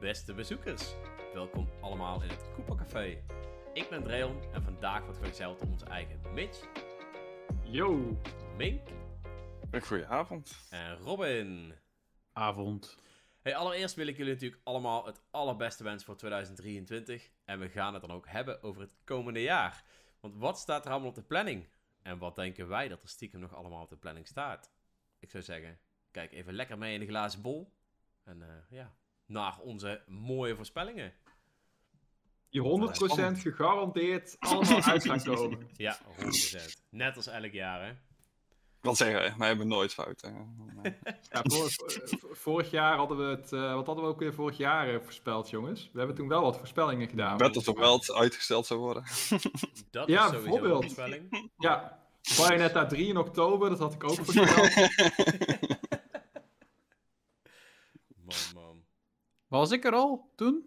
beste bezoekers. Welkom allemaal in het Café. Ik ben Dreon en vandaag wordt vergezeld door onze eigen Mitch, Yo! Mink Een goeie avond. en Robin. Avond. Hey, allereerst wil ik jullie natuurlijk allemaal het allerbeste wensen voor 2023. En we gaan het dan ook hebben over het komende jaar. Want wat staat er allemaal op de planning? En wat denken wij dat er stiekem nog allemaal op de planning staat? Ik zou zeggen, kijk even lekker mee in de glazen bol. En eh, ja, naar onze mooie voorspellingen. Die 100% gegarandeerd allemaal uit gaan komen. Ja, 100%. Net als elk jaar, hè? Ik wil zeggen, wij hebben nooit fouten. Ja, vor- vor- vorig jaar hadden we het... eh, wat hadden we ook weer vorig jaar eh, voorspeld, jongens? We hebben toen wel wat voorspellingen gedaan. Toch wel het uitgesteld zou worden? Dat Ja, is sowieso een bijvoorbeeld. voorspelling. Ja, Bayonetta 3 in oktober, dat had ik ook voorspeld. Man, man. Was ik er al toen?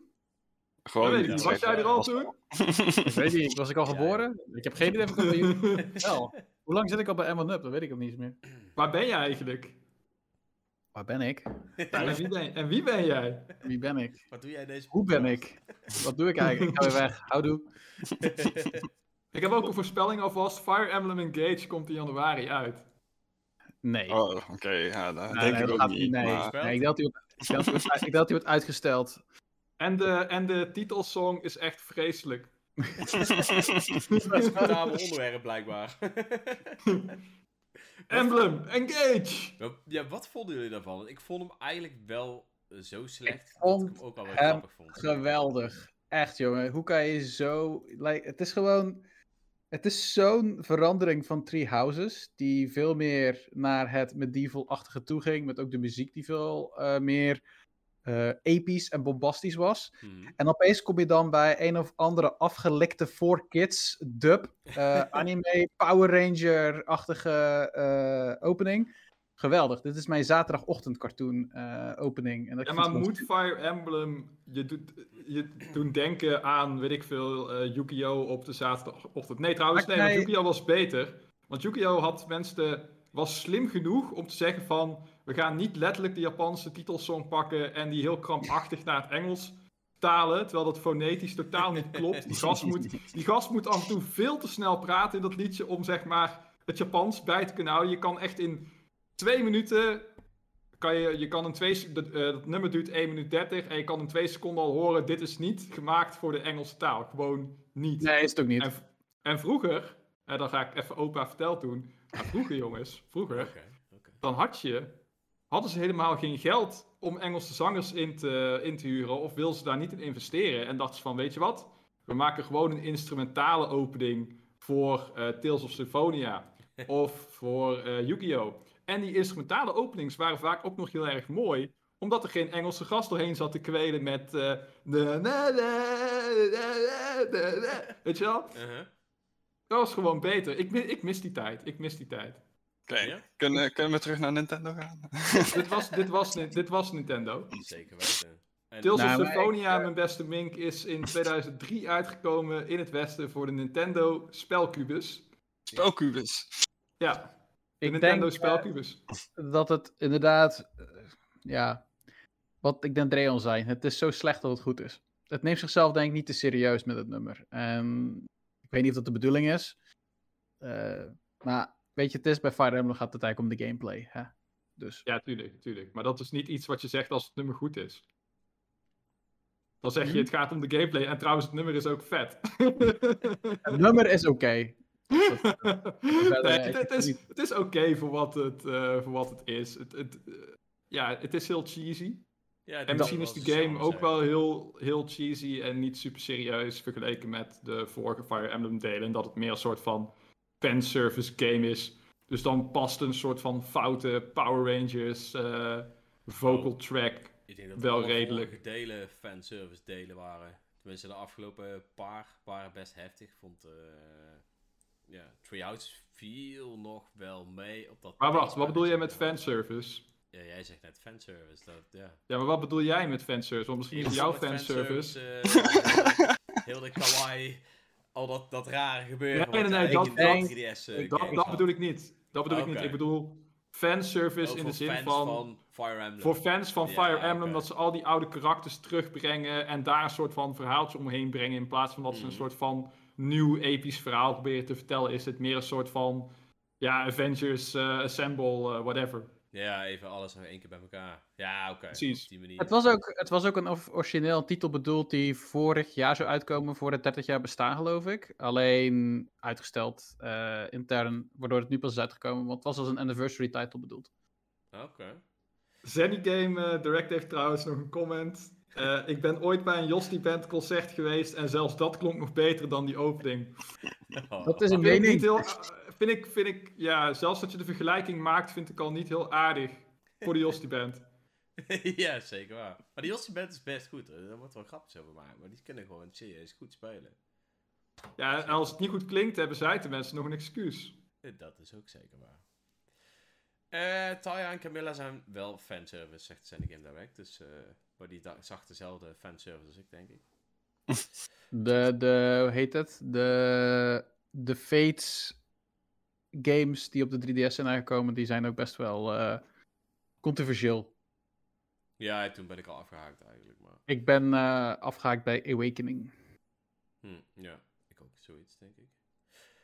Gewoon weet ik niet was jij er al toen? Ik weet niet, was ik al Ja, geboren? Ik heb geen idee of ik al bij jullie... Wel. Hoe lang zit ik al bij M1 Up? Dat weet ik ook niet eens meer. Waar ben jij eigenlijk? Waar ben ik? En wie ben, en wie ben jij? Wie ben ik? Wat doe jij deze Hoe ben ik? Wat doe ik eigenlijk? Ik ga weer weg. Houdoe. Ik heb ook een voorspelling alvast. Fire Emblem Engage komt in januari uit. Nee. Oh, oké. ja, dat Nee, denk nee, ik dat ook niet. Nee, maar- nee, ik dacht hij ik dacht dat hij wordt- ik dacht dat hij wordt uitgesteld. En de, en de titelsong is echt vreselijk. Respectabel onderwerp, blijkbaar. Emblem Engage! Ja, wat vonden jullie daarvan? Ik vond hem eigenlijk wel eh, zo slecht Ik dat ik hem ook wel weer hem grappig vond. Geweldig. Echt, jongen. Hoe kan je zo... Like, het is gewoon... Het is zo'n verandering van Three Houses, die veel meer naar het medieval-achtige toe ging, met ook de muziek die veel eh, meer eh, episch en bombastisch was. Hmm. En opeens kom je dan bij een of andere afgelikte 4Kids dub, eh, anime, Power Ranger-achtige opening. Geweldig. Dit is mijn zaterdagochtend cartoon eh, opening. En dat Ja, maar moet Fire Emblem je, doet, je doen denken aan, weet ik veel, eh Yu-Gi-Oh! op de zaterdagochtend? Nee, trouwens, nee, nee. Yu-Gi-Oh! was beter. Want Yu-Gi-Oh! had mensen, was slim genoeg om te zeggen van, we gaan niet letterlijk de Japanse titelsong pakken en die heel krampachtig naar het Engels talen, terwijl dat fonetisch totaal niet klopt. Die gast moet, die gast moet af en toe veel te snel praten in dat liedje om zeg maar het Japans bij te kunnen houden. Je kan echt in twee minuten kan je, je kan in twee, dat, eh, dat nummer duurt 1 minuut 30 en je kan in twee seconden al horen, dit is niet gemaakt voor de Engelse taal. Gewoon niet. Nee, is het ook niet. En, en vroeger, en dan ga ik even opa verteld doen, maar vroeger jongens, vroeger, dan had je, hadden ze helemaal geen geld om Engelse zangers in te, in te huren of wilden ze daar niet in investeren. En dachten ze van, weet je wat, we maken gewoon een instrumentale opening voor eh, Tales of Symphonia of voor eh Yu-Gi-Oh! En die instrumentale openings waren vaak ook nog heel erg mooi, omdat er geen Engelse gast doorheen zat te kwelen met... eh, na. Weet je wel? Uh-huh. Dat was gewoon beter. Ik, ik mis die tijd. Ik mis die tijd. Oké, Ja? kunnen, kunnen we terug naar Nintendo gaan? dit, was, dit, was, dit was Nintendo. Zeker weten. En, Tales Nou, of maar Symphonia, ik, mijn beste mink, is in 2003 uitgekomen in het Westen voor de Nintendo Spelcubus. Spelcubus. Ja, de Ik Nintendo denk, Spelcubus. dat het inderdaad, eh, ja, wat ik denk Dreon zei, het is zo slecht dat het goed is. Het neemt zichzelf denk ik niet te serieus met het nummer. En ik weet niet of dat de bedoeling is. Eh, maar weet je, het is bij Fire Emblem gaat het eigenlijk om de gameplay. Hè? Dus Ja, tuurlijk, tuurlijk. Maar dat is niet iets wat je zegt als het nummer goed is. Dan zeg je, Mhm. het gaat om de gameplay. En trouwens, het nummer is ook vet. het nummer is oké. eh, het, is, het is oké voor, wat het, eh, voor wat het is. Het, het, eh, ja, het is heel cheesy. ja, En misschien is de de game ook wel heel, heel cheesy en niet super serieus vergeleken met de vorige Fire Emblem delen. En dat het meer een soort van fanservice game is. Dus dan past een soort van foute Power Rangers eh, vocal Oh. track. Ik denk dat wel alle redelijk. delen fanservice delen waren. Tenminste, de afgelopen paar waren best heftig. Ik vond, eh ja, Treehouse viel nog wel mee op dat... Maar wacht, wat bedoel jij met fanservice? Ja, jij zegt net fanservice. Dat, ja. Ja, maar wat bedoel jij met fanservice? Want misschien is jouw fanservice... fanservice, eh, heel de kawaii, al dat, dat rare gebeuren. Nee, nee, nee, dat- 3DS eh, dat, dat bedoel ik niet. Dat bedoel ik niet. Ik bedoel fanservice in de zin fans van... van Fire Emblem. Voor fans van Ja, Fire Emblem, dat ze al die oude karakters terugbrengen en daar een soort van verhaaltje omheen brengen. In plaats van dat ze een Mhm. soort van nieuw episch verhaal proberen te vertellen, is het meer een soort van ja, Avengers eh, Assemble, eh, whatever. Ja, even alles nog één keer bij elkaar. Ja, oké. Precies. Op die manier. Het was ook, het was ook een origineel titel bedoeld die vorig jaar zou uitkomen voor het 30 jaar bestaan, geloof ik. Alleen uitgesteld eh, intern, waardoor het nu pas is uitgekomen. Want het was als een anniversary title bedoeld. Oké. Zenny Game Direct heeft trouwens nog een comment. Eh, ik ben ooit bij een Josty Band concert geweest en zelfs dat klonk nog beter dan die opening. Dat is een Vind ik, mening. heel, vind, ik, vind ik, ja, zelfs dat je de vergelijking maakt, vind ik al niet heel aardig voor de Josty Band. ja, zeker waar. Maar die Jossie Band is best goed. hè. Daar wordt wel grapjes over maken. Maar die kunnen gewoon serieus goed spelen. Ja, en als het niet goed klinkt, hebben zij tenminste nog een excuus. Eh, Dat is ook zeker waar. Eh Taya en Camilla zijn wel fanservice, zegt Sandy Game Direct. Dus, eh, maar die zag dezelfde fanservice als ik, denk ik. De, de, hoe heet het? De, de Fates games die op de 3DS zijn aangekomen, die zijn ook best wel eh, controversieel. Ja, toen ben ik al afgehaakt eigenlijk. Maar Ik ben eh, afgehaakt bij Awakening. hm, ja, ik ook zoiets, denk ik.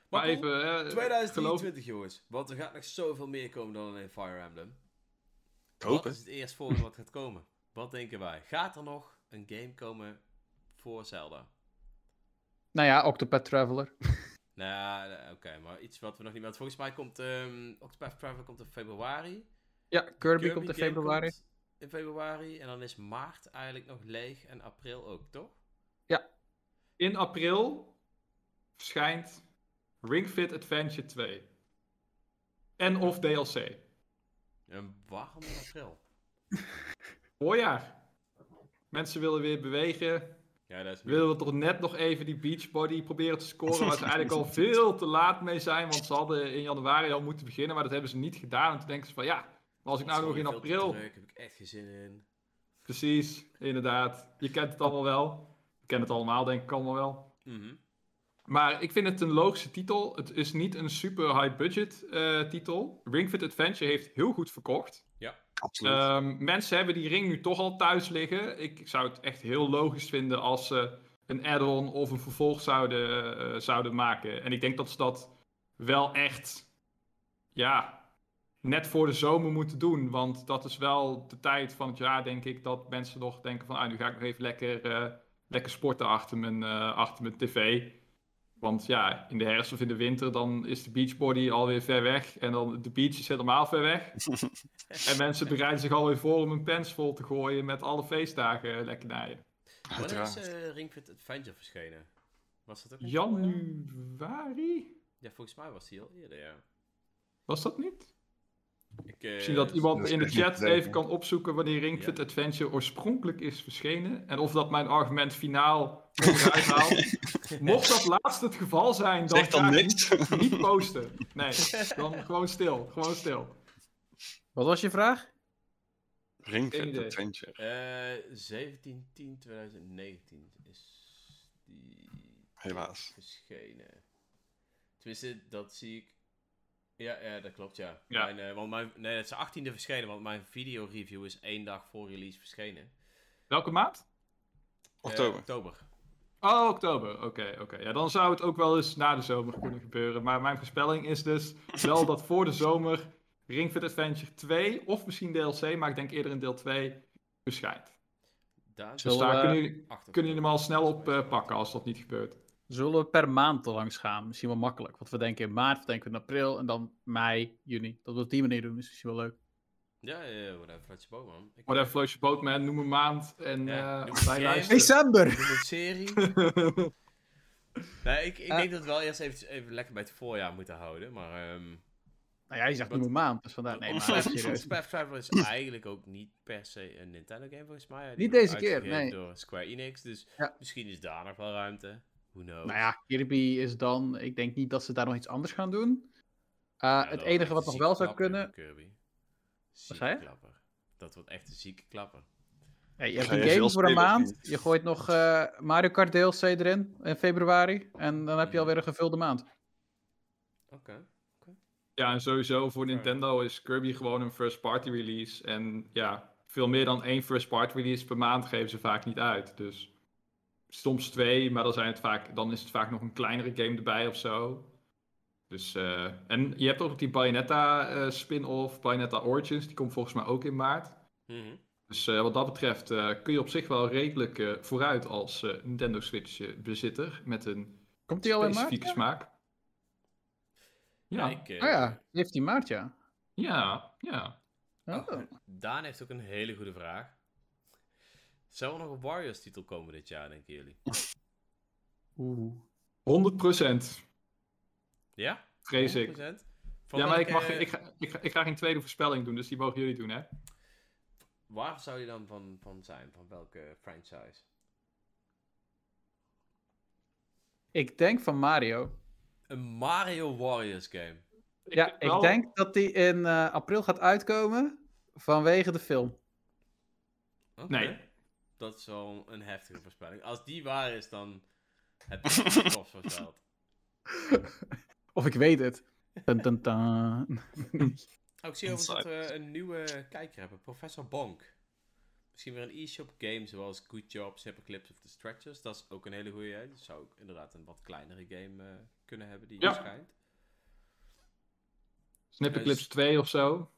Maar even, eh, geloof 2023, jongens. Want er gaat nog zoveel meer komen dan in Fire Emblem. Ik hoop het. is het eerstvolgende wat gaat komen? Wat denken wij? Gaat er nog een game komen voor Zelda? Nou ja, Octopath Traveler. Nou, ja, oké, maar iets wat we nog niet... Want volgens mij komt ehm Octopath Traveler komt in februari. Ja, Kirby, komt in februari. komt in februari. En dan is maart eigenlijk nog leeg. En april ook, toch? In april verschijnt Ring Fit Adventure 2. En of DLC. En waarom in april? Voorjaar. Mensen willen weer bewegen. Ja, dat is Willen we toch net nog even die Beachbody proberen te scoren. Waar ze eigenlijk al veel te laat mee zijn. Want ze hadden in januari al moeten beginnen. Maar dat hebben ze niet gedaan. En toen denken ze van ja, maar als ik nou nog in april... Druk, heb ik echt geen zin in. Precies, inderdaad. Je kent het allemaal wel. Je kent het allemaal, denk ik allemaal wel. Mhm. Maar ik vind het een logische titel. Het is niet een super high budget eh, titel. Ring Fit Adventure heeft heel goed verkocht. Ehm, mensen hebben die ring nu toch al thuis liggen. Ik, zou het echt heel logisch vinden als ze een add-on of een vervolg zouden, eh, zouden maken. En ik denk dat ze dat wel echt, ja, net voor de zomer moeten doen. Want dat is wel de tijd van het jaar, denk ik, dat mensen nog denken van, ah, nu ga ik nog even lekker, eh, lekker sporten achter mijn, eh, achter mijn tv. Want ja, in de herfst of in de winter, dan is de beachbody alweer ver weg. En dan de beach is helemaal ver weg. En mensen bereiden zich alweer voor om een pens vol te gooien met alle feestdagen lekkernijen. Wanneer is Uiteraard. eh Ring Fit Adventure verschenen? Was dat ook? Januari? Ja, volgens mij was die al eerder, ja. Was dat niet? Ik, eh, Misschien dat iemand in de chat even kan opzoeken wanneer Ring Fit Ja. Adventure oorspronkelijk is verschenen. En of dat mijn argument finaal eruit haalt. Mocht dat laatst het geval zijn, dan Zeg dan ga ik niks. niet, niet posten. Nee, dan gewoon stil. Gewoon stil. Wat was je vraag? Ring Geen Fit idee. Adventure. Eh 17-10-2019 is die Helaas. verschenen. Tenminste, dat zie ik. Ja, ja dat klopt, ja. Ja. Mijn, eh, want mijn, nee, het is de 18e verschenen, want mijn video-review is één dag voor release verschenen. Welke maand? Eh, Oktober. oktober. Oh, oktober. Oké, oké. Ja, dan zou het ook wel eens na de zomer kunnen gebeuren. Maar mijn voorspelling is dus wel dat voor de zomer Ring Fit Adventure 2 of misschien DLC, maar ik denk eerder in deel 2 verschijnt. Daar Dus Zullen daar we- kunnen jullie, 8 kunnen jullie hem al snel op eh, pakken als dat niet gebeurt. Zullen we per maand te langs gaan? Misschien wel makkelijk. Want we denken in maart, we denken in april en dan mei, juni. Dat we het op die manier doen is misschien wel leuk. Ja, ja, ja, whatever, float your boat, man. Ik, Whatever floats your boat, man. Noem een maand en Ja, eh, noem wij luisteren. December! Doe een serie. nee, ik, ik Ah. denk dat we wel eerst even, even lekker bij het voorjaar moeten houden, maar... ehm Nou ja, je zegt noem een maand. Dus vandaar. Nee, maar Traveler is eigenlijk ook niet per se een Nintendo game volgens mij. Die Niet wordt deze keer, uitgegeven nee. door Square Enix, dus Ja. misschien is daar nog wel ruimte. Who knows. Nou ja, Kirby is dan... Ik denk niet dat ze daar nog iets anders gaan doen. Uh, Ja, het enige wat nog wel zou kunnen... Kirby. zei Zieke je? klapper. Dat wordt echt een zieke klapper. Hey, je hebt een game voor een maand. Je gooit nog eh, Mario Kart DLC erin in februari. En dan heb je Mhm. alweer een gevulde maand. Oké. Ja, en sowieso voor Nintendo is Kirby gewoon een first-party release. En ja, veel meer dan één first-party release per maand geven ze vaak niet uit. Dus soms twee, maar dan, zijn het vaak, dan is het vaak nog een kleinere game erbij of zo. Dus, eh, en je hebt ook die Bayonetta eh, spin-off, Bayonetta Origins, die komt volgens mij ook in maart. Mhm. Dus eh, wat dat betreft eh, kun je op zich wel redelijk eh, vooruit als eh, Nintendo Switch bezitter met een Komt die al in maart? specifieke Ja? smaak. Ja, ik, Oh ja, 17 maart, ja. ja, ja. Oh. Daan heeft ook een hele goede vraag. Zou er nog een Warriors-titel komen dit jaar, denken jullie? Oeh. 100% Ja? vrees ik. 100%? Van Ja, maar ik, mag, ik, ga, ik, ga, ik ga geen tweede voorspelling doen, dus die mogen jullie doen, hè? Waar zou je dan van, van zijn? Van welke franchise? Ik denk van Mario. Een Mario Warriors game. Ja, ik wel- denk dat die in eh, april gaat uitkomen vanwege de film. Oké. Nee. Dat is wel een heftige voorspelling. Als die waar is, dan heb je het tof voorspeld. Of ik weet het. Dun, dun, dun. Oh, ik zie overigens dat we een nieuwe kijker hebben. Professor Bonk. Misschien weer een e-shop game zoals Good Job, Snipper Clips of The Stretchers. Dat is ook een hele goede. Dat zou ook inderdaad een wat kleinere game eh, kunnen hebben die Ja. verschijnt. Snipperclips 2 of zo.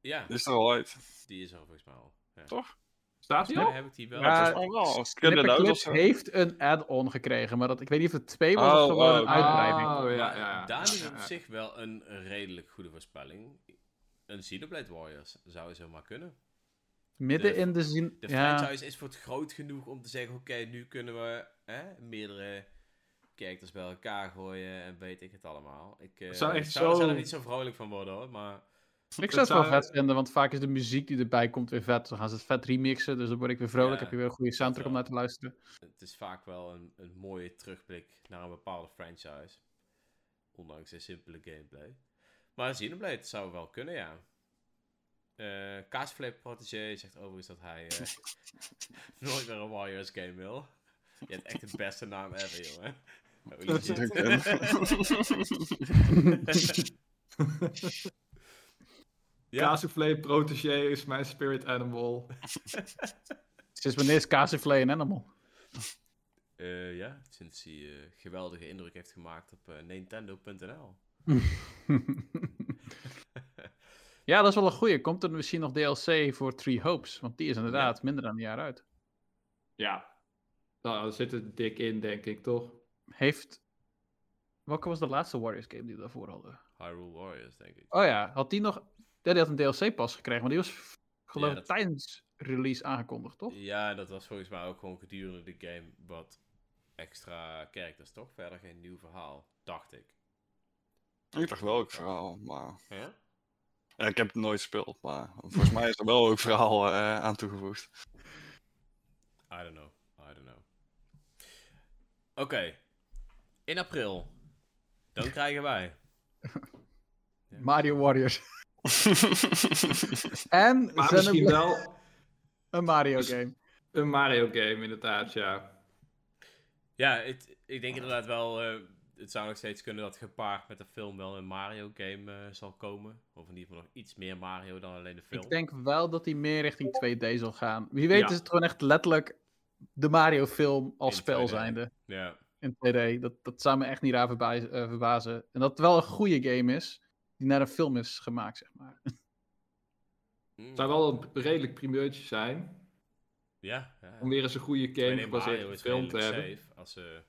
Ja, Is er al uit. die is er volgens mij al. Ja. Toch? Staat die Ja, al? heb ik die wel. Ja, dat Clips zo. heeft een add-on gekregen, maar dat, ik weet niet of het twee was Oh, of gewoon oh, een uitbreiding. Oh, ja, ja, ja. Daan ja, is ja, op ja. zich wel een redelijk goede voorspelling. Een Xenoblade Warriors zou zomaar kunnen. Midden de- in de zin. De ja, franchise is voor het groot genoeg om te zeggen: oké, nu kunnen we hè, meerdere characters bij elkaar gooien en weet ik het allemaal. Ik eh, zou echt zou, zou zo- er niet zo vrolijk van worden hoor, maar ik zou het wel vet vinden, want vaak is de muziek die erbij komt weer vet. Dan gaan ze het vet remixen, dus dan word ik weer vrolijk. Ja, heb je weer een goede soundtrack om naar te luisteren. het is vaak wel een, een mooie terugblik naar een bepaalde franchise. Ondanks de simpele gameplay. Maar Xenoblade zou wel kunnen, ja. Eh Kaasflip Protégé zegt overigens dat hij eh, nooit meer een Warriors game wil. Je hebt echt de beste naam ever, jongen. Ja. Casoufflé Protégé is mijn spirit animal. Sinds wanneer is Casiflay een animal? Eh, ja, sinds hij eh, geweldige indruk heeft gemaakt op eh, Nintendo.nl. ja, dat is wel een goeie. Komt er misschien nog DLC voor Three Hopes? Want die is inderdaad minder dan een jaar uit. Ja. Nou, daar zit het dik in, denk ik, toch? Heeft... Welke was de laatste Warriors game die we daarvoor hadden? Hyrule Warriors, denk ik. Oh ja, had die nog... Ja, die had een DLC pas gekregen, maar die was geloof ik dat- tijdens release aangekondigd, toch? Ja, dat was volgens mij ook gewoon gedurende de game wat extra characters, toch? Verder geen nieuw verhaal, dacht ik. Ik dacht wel ook verhaal, maar... Ja? Ja, ik heb het nooit gespeeld, maar volgens mij is er wel ook verhaal eh, aan toegevoegd. I don't know. I don't know. Oké. In april. Dan krijgen wij. Mario Warriors. En Maar misschien wel een Mario game. een Mario game, inderdaad, ja. Ja, het, ik denk inderdaad wel. eh, het zou nog steeds kunnen dat gepaard met de film wel een Mario game eh, zal komen. Of in ieder geval nog iets meer Mario dan alleen de film. Ik denk wel dat hij meer richting 2D zal gaan. Wie weet Ja. is het gewoon echt letterlijk de Mario film als In spel 2D. zijnde. Ja. in 2D. Dat, dat zou me echt niet raar eh, verbazen. En dat het wel een goede game is, die naar een film is gemaakt, zeg maar. Mm, Het zou wel een redelijk primeurtje zijn. Ja. ja. Om weer eens een goede game 2D gebaseerd Mario op is film te hebben. safe. Als ze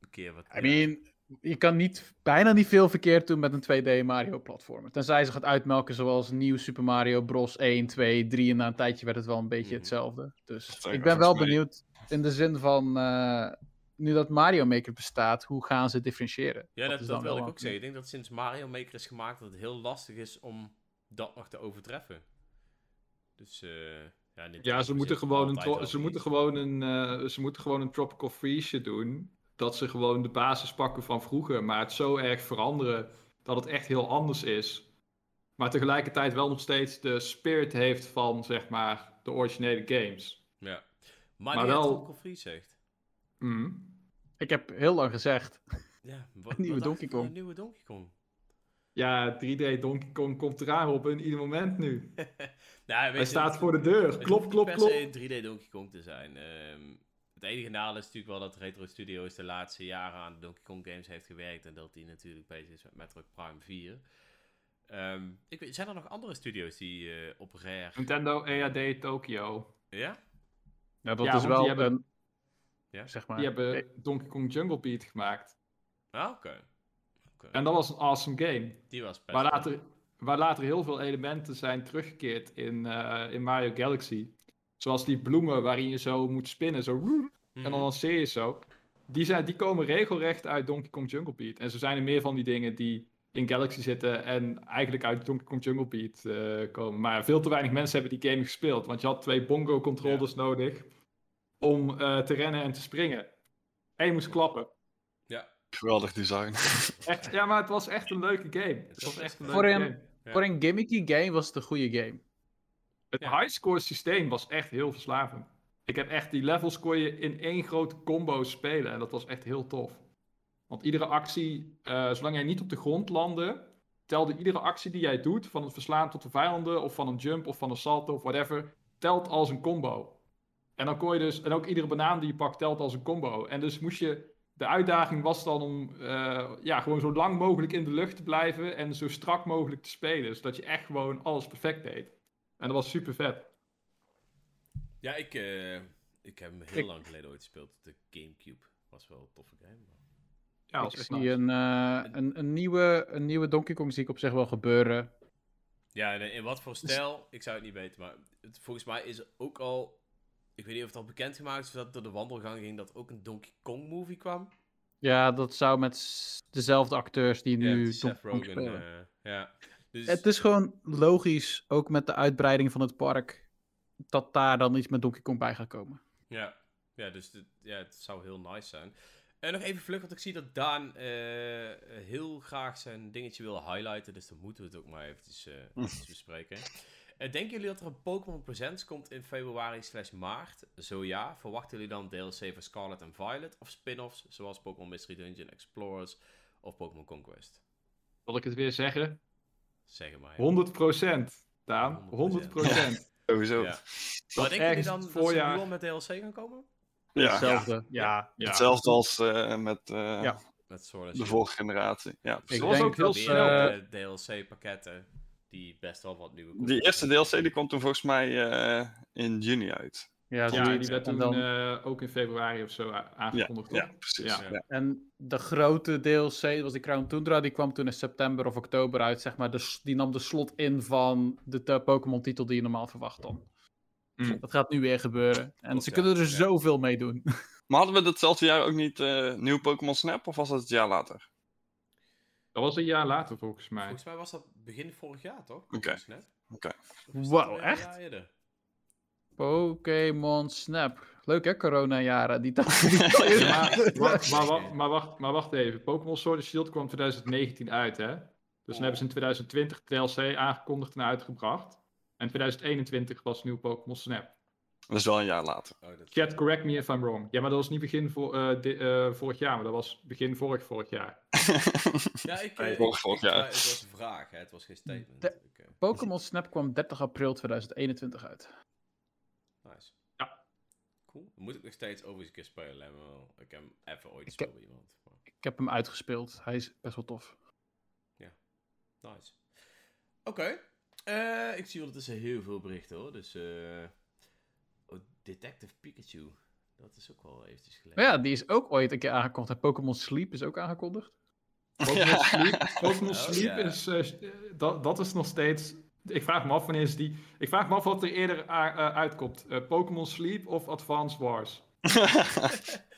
een keer wat... I ja, mean, je kan niet, bijna niet veel verkeerd doen met een 2D Mario-platformer. Tenzij ze gaat uitmelken zoals nieuw Super Mario Bros. 1, 2, 3. En na een tijdje werd het wel een beetje Mhm. hetzelfde. Dus ik ben wel benieuwd in de zin van, eh, nu dat Mario Maker bestaat, hoe gaan ze differentiëren? Ja, dat, wil ik een- ook zeggen. Ik denk dat sinds Mario Maker is gemaakt dat het heel lastig is om dat nog te overtreffen. Dus eh ja, ze moeten, gewoon een, ze, moeten gewoon een, eh, ze moeten gewoon een Tropical Freeze doen. Dat ze gewoon de basis pakken van vroeger. Maar het zo erg veranderen dat het echt heel anders is. Maar tegelijkertijd wel nog steeds de spirit heeft van, zeg maar, de originele games. Ja. Maar, Maar wel- wel... Tropical Freeze zegt. Mm. Ik heb heel lang gezegd, Ja, wat, Nieuwe wat dacht Donkey je van Kong. Een nieuwe Donkey Kong. Ja, 3D Donkey Kong komt eraan op in ieder moment nu. nou, weet Hij je, staat het- voor de deur. het Klop, klop, klop. een 3D Donkey Kong te zijn. Ehm, het enige nadeel is natuurlijk wel dat Retro Studios de laatste jaren aan de Donkey Kong games heeft gewerkt. En dat die natuurlijk bezig is met Metroid Prime 4. Ehm, ik weet, zijn er nog andere studios die eh, op Rare... Nintendo EAD Tokyo. Ja? Ja, dat Ja, is wel hebben- een... Ja? Zeg maar. Die hebben Donkey Kong Jungle Beat gemaakt. Ah, oké. Oké. En dat was een awesome game. Die was best Waar later, waar later heel veel elementen zijn teruggekeerd in, eh, in Mario Galaxy. Zoals die bloemen waarin je zo moet spinnen. Zo, en Mhm. dan lanceer je zo. Die, zijn, die komen regelrecht uit Donkey Kong Jungle Beat. En zo zijn er meer van die dingen die in Galaxy zitten en eigenlijk uit Donkey Kong Jungle Beat eh, komen. Maar veel te weinig mensen hebben die game gespeeld. Want je had twee bongo controllers nodig om eh, te rennen en te springen. En je moest klappen. Geweldig design. Echt, ja, maar het was echt een leuke game. Het was echt een Voor een- game. Ja. Voor een gimmicky game was het een goede game. Het Ja. highscore systeem was echt heel verslavend. Ik heb echt die levels kon je in één grote combo spelen en dat was echt heel tof. Want iedere actie, eh, zolang jij niet op de grond landde, telde iedere actie die jij doet, van het verslaan tot de vijanden, of van een jump, of van een salto, of whatever, telt als een combo. En dan kon je dus, en ook iedere banaan die je pakt, telt als een combo. En dus moest je, de uitdaging was dan om, eh, ja, gewoon zo lang mogelijk in de lucht te blijven en zo strak mogelijk te spelen, zodat je echt gewoon alles perfect deed. En dat was super vet. Ja, ik, eh, ik heb hem heel Ik- lang geleden ooit gespeeld. De Gamecube was wel een toffe game. maar- Ja, ik zie nice. een, eh, een, een, nieuwe, een nieuwe Donkey Kong zie ik op zich wel gebeuren. Ja, en in wat voor Dus- stijl, ik zou het niet weten, maar het, volgens mij is er ook al, ik weet niet of het al bekendgemaakt is, of dat door de wandelgang ging, dat ook een Donkey Kong movie kwam. Ja, dat zou met dezelfde acteurs die Ja, nu Seth Kong Rogen, spelen. eh, ja. Dus, Het is gewoon logisch, ook met de uitbreiding van het park, dat daar dan iets met Donkey Kong bij gaat komen. Ja, ja dus dit- ja, het zou heel nice zijn. En nog even vlug, want ik zie dat Daan eh, heel graag zijn dingetje wil highlighten. Dus dan moeten we het ook maar eventjes, eh, eventjes bespreken. Eh, denken jullie dat er een Pokémon Presents komt in februari slash maart? Zo ja, verwachten jullie dan DLC voor Scarlet en Violet of spin-offs zoals Pokémon Mystery Dungeon Explorers of Pokémon Conquest? Zal ik het weer zeggen? Zeg maar. 100% Daan, 100%. Sowieso. Ja. Ja. Maar denken jullie dan dat ze voorjaar- nu al met DLC gaan komen? Hetzelfde, ja. Ja. Hetzelfde als eh, met eh, Ja. Met de vorige generatie. Ja, Ik was denk ook heel snel, DLC-pakketten die best wel wat nieuwe Die eerste. DLC die komt toen volgens mij eh, in juni uit. ja, Ja, die werd En toen dan- eh, ook in februari of zo aangekondigd. Ja, toch? precies. Ja. Ja. En de grote DLC, dat was die Crown Tundra, die kwam toen in september of oktober uit, zeg maar. Dus die nam de slot in van de te- Pokémon-titel die je normaal verwacht dan. Mm. Dat gaat nu weer gebeuren. En Klopt, ze ja. kunnen er Ja. zoveel mee doen. Maar hadden we datzelfde jaar ook niet eh nieuw Pokémon Snap of was dat het jaar later? Dat was een jaar later volgens mij. Volgens mij was dat begin vorig jaar, toch? Oké. Wauw, een echt? Pokémon Snap. Leuk hè, corona-jaren. Die maar, wacht, maar, wacht, maar, wacht, maar wacht even. Pokémon Sword and Shield kwam 2019 uit, hè? Dus dan hebben ze in 2020 DLC aangekondigd en uitgebracht. En 2021 was nieuw Pokémon Snap. Dat is wel een jaar later. Oh, dat... Chat, correct me if I'm wrong. Ja, maar dat was niet begin voor, eh, di- eh, vorig jaar, maar dat was begin vorig, vorig jaar. Ja, ik... Nee, eh, vorig- ik- vorig ik- jaar. maar Het was een vraag, hè? Het was geen statement. De- eh, Pokémon Snap kwam 30 april 2021 uit. nice. Ja. Cool. Dan moet ik nog steeds overigens een keer spelen. Ik heb hem even ooit Ik gespeeld bij iemand. Maar... Ik heb hem uitgespeeld. Hij is best wel tof. Nice. Oké. Eh, ik zie ondertussen heel veel berichten hoor. Dus eh Detective Pikachu. Dat is ook wel eventjes geleden. Maar ja, die is ook ooit een keer aangekondigd. En Pokémon Sleep is ook aangekondigd. Pokémon Sleep, Pokémon Oh, Sleep ja. is, eh, dat, dat is nog steeds... Ik vraag me af wanneer is die... Ik vraag me af wat er eerder eh, uitkomt. Eh, Pokémon Sleep of Advance Wars?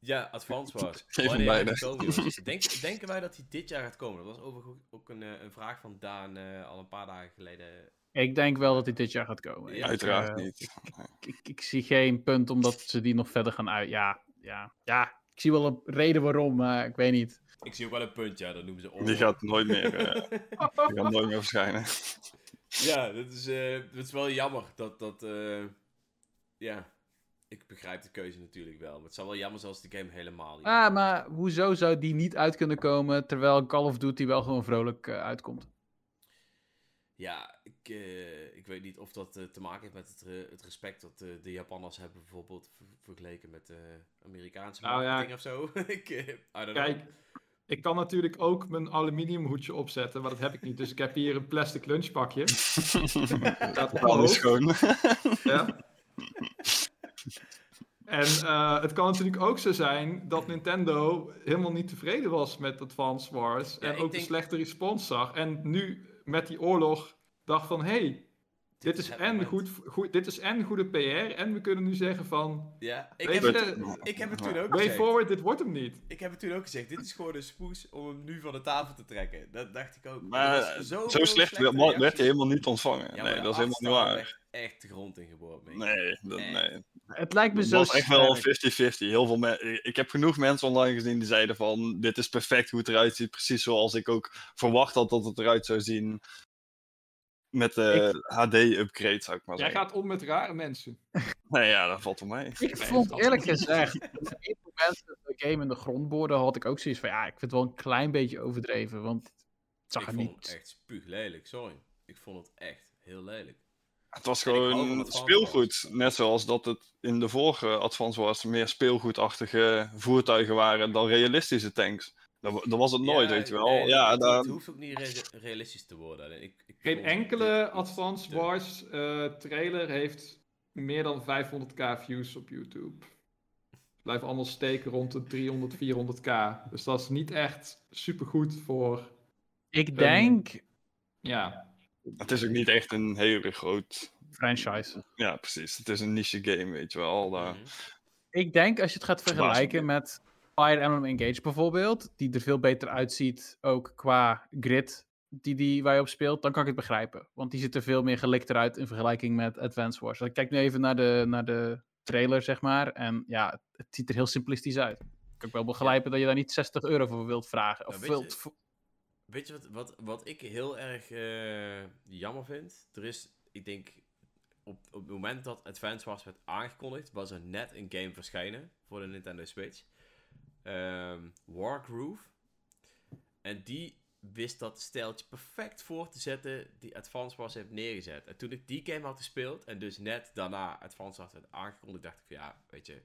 Ja, Advance Wars. Wanneer? Denk, denken wij dat hij dit jaar gaat komen? Dat was overigens ook een, eh, een vraag van Daan eh, al een paar dagen geleden. Ik denk wel dat hij dit jaar gaat komen. Ja, Ik, Uiteraard eh, niet. Ik, ik zie geen punt omdat ze die nog verder gaan uit. Ja, ja, ja. Ik zie wel een reden waarom, maar ik weet niet. Ik zie ook wel een punt, ja, dat noemen ze Die gaat nooit meer, eh, die gaat nooit meer verschijnen. Ja, dat is, eh, dat is wel jammer dat dat. eh, ja. ik begrijp de keuze natuurlijk wel. Maar het zou wel jammer zijn als de game helemaal niet... Ah, maar hoezo zou die niet uit kunnen komen terwijl Call of Duty wel gewoon vrolijk uitkomt? Ja, ik, eh, ik weet niet of dat eh, te maken heeft met het, eh, het respect dat de Japanners hebben bijvoorbeeld ver- vergeleken met de Amerikaanse Nou ja. marketing of zo. ik, I don't Kijk, know. ik kan natuurlijk ook mijn aluminium hoedje opzetten, maar dat heb ik niet. Dus ik heb hier een plastic lunchpakje. Mijn Alles hoofd. schoon. Ja. En eh, het kan natuurlijk ook zo zijn dat Nintendo helemaal niet tevreden was met Advance Wars. Ja, en ook denk- de slechte respons zag. En nu met die oorlog dacht van, hé, hey, dit is, het en goed, goed, dit is en goede PR. En we kunnen nu zeggen van, Ja, ik heb, je, het, ik heb het toen ook way gezegd. forward, dit wordt hem niet. Ik heb het toen ook gezegd. Dit is gewoon een spoes om hem nu van de tafel te trekken. Dat dacht ik ook. Maar zo zoveel slecht werd, hij helemaal niet ontvangen. Ja, nee, dat is helemaal niet waar. echt de grond ingeboord. meen ik. Nee, dat, Nee. nee. Het lijkt me Het zo was echt wel sterk. 50-50. Heel veel me- ik heb genoeg mensen online gezien die zeiden van dit is perfect hoe het eruit ziet. Precies zoals ik ook verwacht had dat het eruit zou zien. Met de HD-upgrade, zou ik maar Jij zeggen. gaat om met rare mensen. Nee, ja, dat valt voor mij. Ik Nee, vond eerlijk gezegd, een moment dat de game in de grond boorde, had ik ook zoiets van, ja, ik vind het wel een klein beetje overdreven, want het zag ik er vond niet... het echt spuuglelijk, sorry. Ik vond het echt heel lelijk. Het was gewoon speelgoed. Net zoals dat het in de vorige Advance Wars meer speelgoedachtige voertuigen waren dan realistische tanks. Dat, wa- dat was het nooit, Ja, weet je wel. nee, ja, het, dan- hoeft ook niet re- realistisch te worden. Ik Geen enkele Advance Wars eh, trailer heeft meer dan 500k views op YouTube. Het blijft allemaal steken rond de 300, 400k. Dus dat is niet echt supergoed voor, Ik denk, ja, het is ook niet echt een hele groot. franchise. Ja, precies. Het is een niche game, weet je wel. daar- Mhm. Ik denk als je het gaat vergelijken me. met Fire Emblem Engage bijvoorbeeld, die er veel beter uitziet, ook qua grid die, die waar je op speelt, dan kan ik het begrijpen. Want die ziet er veel meer gelikt eruit in vergelijking met Advance Wars. Ik kijk nu even naar de, naar de trailer, zeg maar, en ja, het, ziet er heel simplistisch uit. Ik kan wel begrijpen dat je daar niet 60 euro voor wilt vragen. Of Nou, weet je- Weet wat, wat, wat ik heel erg eh, jammer vind? Er is, ik denk, op, op het moment dat Advance Wars werd aangekondigd, was er net een game verschijnen voor de Nintendo Switch. Ehm Wargroove. En die wist dat stijltje perfect voor te zetten die Advance Wars heeft neergezet. En toen ik die game had gespeeld en dus net daarna Advance Wars werd aangekondigd, dacht ik van ja, weet je,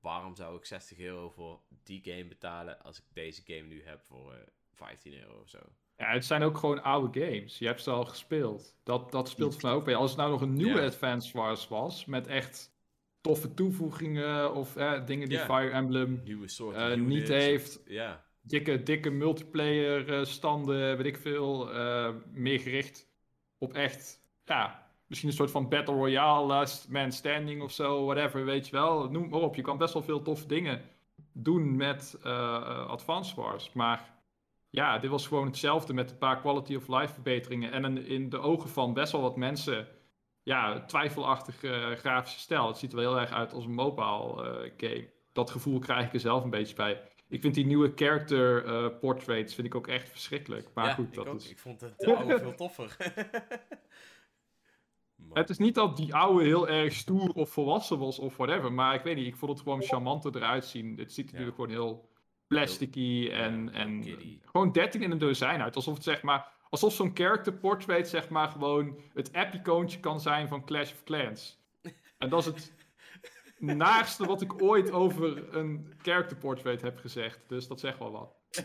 waarom zou ik 60 euro voor die game betalen als ik deze game nu heb voor eh, 15 euro of zo? ja, het zijn ook gewoon oude games. Je hebt ze al gespeeld. Dat, dat speelt mij ook bij. Als het nou nog een nieuwe Ja. Advance Wars was, met echt toffe toevoegingen of eh, dingen die. Fire Emblem Nieuwe soort eh, niet heeft. Ja, dikke, dikke multiplayer eh, standen, weet ik veel, eh, meer gericht op echt, ja, misschien een soort van Battle Royale, Last Man Standing of zo, whatever, weet je wel. Noem maar op, je kan best wel veel toffe dingen doen met eh eh, Advance Wars, maar ja, dit was gewoon hetzelfde met een paar quality of life verbeteringen en in de ogen van best wel wat mensen, ja, twijfelachtige eh, grafische stijl. Het ziet er wel heel erg uit als een mobile game. Dat gevoel krijg ik er zelf een beetje bij. Ik vind die nieuwe character eh, portraits vind ik ook echt verschrikkelijk. Maar ja goed, ik dat ook. is... Ik vond het de oude veel toffer. Maar- Het is niet dat die oude heel erg stoer of volwassen was of whatever. Maar ik weet niet, ik vond het gewoon charmanter eruit zien. Het ziet er Ja. natuurlijk gewoon heel plasticky en, ja, en kiddie. gewoon 13 in een dozijn uit. Alsof het zeg maar, alsof zo'n character portrait zeg maar gewoon het app-icoontje kan zijn van Clash of Clans. En dat is het naarste wat ik ooit over een character portrait heb gezegd. Dus dat zegt wel wat.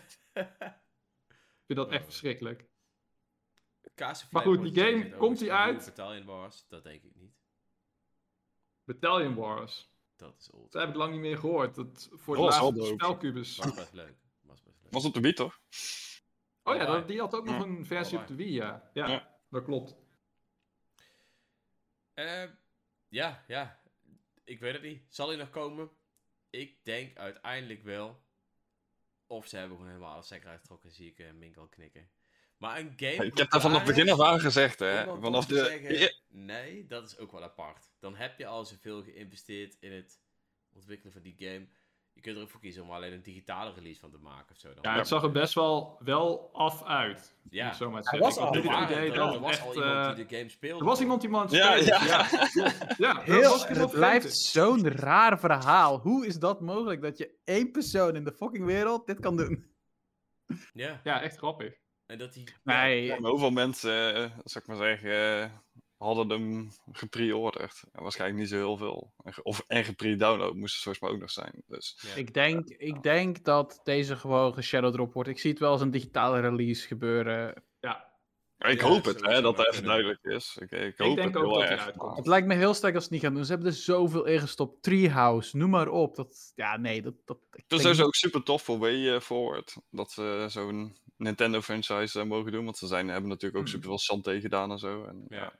Ik vind dat echt verschrikkelijk. Maar goed, die game, komt die uit? Battalion Wars, dat denk ik niet. Battalion Wars. Dat is old. Dat heb ik lang niet meer gehoord. Dat voor Dat de laatste spelcubus. Was best leuk. Was best leuk. Was op de beat, toch? Oh ja, die had ook nog een versie op de Wii, ja. Ja, Ja. dat klopt. Eh, ja, ja. Ik weet het niet. Zal hij nog komen? Ik denk uiteindelijk wel. Of ze hebben gewoon helemaal alles zeker uitgetrokken, zie ik uh, Mink al knikken. Maar een game. Ik heb daar vanaf het begin af aan gezegd, hè. Vanaf de... zeggen, Nee, dat is ook wel apart. Dan heb je al zoveel geïnvesteerd in het ontwikkelen van die game. Je kunt er ook voor kiezen om er alleen een digitale release van te maken of zo. Dan. Ja, het zag er best wel wel af uit. Ja. zo maar Hij was er, het idee dat er was echt, al iemand eh, die de game speelde. Er was iemand die man Ja, spelen. ja. Ja, ja Heel, was het blijft zo'n raar verhaal. Hoe is dat mogelijk dat je één persoon in de fucking wereld dit kan doen? Ja, Ja, echt grappig. en dat die... Nee, Ja, hoeveel mensen, eh, zou ik maar zeggen, eh, hadden hem gepreorderd? Ja, waarschijnlijk niet zo heel veel. En Of, en gepre-download moest het volgens mij ook nog zijn. Dus ja. ik denk, ik denk dat deze gewoon geshadowdrop wordt. Ik zie het wel als een digitale release gebeuren. Ja, ik Ja, hoop dat het, hè, dat dat even duidelijk is. Ik, ik hoop denk het ook dat hij erg. uitkomt. Het lijkt me heel sterk als ze het niet gaan doen. Ze hebben er zoveel ingestopt. Treehouse, noem maar op. Dat, ja, nee, dat... dat ik Het is ook super tof voor Way eh, Forward. Dat ze zo'n Nintendo franchise eh, mogen doen. Want ze zijn, hebben natuurlijk ook Hmm. super veel Santé gedaan en zo. En, Ja.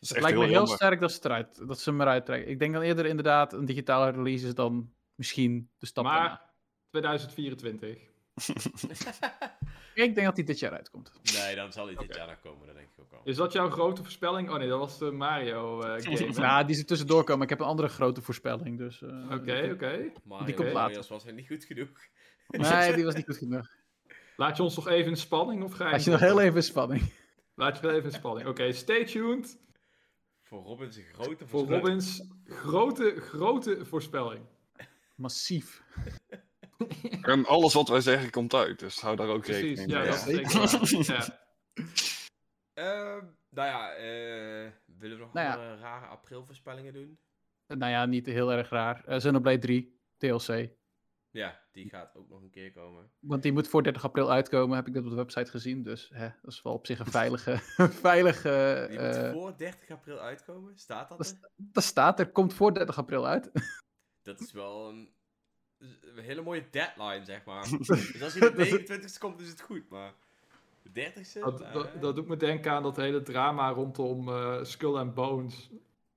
Is Het echt lijkt me heel heel jammer. sterk dat ze, eruit, dat ze hem eruit trekken. Ik denk dan eerder inderdaad een digitale release is dan misschien de stap daarna. maar 2024. Ik denk dat hij dit jaar uitkomt. Nee, dan zal hij dit jaar nog komen, dat denk ik ook al. Is dat jouw grote voorspelling? Oh nee, dat was de Mario eh, game. Ja, die is er tussendoor komen. Ik heb een andere grote voorspelling. Dus, eh, Oké, oké. Mario die komt later. was weer niet goed genoeg. Nee, die was niet goed genoeg. Laat je ons nog even in spanning of ga je... Als je nog heel even in spanning. Laat je wel even in spanning. Oké, stay tuned Voor zijn grote voor voorspelling. Robins grote, grote voorspelling. Massief. En alles wat wij zeggen komt uit. Dus hou daar ook Precies, rekening ja, mee. dat is Ja. zeker waar. Ja. Ehm, nou ja, eh, willen we nog Nou ja. andere rare aprilvoorspellingen doen? Nou ja, niet heel erg raar. Uh, Xenoblade 3, DLC. Ja, die gaat ook nog een keer komen. Want die moet voor 30 april uitkomen, heb ik dat op de website gezien. Dus hè, dat is wel op zich een veilige... veilige Die moet eh, voor 30 april uitkomen, staat dat dat er? dat staat er, komt voor 30 april uit. Dat is wel een, een hele mooie deadline, zeg maar. dus als hij de 29ste komt, is het goed, maar de 30ste? Dat, Nou, dat, dat doet me denken aan dat hele drama rondom eh, Skull and Bones.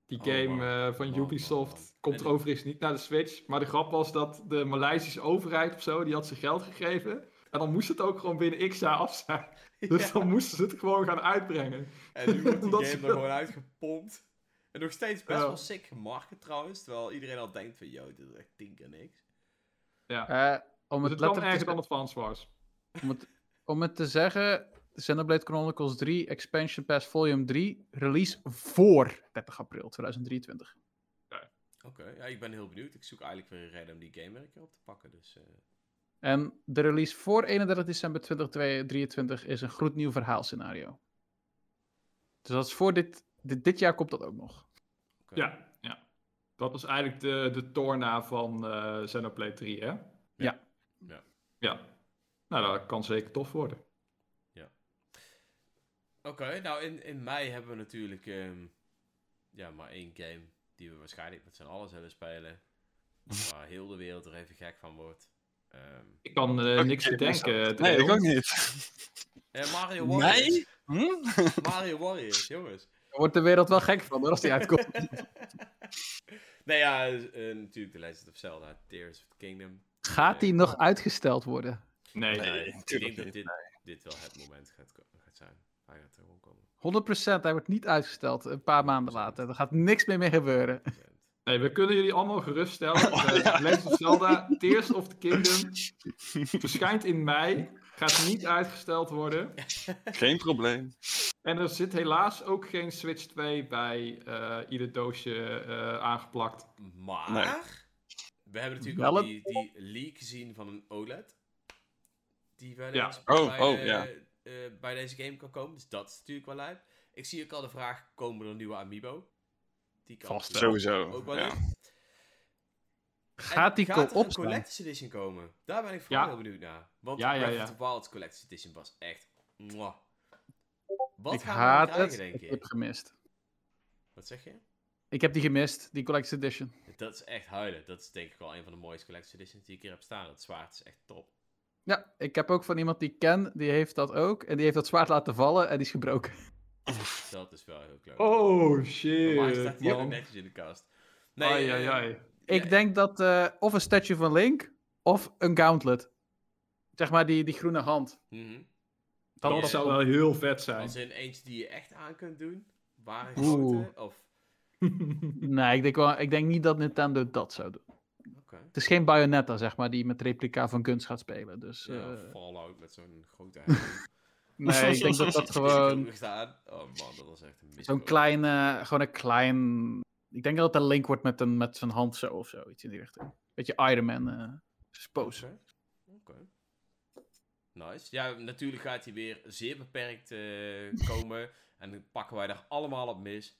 Die Oh, game man. eh, van Man, Ubisoft man, man. Komt En- overigens niet naar de Switch. Maar de grap was dat de Maleisische overheid of zo, die had ze geld gegeven. En dan moest het ook gewoon binnen x jaar af zijn. Dus ja. dan moesten ze het gewoon gaan uitbrengen. En nu wordt die game ze- er gewoon uitgepompt. En nog steeds best Ja. wel sick gemarket trouwens, terwijl iedereen al denkt van, yo, dit is echt tien keer niks. Ja. Eh, om, Dus het het letterlijk erger te, dan het Fans was. om, het, om het te zeggen, Xenoblade Chronicles 3 Expansion Pass Volume 3 release voor 30 april 2023. Oké, ja, ik ben heel benieuwd. Ik zoek eigenlijk weer een reden om die game weer een keer op te pakken, dus... eh, En de release voor 31 december 2023 is een gloednieuw verhaalscenario. Dus dat is voor dit, dit, dit jaar komt dat ook nog. oké. Ja, ja. Dat was eigenlijk de, de Torna van eh Xenoblade 3, hè? Ja. Ja. Ja. Nou, dat kan zeker tof worden. Oké, nou in, in mei hebben we natuurlijk ehm, ja, maar één game die we waarschijnlijk met z'n allen zullen spelen. Waar heel de wereld er even gek van wordt. Ehm, Ik kan eh, niks bedenken. Nee, Dreon. ik ook niet. eh, Mario Warriors. Nee? Hm? Mario Warriors, jongens. Daar wordt de wereld wel gek van hoor, als die uitkomt. nee, ja, eh, natuurlijk The Legend of Zelda, Tears of the Kingdom. Gaat die nog uitgesteld worden? Nee, Nee. Nee, ik denk dat dit, dit wel het moment gaat zijn. Hij gaat er gewoon komen. 100%, hij wordt niet uitgesteld. Een paar maanden later. Er gaat niks meer mee gebeuren. nee, we kunnen jullie allemaal geruststellen. Uh, Legend of Zelda, Tears of the Kingdom, verschijnt in mei. Gaat niet uitgesteld worden. Geen probleem. En er zit helaas ook geen Switch 2 bij eh, ieder doosje eh, aangeplakt. Maar, Nee. we hebben natuurlijk Wel al die, die leak gezien van een OLED. Die wel Ja. Oh, bij, oh, eh, ja. Eh, bij deze game kan komen. Dus dat is natuurlijk wel lijp. Ik zie ook al de vraag, komen er nieuwe Amiibo? Die kan Vast Sowieso. Ook wel ja. leuk. Gaat die gaat er een? Collector's Edition komen? Daar ben ik vooral Ja. heel benieuwd naar. Want Ja, ja, Breath ja. of the Wild Collector's Edition was echt... mwah. Wat ik gaan haat we nou het. krijgen, denk Ik heb gemist. Wat zeg je? Ik heb die gemist, die Collector's Edition. Dat is echt huilen. Dat is denk ik wel een van de mooiste Collector's Editions die ik hier heb staan. Dat zwaard is echt top. Ja, ik heb ook van iemand die ik ken, die heeft dat ook. En die heeft dat zwaard laten vallen en die is gebroken. Dat is wel heel leuk. Oh shit. Staat die ook man. netjes in de kast. Nee, ai, eh, ai, ai. Ik ja, denk dat eh, of een statue van Link, of een gauntlet. Zeg maar die, die groene hand. mhm. Dat zou wel heel vet zijn. Als in eentje die je echt aan kunt doen. Waar Oeh. grote. Of... Nee, ik denk, wel, ik denk niet dat Nintendo dat zou doen. Het is geen Bayonetta, zeg maar, die met replica van Guns gaat spelen. Dus, Ja, eh, Fallout met zo'n grote nee, ik denk dat dat gewoon. Oh man, dat was echt een mis. zo'n klein, eh, gewoon een klein... Ik denk dat het een link wordt met, een, met zijn hand zo of zo, iets in die richting. Beetje Iron Man eh pose. Oké. Oké. Nice. Ja, natuurlijk gaat hij weer zeer beperkt eh, komen. En dan pakken wij daar allemaal op mis.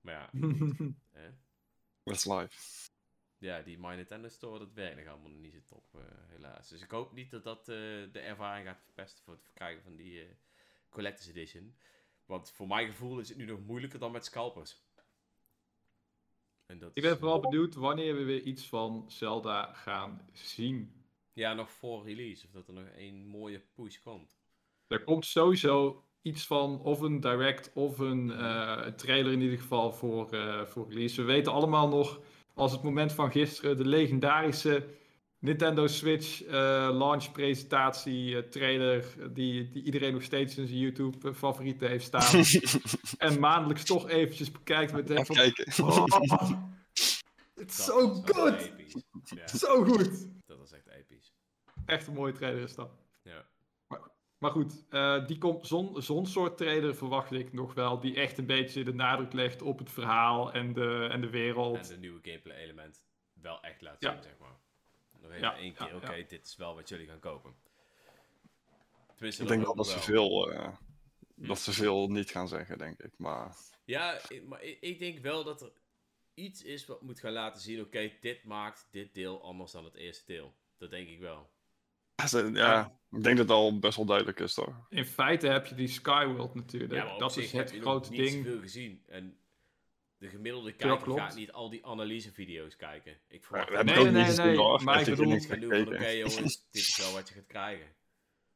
Maar ja, hè? That's live. Ja die My Nintendo Store, dat werkt nog allemaal niet zo top, eh, helaas. Dus ik hoop niet dat dat eh, de ervaring gaat verpesten voor het verkrijgen van die eh, Collector's Edition. Want voor mijn gevoel is het nu nog moeilijker dan met scalpers. En dat Ik is, ben vooral benieuwd wanneer we weer iets van Zelda gaan zien. Ja, nog voor release. Of dat er nog een mooie push komt. Er komt sowieso iets van, of een direct, of een trailer in ieder geval voor, voor release. We weten allemaal nog, als het moment van gisteren, de legendarische Nintendo Switch eh, launch presentatie eh, trailer, die, die iedereen nog steeds in zijn YouTube favorieten heeft staan. en maandelijks toch eventjes bekijkt met Even van, kijken. oh, het is Dat zo goed! Zo goed! dat was echt episch. Echt een mooie trailer is dat. Maar goed, eh, die komt zo'n zo'n soort trailer verwacht ik nog wel, die echt een beetje de nadruk legt op het verhaal en de, en de wereld. En de nieuwe gameplay element wel echt laat Ja. zien, zeg maar. Nog even Ja, één ja, keer, oké, ja. dit is wel wat jullie gaan kopen. Tenminste, Ik denk wel dat ze veel, eh, Hm. dat ze veel niet gaan zeggen, denk ik. Maar Ja, maar ik, ik denk wel dat er iets is wat moet gaan laten zien, oké, dit maakt dit deel anders dan het eerste deel. Dat denk ik wel. Ja, ja, ik denk dat het al best wel duidelijk is, toch? In feite heb je die Skyworld natuurlijk. Ja, dat is heb het grote niet ding. zoveel gezien. En de gemiddelde kijker gaat niet al die analysevideo's kijken. Ik Ja, verwacht heb ik Nee, nee, niet nee, hoor. maar ik heb bedoel- oké jongens, dit is wel wat je gaat krijgen.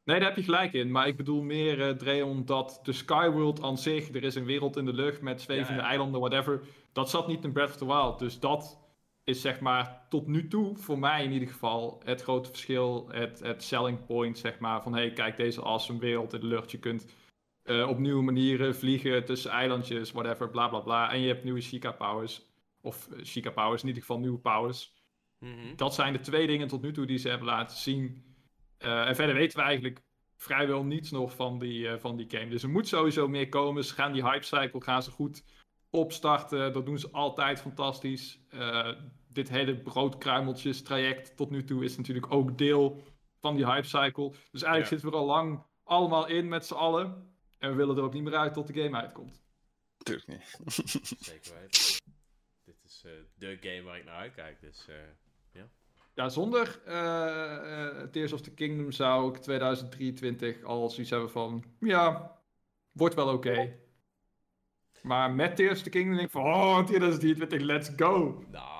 Nee, daar heb je gelijk in. Maar ik bedoel meer, eh Dreon, dat de Skyworld aan zich, er is een wereld in de lucht met zwevende Ja, ja. eilanden, whatever. Dat zat niet in Breath of the Wild. Dus dat is zeg maar tot nu toe, voor mij in ieder geval, het grote verschil. Het, het selling point, zeg maar. Van hey, kijk deze awesome wereld in de lucht. Je kunt eh, op nieuwe manieren vliegen tussen eilandjes, whatever, bla bla bla. En je hebt nieuwe Sheikah powers. Of eh, Sheikah powers, in ieder geval nieuwe powers. Mhm. Dat zijn de twee dingen tot nu toe die ze hebben laten zien. Eh, en verder weten we eigenlijk vrijwel niets nog van die, eh, van die game. Dus er moet sowieso meer komen. Ze gaan die hype cycle gaan ze goed opstarten. Dat doen ze altijd fantastisch. Eh, dit hele broodkruimeltjes traject tot nu toe is natuurlijk ook deel van die hype cycle. Dus eigenlijk Ja. zitten we er al lang allemaal in met z'n allen. En we willen er ook niet meer uit tot de game uitkomt. Natuurlijk niet. Zeker weten. Dit is eh, de game waar ik naar uitkijk, dus... eh, Ja, zonder eh, eh, Tears of the Kingdom zou ik 2023 al zoiets hebben van, ja, wordt wel oké. Maar met Tears of the Kingdom denk ik van, oh, 2023, let's go. Nou,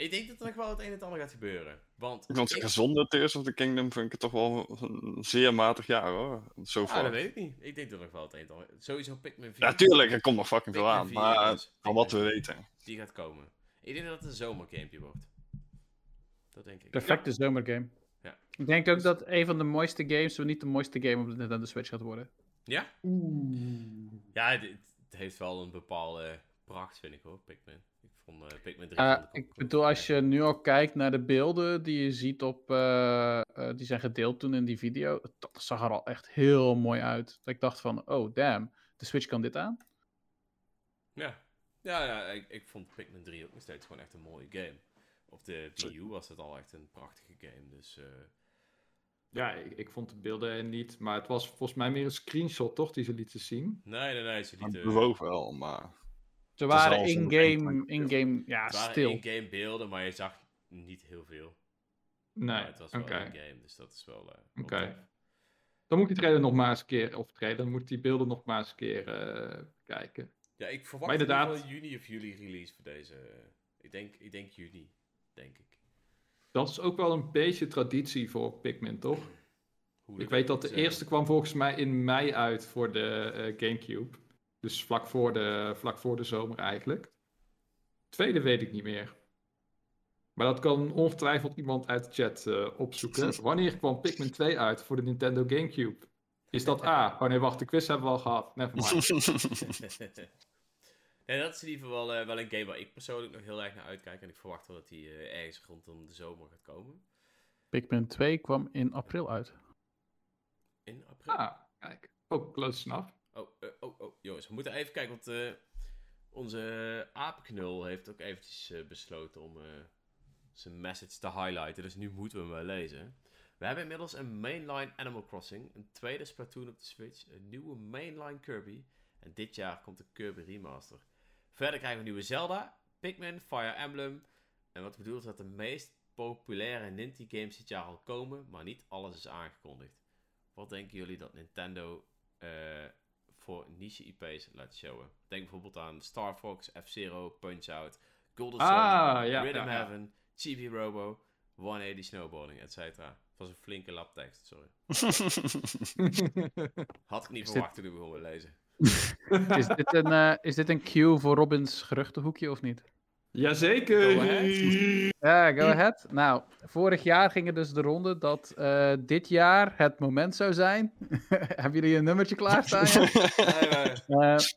ik denk dat er nog wel het een en het ander gaat gebeuren. Want... Ik vond ik- of the Kingdom vind ik het toch wel een zeer matig jaar, hoor. Zo Ah, dat weet ik niet. Ik denk dat er nog wel het een en het ander... Sowieso Pikmin 4. Ja, tuurlijk, er komt nog fucking veel aan. 4 Maar dus. van wat we weten. Die gaat komen. Ik denk dat het een zomergamepje wordt. Dat denk ik. Perfecte zomergame. Ja. Ik denk ook dat een van de mooiste games, zo niet de mooiste game op de Nintendo Switch gaat worden. Ja? Ja, het, het heeft wel een bepaalde pracht, vind ik hoor, Pikmin. Eh, Pikmin 3... Eh, ik bedoel, als je nu al kijkt naar de beelden die je ziet op, eh, eh, die zijn gedeeld toen in die video, dat zag er al echt heel mooi uit. Dat ik dacht van, oh damn, de Switch kan dit aan. Ja, ja, ja ik, ik vond Pikmin 3 ook nog steeds gewoon echt een mooie game. Op de Wii U was het al echt een prachtige game, dus... eh, Ja, ik, ik vond de beelden niet, maar het was volgens mij meer een screenshot, toch, die ze lieten zien. nee, nee, nee, ze Het lieten... bewoog wel, maar... Ze waren in-game, in-game, ja, Het waren stil. in-game beelden, maar je zag niet heel veel. Nee, Maar het was wel in-game, dus dat is wel... wel Oké. Dan moet die trailer nog maar eens een keer, of trailer, dan moet die beelden nog maar eens een keer eh, kijken. Ja, ik verwacht inderdaad- geval juni of juli release voor deze. eh, Ik denk, ik denk juni, denk ik. Dat is ook wel een beetje traditie voor Pikmin, toch? Ik weet dat de eerste kwam volgens mij in mei uit voor de Gamecube. Dus vlak voor, de, vlak voor de zomer eigenlijk. Tweede weet ik niet meer. Maar dat kan ongetwijfeld iemand uit de chat eh, opzoeken. Wanneer kwam Pikmin 2 uit voor de Nintendo Gamecube? Is dat A? Oh nee, wacht, de quiz hebben we al gehad. Nevermind. Ja, dat is in ieder geval wel, eh, wel een game waar ik persoonlijk nog heel erg naar uitkijk. En ik verwacht wel dat die eh, ergens rondom de zomer gaat komen. Pikmin 2 kwam in april uit. In april. Ah, kijk. Ook close enough. Oh, eh, oh, oh, jongens, we moeten even kijken, want eh, onze apenknul heeft ook eventjes eh, besloten om zijn message te highlighten. Dus nu moeten we hem wel lezen. We hebben inmiddels een mainline Animal Crossing, een tweede Splatoon op de Switch, een nieuwe mainline Kirby en dit jaar komt de Kirby Remaster. Verder krijgen we nieuwe Zelda, Pikmin, Fire Emblem en wat bedoelt dat de meest populaire Ninty games dit jaar al komen, maar niet alles is aangekondigd. Wat denken jullie dat Nintendo voor niche IP's laat showen? Denk bijvoorbeeld aan Star Fox, F-Zero, Punch-Out, Golden Sun, Ah, ja. Rhythm ja, ja. Heaven, Chibi Robo, 180 Snowboarding, et cetera. Het was een flinke lap tekst, sorry. Had ik niet Is verwacht toen ik begon lezen. Is dit een, eh, is dit een cue voor Robins geruchtenhoekje of niet? Jazeker. Go ahead. Ja, go ahead. Nou, vorig jaar ging het dus de ronde dat eh, dit jaar het moment zou zijn. Hebben jullie een nummertje klaarstaan? Er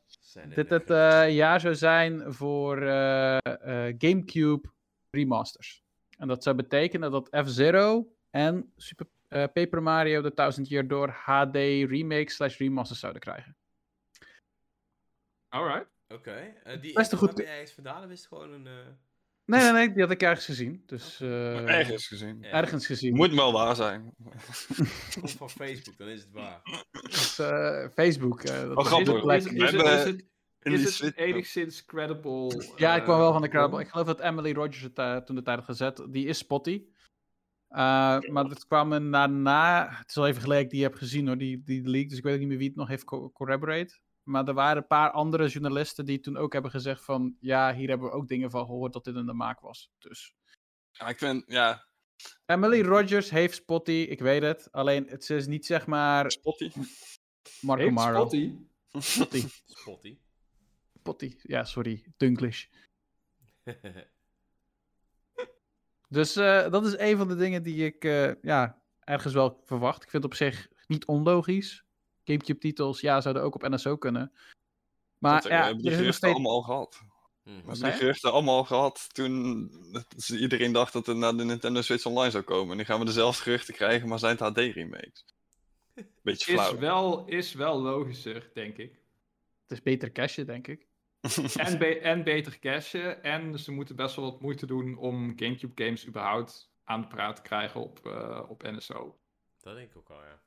dit het eh, jaar zou zijn voor eh, eh, GameCube remasters. En dat zou betekenen dat F-Zero en Super eh, Paper Mario de 1000 Year Door HD remake slash remasters zouden krijgen. Alright. Oké, eh, die Best een info goed- heb je ergens vandaan? Of is het gewoon een... eh, Nee, nee, nee, die had ik ergens gezien. Dus eh, Ergens gezien. ja, ergens gezien. Moet wel waar zijn. komt van Facebook, dan is het waar. Dus, eh, Facebook. eh, dat Oh, is grappig. een plek. Is, is, We is, hebben is het, is het enigszins credible? Ja, ik kwam wel van de bron? Ik geloof dat Emily Rogers het toen de tijd had gezet. Die is spotty. Uh, maar het kwam er daarna. Het is al even geleden dat ik die heb gezien hoor, die, die leak. Dus ik weet ook niet meer wie het nog heeft co- corroborate. Maar er waren een paar andere journalisten die toen ook hebben gezegd van... Ja, hier hebben we ook dingen van gehoord dat dit in de maak was. Dus... Ja, ik vind, ja, Emily Rogers heeft spotty, ik weet het. Alleen het is niet zeg maar Spotty. Marco Heeft Maro. Spotty? Spotty. Spotty. Spotty. Ja, sorry. Dunglish. Dus eh, dat is een van de dingen die ik eh, ja, ergens wel verwacht. Ik vind het op zich niet onlogisch. Gamecube-titels, ja, zouden ook op NSO kunnen. Maar Dat, we ja, hebben er die is geruchten steeds... allemaal al gehad. We Wat hebben die geruchten allemaal al gehad toen iedereen dacht dat het naar de Nintendo Switch Online zou komen. Nu gaan we dezelfde geruchten krijgen, maar zijn het HD-remakes. Beetje Is flauw. wel, is wel logischer, denk ik. Het is beter cashen, denk ik. En, be- en beter cashen. En ze moeten best wel wat moeite doen om Gamecube games überhaupt aan de praat te krijgen op, eh, op NSO. Dat denk ik ook al, ja.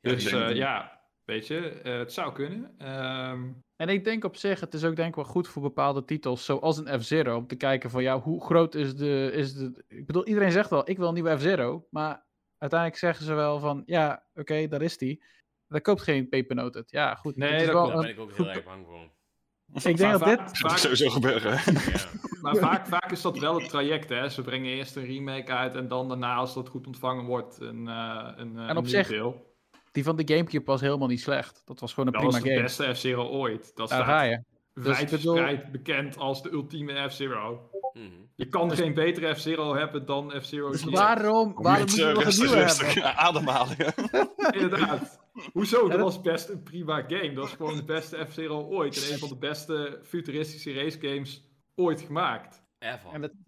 Dus eh, ja, weet je, eh, het zou kunnen. Ehm, En ik denk op zich, het is ook denk ik wel goed voor bepaalde titels, zoals een F-Zero, om te kijken van ja, hoe groot is de, is de... Ik bedoel, iedereen zegt wel, ik wil een nieuwe F-Zero, maar uiteindelijk zeggen ze wel van, ja, oké, daar is die. Daar koopt geen pepernoot het. Ja, goed. Nee, is dat wel. Daar een ben ik ook heel erg bang voor. Ik denk dat maar dit... Dat sowieso gebeuren. Ja. maar vaak, vaak is dat wel het traject, hè. Ze brengen eerst een remake uit en dan daarna, als dat goed ontvangen wordt, een, eh een, En op een zich, nieuw deel. Die van de Gamecube was helemaal niet slecht. Dat was gewoon een Dat was prima de game. beste F-Zero ooit. Dat Daar ga staat je. Dus wijdverspreid bekend als de ultieme F-Zero. Mhm. Je kan geen betere F-Zero hebben dan F-Zero Dus GX. waarom, waarom moet je nog een nieuwe rustig hebben? ademhalen. Inderdaad. Hoezo? Ja, Dat dat- was best een prima game. Dat is gewoon de beste F-Zero ooit. En een van de beste futuristische race games ooit gemaakt. Ever. En het- Ever.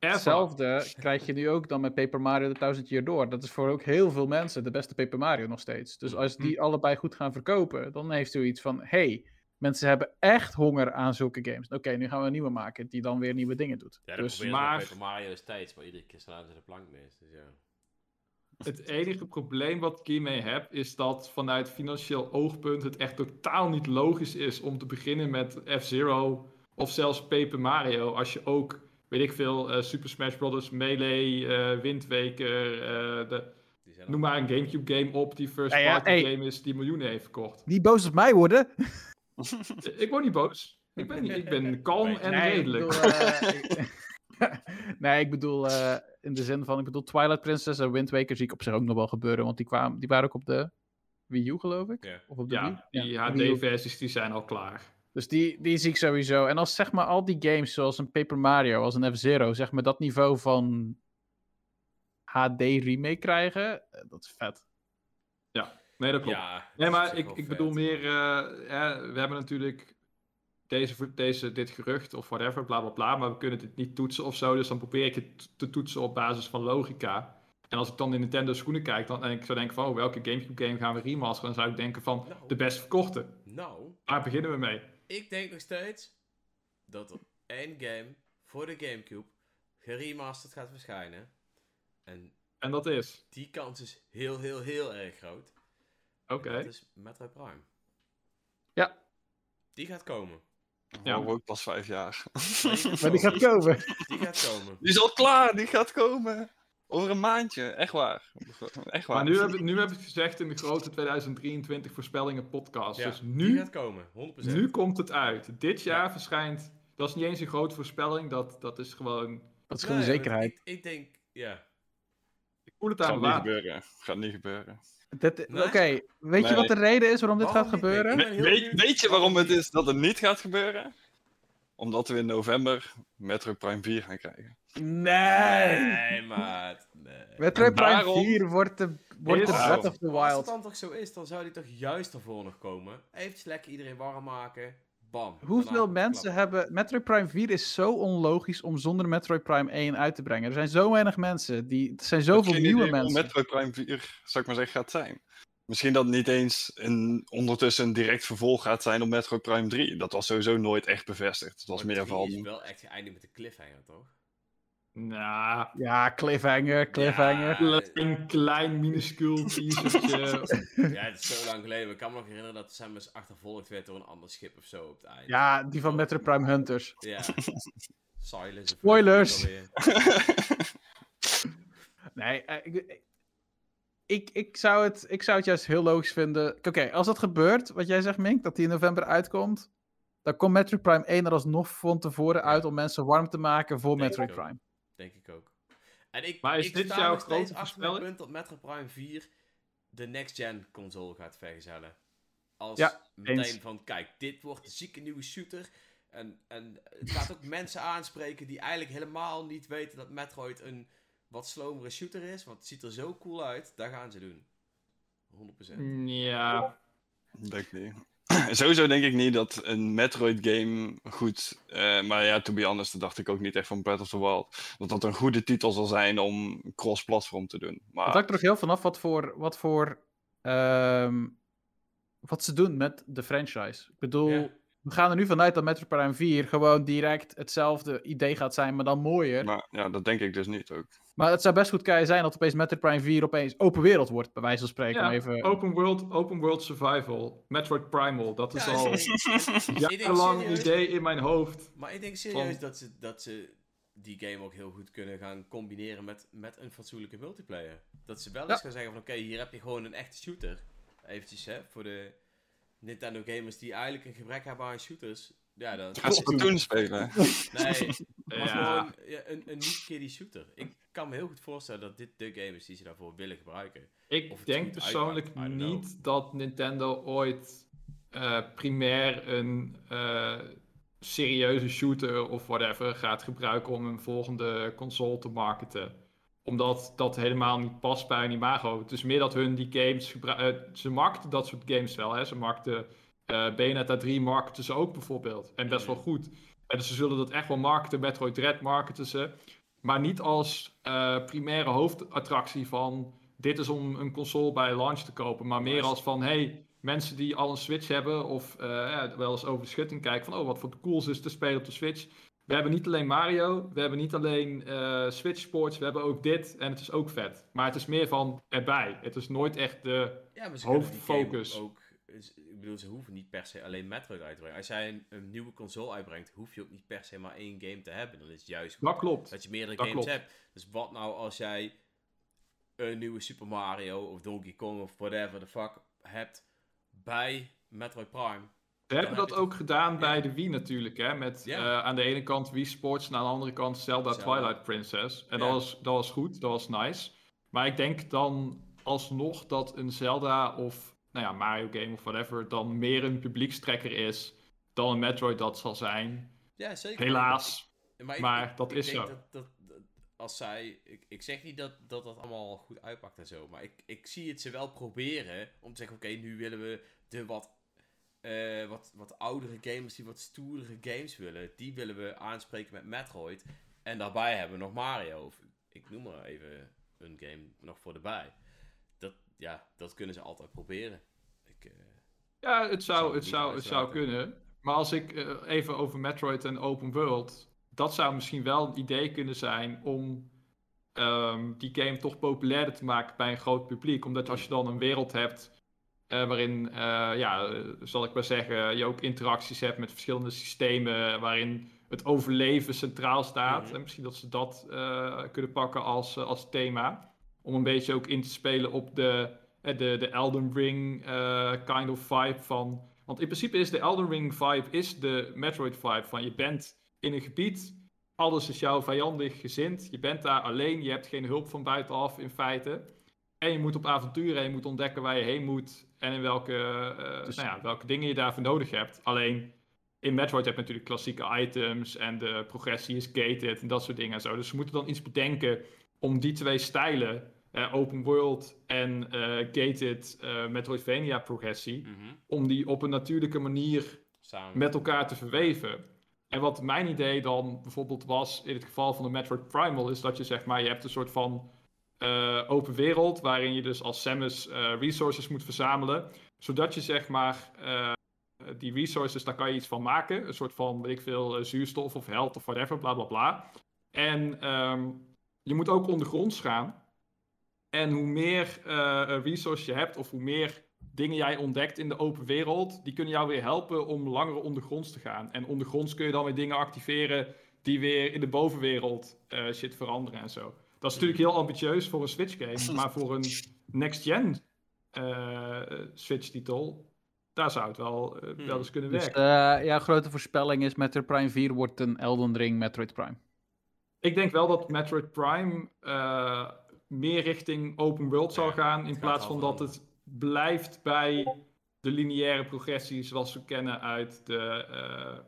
Hetzelfde krijg je nu ook dan met Paper Mario de 1000 Year Door. Dat is voor ook heel veel mensen de beste Paper Mario nog steeds. Dus als die allebei goed gaan verkopen, dan heeft u iets van... hey, mensen hebben echt honger aan zulke games. Oké, nu gaan we een nieuwe maken die dan weer nieuwe dingen doet. Ja, dat dus maar- Paper Mario steeds, maar iedere keer slaan ze de plank mis. Dus ja. Het enige probleem wat ik hiermee heb, is dat vanuit financieel oogpunt het echt totaal niet logisch is om te beginnen met F-Zero of zelfs Paper Mario. Als je ook, weet ik veel, eh, Super Smash Bros. Melee, eh Wind Waker, eh, de, noem maar een Gamecube game op die first Ja, ja, party hey. game is die miljoenen heeft verkocht. niet boos op mij worden. Ik word niet boos. Ik ben, niet, ik ben kalm en nee, redelijk. Ik bedoel, eh, ik- nee, ik bedoel eh, in de zin van, ik bedoel Twilight Princess en Wind Waker zie ik op zich ook nog wel gebeuren, want die, kwamen, die waren ook op de Wii U geloof ik. Ja. Of op de Ja, Wii? die U. HD-versies die zijn al klaar. Dus die, die zie ik sowieso. En als zeg maar al die games, zoals een Paper Mario, als een F-Zero, zeg maar dat niveau van HD remake krijgen, eh, dat is vet. Nee, dat klopt. Ja, Nee, maar ik, ik vet. bedoel meer, eh, hè, we hebben natuurlijk deze, deze, dit gerucht of whatever, bla bla bla, maar we kunnen dit niet toetsen of zo, dus dan probeer ik het te toetsen op basis van logica. En als ik dan in Nintendo schoenen kijk, dan en ik zou denken van, oh, welke Gamecube game gaan we remasteren? Dan zou ik denken van, Nou. de best verkochte. Nou, Daar beginnen we mee. Ik denk nog steeds dat er één game voor de Gamecube geremasterd gaat verschijnen. En En dat is, die kans is heel, heel, heel erg groot. oké. Dat is Metroid Prime. Ja. Die gaat komen. Ja. Ja. ook pas vijf jaar. Maar die gaat komen. Die gaat komen. Die is al klaar, die gaat komen. Over een maandje, echt waar. Echt waar. Maar nu heb, ik- nu heb ik gezegd in de grote 2023 voorspellingen podcast. Ja, dus Die nu, gaat komen, 100%. nu komt het uit. Dit jaar verschijnt, dat is niet eens een grote voorspelling, dat, dat is gewoon, Dat is gewoon Nee, zekerheid. Ik, ik denk, ja. ik voel het aan Gaat niet gebeuren. Gaat niet gebeuren. Nee? Oké, weet je wat de reden is waarom dit Waarom gaat niet? gebeuren? We- weet, weet je waarom het is dat het niet gaat gebeuren? Omdat we in november Metroid Prime 4 gaan krijgen. Nee! Nee, maat. Nee. Metroid Prime daarom- 4 wordt de, wordt de Breath of the Als het Wild. dan toch zo is, dan zou die toch juist ervoor nog komen. Eventjes lekker iedereen warm maken. Bam. Hoeveel de mensen hebben... Metroid Prime 4 is zo onlogisch om zonder Metroid Prime 1 uit te brengen. Er zijn zo weinig mensen. Die, er zijn zoveel nieuwe mensen. Metroid Prime 4, zou ik maar zeggen, gaat zijn. Misschien dat het niet eens een, ondertussen een direct vervolg gaat zijn op Metroid Prime 3. Dat was sowieso nooit echt bevestigd. Het was Maar meer van... is wel echt geëindigd met een cliffhanger, toch? Nou, Ja, cliffhanger, cliffhanger. Ja, een klein minuscuul teasertje. ja, het is zo lang geleden. Ik kan me nog herinneren dat Samus achtervolgd werd door een ander schip of zo op het eind. Ja, die van Metroid Prime Hunters. Ja. Silence. of Spoilers. Nee, eh, ik, ik, ik, zou het, ik zou het juist heel logisch vinden. Oké, als dat gebeurt, wat jij zegt, Mink, dat die in november uitkomt, dan komt Metroid Prime 1 er alsnog van tevoren uit om mensen warm te maken voor Denk Metroid. Prime. Denk ik ook. En ik, Maar is ik dit sta jouw nog steeds grote achter mijn voorspelling? punt dat Metroid Prime 4 de next-gen console gaat vergezellen. Als Ja, meteen eens. van, kijk, dit wordt een zieke nieuwe shooter. En, en het gaat ook mensen aanspreken die eigenlijk helemaal niet weten dat Metroid een wat slomere shooter is. Want het ziet er zo cool uit. Dat gaan ze doen. 100%. Ja, Denk niet. Sowieso denk ik niet dat een Metroid game goed... eh, maar ja, to be honest, dat dacht ik ook niet echt van Breath of the Wild. Dat dat een goede titel zal zijn om cross-platform te doen. Het Maar hangt er ook heel vanaf wat voor, wat voor ehm, wat ze doen met de franchise. Ik bedoel. We gaan er nu vanuit dat Metroid Prime 4 gewoon direct hetzelfde idee gaat zijn, maar dan mooier. Maar, maar ja, dat denk ik dus niet ook. het zou best goed kunnen zijn dat opeens Metroid Prime 4 opeens open wereld wordt, bij wijze van spreken. ja even... open, world, open world survival, Metroid Primal, dat is Ja, al jarenlang een serieus- idee in mijn hoofd. Maar ik denk serieus Van- dat, ze, dat ze die game ook heel goed kunnen gaan combineren met, met een fatsoenlijke multiplayer. Dat ze wel eens Ja. gaan zeggen van oké, hier heb je gewoon een echte shooter. Eventjes hè, voor de Nintendo gamers die eigenlijk een gebrek hebben aan shooters. Ja, dan... Gaan ze Splatoon spelen? Nee, maar Ja. gewoon ja, een, een niet-kiddie shooter. Ik kan me heel goed voorstellen dat dit de game is die ze daarvoor willen gebruiken. Ik denk persoonlijk niet dat Nintendo ooit eh, primair een eh, serieuze shooter of whatever gaat gebruiken om een volgende console te marketen. Omdat dat helemaal niet past bij hun imago. Het is meer dat hun die games gebruiken. ze markten dat soort games wel. Hè? Ze markten eh Bayonetta 3 marketen ze ook bijvoorbeeld. En best wel goed. En dus ze zullen dat echt wel marketen. Metroid Dread marketen ze. Maar niet als eh, primaire hoofdattractie van dit is om een console bij launch te kopen. Maar meer als van hey, mensen die al een Switch hebben of eh, ja, wel eens over de schutting kijken van oh wat voor cools is te spelen op de Switch. We hebben niet alleen Mario, we hebben niet alleen eh, Switch Sports, we hebben ook dit en het is ook vet. Maar het is meer van erbij. Het is nooit echt de... Ja, maar ze Hoofdfocus. ook... Ik bedoel, ze hoeven niet per se alleen Metroid uit te brengen. Als jij een, een nieuwe console uitbrengt, hoef je ook niet per se maar één game te hebben. Dan is het juist goed Dat klopt. dat je meerdere Dat games klopt. hebt. Dus wat nou als jij een nieuwe Super Mario of Donkey Kong of whatever the fuck hebt bij Metroid Prime. Ze hebben heb dat ook gedaan Ja. bij de Wii natuurlijk, hè? Met Ja. eh, aan de ene kant Wii Sports en aan de andere kant Zelda, Zelda. Twilight Princess. En Ja. dat, was, dat was goed, dat was nice. Maar ik denk dan alsnog dat een Zelda of nou ja, Mario game of whatever dan meer een publiekstrekker is dan een Metroid dat zal zijn. Ja, zeker. Helaas. Maar, ik- maar ik- dat ik is denk zo. Dat, dat, dat als zij. Ik, ik zeg niet dat, dat dat allemaal goed uitpakt en zo. Maar ik, ik zie het ze wel proberen. Om te zeggen: oké, nu willen we de wat, eh, wat, wat oudere gamers die wat stoerdere games willen. Die willen we aanspreken met Metroid. En daarbij hebben we nog Mario. Of, ik noem maar even een game nog voor erbij. Dat, ja, dat kunnen ze altijd proberen. Ik, eh, Ja, het Zou het zou, het zou kunnen. Maar als ik eh, even over Metroid en Open World. Dat zou misschien wel een idee kunnen zijn om ehm, die game toch populairder te maken bij een groot publiek. Omdat als je dan een wereld hebt eh, waarin, eh, ja, eh, zal ik maar zeggen, je ook interacties hebt met verschillende systemen. Waarin het overleven centraal staat. Mhm. En misschien dat ze dat kunnen pakken als, als thema. Om een beetje ook in te spelen op de, de, de Elden Ring kind of vibe van. Want in principe is de Elden Ring vibe is de Metroid vibe van je bent in een gebied, alles is jou vijandig gezind, je bent daar alleen, je hebt geen hulp van buitenaf in feite. En je moet op avontuur en je moet ontdekken waar je heen moet en in welke, eh, Dus- nou ja, welke dingen je daarvoor nodig hebt. Alleen in Metroid heb je natuurlijk klassieke items en de progressie is gated en dat soort dingen en zo. Dus ze moeten dan iets bedenken om die twee stijlen, eh, open world en eh, gated eh, Metroidvania progressie, mhm. om die op een natuurlijke manier Samen. met elkaar te verweven. En wat mijn idee dan bijvoorbeeld was in het geval van de Metroid Primal, is dat je zeg maar, je hebt een soort van eh, open wereld waarin je dus als Samus eh, resources moet verzamelen, zodat je zeg maar eh, die resources, daar kan je iets van maken, een soort van, weet ik veel, zuurstof of held of whatever, bla bla bla. En ehm, je moet ook ondergronds gaan. En hoe meer resources je hebt, of hoe meer dingen jij ontdekt in de open wereld, die kunnen jou weer helpen om langer ondergronds te gaan. En ondergronds kun je dan weer dingen activeren die weer in de bovenwereld shit veranderen en zo. Dat is natuurlijk heel ambitieus voor een Switch game, maar voor een next-gen eh, Switch-titel, daar zou het wel, eh, Hmm. wel eens kunnen Dus werken. eh ja, grote voorspelling is Metroid Prime 4 wordt een Elden Ring Metroid Prime. Ik denk wel dat Metroid Prime eh, meer richting open world zal gaan. In plaats van dat het blijft bij de lineaire progressie zoals we kennen uit de, eh,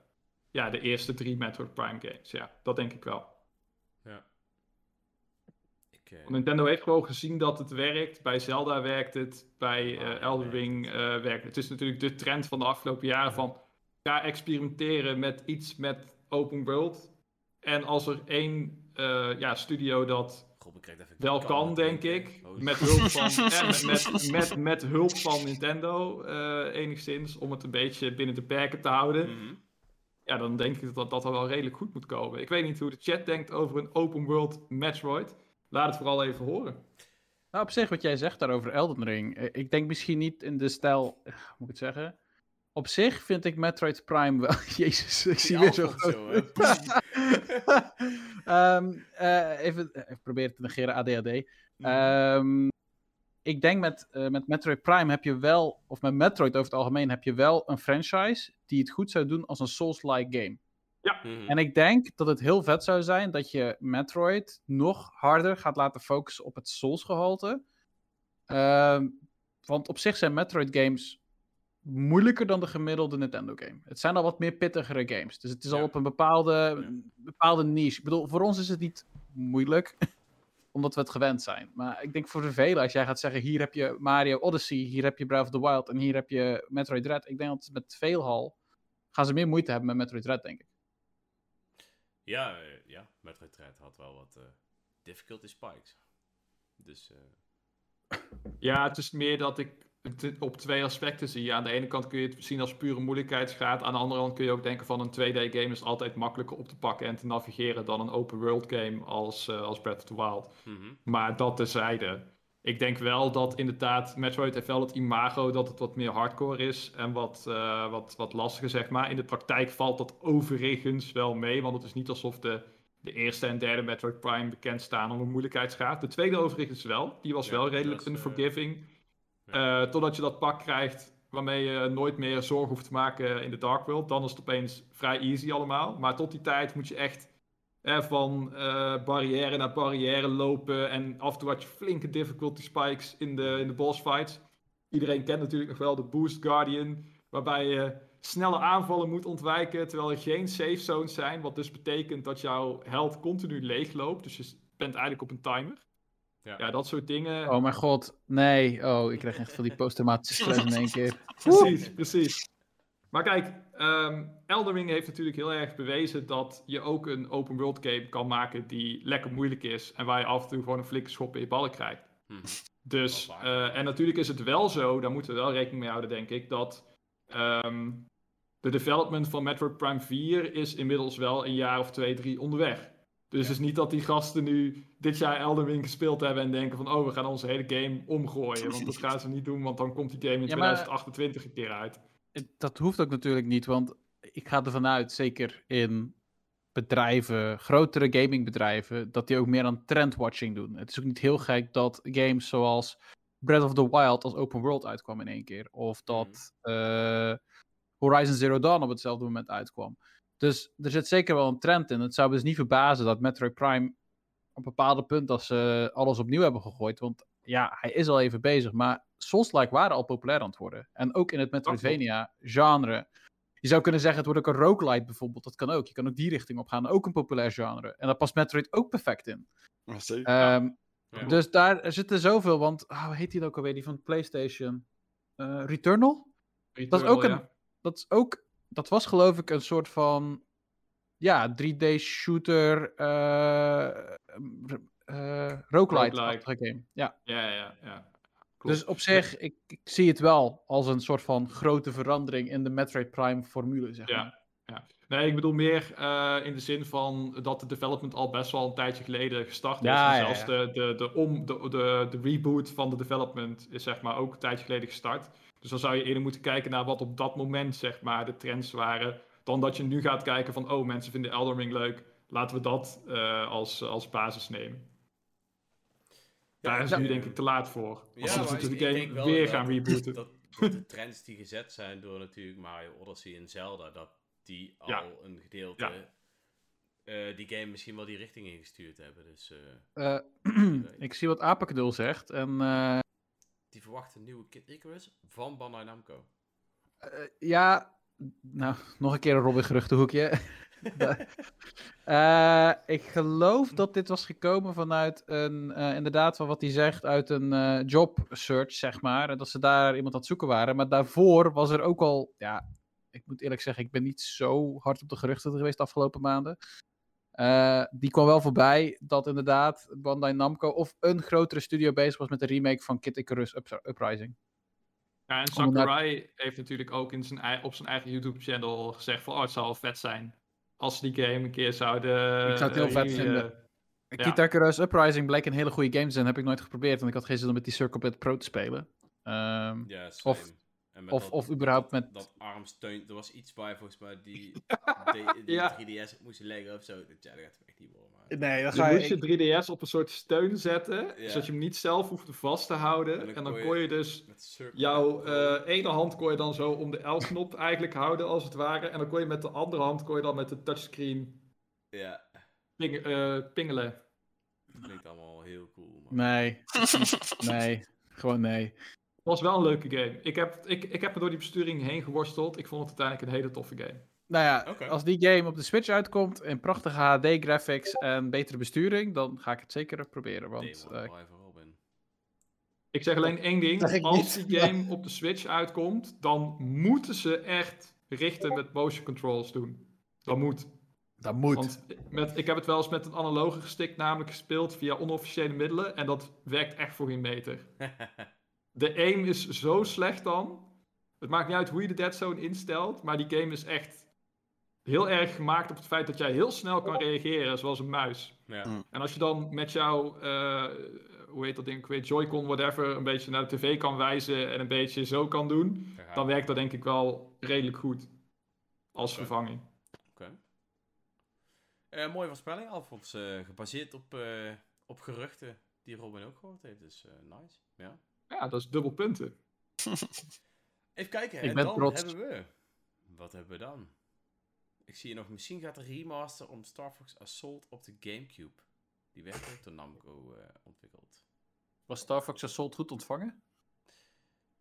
ja, de eerste drie Metroid Prime games. Ja, dat denk ik wel. Nintendo heeft gewoon gezien dat het werkt. Bij Zelda werkt het. Bij eh, Mario Elden werkt Ring het. eh, werkt het. Het is natuurlijk de trend van de afgelopen jaren van... Ga experimenteren met iets met open world. En als er één eh, ja, studio dat God, ik krijg even wel kan denk ik. Oh, Met hulp van, eh, met, met, met, met hulp van Nintendo eh, enigszins. Om het een beetje binnen de perken te houden. Mhm. Ja, dan denk ik dat dat er wel redelijk goed moet komen. Ik weet niet hoe de chat denkt over een open world Metroid. Laat het vooral even horen. Nou, op zich wat jij zegt daarover Elden Ring. eh, Ik denk misschien niet in de stijl, eh, hoe moet ik het zeggen? Op zich vind ik Metroid Prime wel... Jezus, ik zie weer zo groot. zo, hè? Ehm, eh, even, ik probeer te negeren ADHD. Mhm. Ehm, ik denk met, eh, met Metroid Prime heb je wel, of met Metroid over het algemeen, heb je wel een franchise die het goed zou doen als een Souls-like game. Mhm. En ik denk dat het heel vet zou zijn dat je Metroid nog harder gaat laten focussen op het Souls-gehalte. Ehm, want op zich zijn Metroid-games moeilijker dan de gemiddelde Nintendo-game. Het zijn al wat meer pittigere games. Dus het is al Ja. op een bepaalde, bepaalde niche. Ik bedoel, voor ons is het niet moeilijk, omdat we het gewend zijn. Maar ik denk voor de velen, als jij gaat zeggen: hier heb je Mario Odyssey, hier heb je Breath of the Wild en hier heb je Metroid Dread. Ik denk dat met veelal gaan ze meer moeite hebben met Metroid Dread, denk ik. Ja, eh, ja, Metroid Dread had wel wat eh, difficulty spikes. Dus, eh, Ja, het is meer dat ik het op twee aspecten zie. Aan de ene kant kun je het zien als pure moeilijkheidsgraad. Aan de andere kant kun je ook denken van een 2D-game is altijd makkelijker op te pakken en te navigeren dan een open world game als, als Breath of the Wild. mhm. Maar dat terzijde. Ik denk wel dat inderdaad Metroid heeft wel het imago dat het wat meer hardcore is en wat, eh, wat, wat lastiger, zeg maar. In de praktijk valt dat overigens wel mee, want het is niet alsof de, de eerste en derde Metroid Prime bekend staan om een moeilijkheidsgraad. De tweede overigens wel. Die was Ja, wel redelijk was, eh, unforgiving. Eh, totdat je dat pak krijgt waarmee je nooit meer zorgen hoeft te maken in de Dark World. Dan is het opeens vrij easy allemaal. Maar tot die tijd moet je echt van eh, barrière naar barrière lopen. En af en toe had je flinke difficulty spikes in de, in de boss fights. Iedereen kent natuurlijk nog wel de Boost Guardian. Waarbij je snelle aanvallen moet ontwijken terwijl er geen safe zones zijn. Wat dus betekent dat jouw held continu leeg loopt. Dus je, bent eigenlijk op een timer. Ja. Ja, dat soort dingen. Oh mijn god, nee. Oh, ik krijg echt van die posttraumatische stress in één keer. Precies, precies. Maar kijk, ehm Elden Ring heeft natuurlijk heel erg bewezen dat je ook een open world game kan maken die lekker moeilijk is en waar je af en toe gewoon een flinke schop in je ballen krijgt. Mhm. Dus, eh, en natuurlijk is het wel zo, daar moeten we wel rekening mee houden, denk ik, dat ehm, de development van Metroid Prime 4 is inmiddels wel een jaar of twee, drie onderweg. Dus het is niet dat die gasten nu dit jaar Elden Ring gespeeld hebben en denken van, oh, we gaan onze hele game omgooien. Want dat gaan ze niet doen, want dan komt die game in Ja, maar- 2028 een keer uit. Dat hoeft ook natuurlijk niet, want ik ga ervan uit, zeker in bedrijven, grotere gamingbedrijven, dat die ook meer aan trendwatching doen. Het is ook niet heel gek dat games zoals Breath of the Wild als open world uitkwam in één keer. Of dat eh, Horizon Zero Dawn op hetzelfde moment uitkwam. Dus er zit zeker wel een trend in. Het zou me dus niet verbazen dat Metroid Prime op een bepaald punt als ze alles opnieuw hebben gegooid. Want ja, hij is al even bezig. Maar Souls-like waren al populair aan het worden. En ook in het Metroidvania-genre. Je zou kunnen zeggen, het wordt ook een roguelite bijvoorbeeld. Dat kan ook. Je kan ook die richting op gaan. Ook een populair genre. En daar past Metroid ook perfect in. Ja. Ehm, Ja. Dus daar er zitten zoveel. Want, oh, hoe heet die ook alweer? Die van PlayStation. Eh, Returnal? Dat is ook een- Dat is ook... Dat was geloof ik een soort van... Ja, 3D-shooter... eh eh roguelite-achtige game. Ja. Ja, ja, ja. Klopt. Dus op zich, ik, ik zie het wel als een soort van grote verandering in de Metroid Prime formule, zeg maar. Ja, ja. Nee, ik bedoel meer eh, in de zin van dat de development al best wel een tijdje geleden gestart is. Ja, en ja, zelfs. De, de, de, om, de, de, de reboot van de development is zeg maar ook een tijdje geleden gestart. Dus dan zou je eerder moeten kijken naar wat op dat moment zeg maar de trends waren. Dan dat je nu gaat kijken van, oh mensen vinden Elden Ring leuk. Laten we dat eh, als, als basis nemen. Daar is het nu denk ik te laat voor. Ja, ik- we de game weer dat- gaan rebooten. Dat, dat de trends die gezet zijn door natuurlijk Mario Odyssey en Zelda, dat die al Ja. een gedeelte Ja. eh, die game misschien wel die richting ingestuurd hebben. Dus eh, Eh, ik zie wat Apakadul zegt. En eh, die verwachten een nieuwe Kid Icarus van Bandai Namco. eh, ja, nou, nog een keer een Robin geruchtenhoekje. Eh, ik geloof dat dit was gekomen vanuit een, eh, inderdaad, van wat hij zegt, uit een eh, job search, zeg maar. En dat ze daar iemand aan het zoeken waren. Maar daarvoor was er ook al, ja, ik moet eerlijk zeggen, ik ben niet zo hard op de geruchten geweest de afgelopen maanden. Die kwam wel voorbij dat inderdaad Bandai Namco of een grotere studio bezig was met de remake van Kid Icarus Up- Uprising. Ja, en inderdaad- Sakurai heeft natuurlijk ook in zijn, op zijn eigen YouTube-channel gezegd van, oh, het zou wel vet zijn als ze die game een keer zouden... Ik zou het heel eh, vet vinden. Ja. Kid Icarus Uprising bleek een hele goede game te zijn. Heb ik nooit geprobeerd, want ik had geen zin om met die Circle Pit Pro te spelen. Ehm, Ja, Of-. En met of- of überhaupt dat, met- Dat armsteun, er was iets bij volgens mij die, de, die Ja. 3DS moest leggen of zo. Ja, dat gaat echt niet worden. Nee, dan Je moest je 3DS op een soort steun zetten, Ja. zodat je hem niet zelf hoefde vast te houden. En dan En dan, kon je- kon je dus jouw eh, ene hand kon je dan zo om de L-knop eigenlijk houden, als het ware. En dan kon je met de andere hand kon je dan met de touchscreen Ja, ping, eh, pingelen. dat klinkt allemaal heel cool. Maar... Nee. nee. Gewoon nee. Het was wel een leuke game. Ik heb, ik, ik heb me door die besturing heen geworsteld. Ik vond het uiteindelijk een hele toffe game. Nou ja, als die game op de Switch uitkomt in prachtige HD-graphics en betere besturing, dan ga ik het zeker proberen. Want eh. Ik zeg alleen één ding. Als die game op de Switch uitkomt, dan moeten ze echt richten met motion controls doen. Dat moet. dat moet. Want met, ik heb het wel eens met een analoge gestikt namelijk gespeeld via onofficiële middelen. En dat werkt echt voor geen meter. De aim is zo slecht dan. Het maakt niet uit hoe je de dead zone instelt. Maar die game is echt heel erg gemaakt op het feit dat jij heel snel kan reageren, zoals een muis. ja. Mm. En als je dan met jouw, eh, hoe heet dat ding, ik weet, Joy-Con, whatever, een beetje naar de tv kan wijzen en een beetje zo kan doen, dan we. werkt dat denk ik wel redelijk goed. Als vervanging. Oké. Eh, mooie voorspelling, Alfons. eh, gebaseerd op, eh, op geruchten die Robin ook gehoord heeft. Dus eh, nice. Ja. Ja, dat is dubbel punten. Even kijken. Ik en ben dan trots. hebben we... Wat hebben we dan? Ik zie hier nog, misschien gaat de remaster om Star Fox Assault op de Gamecube. Die werd ook door Namco eh, ontwikkeld. Was Star Fox Assault goed ontvangen?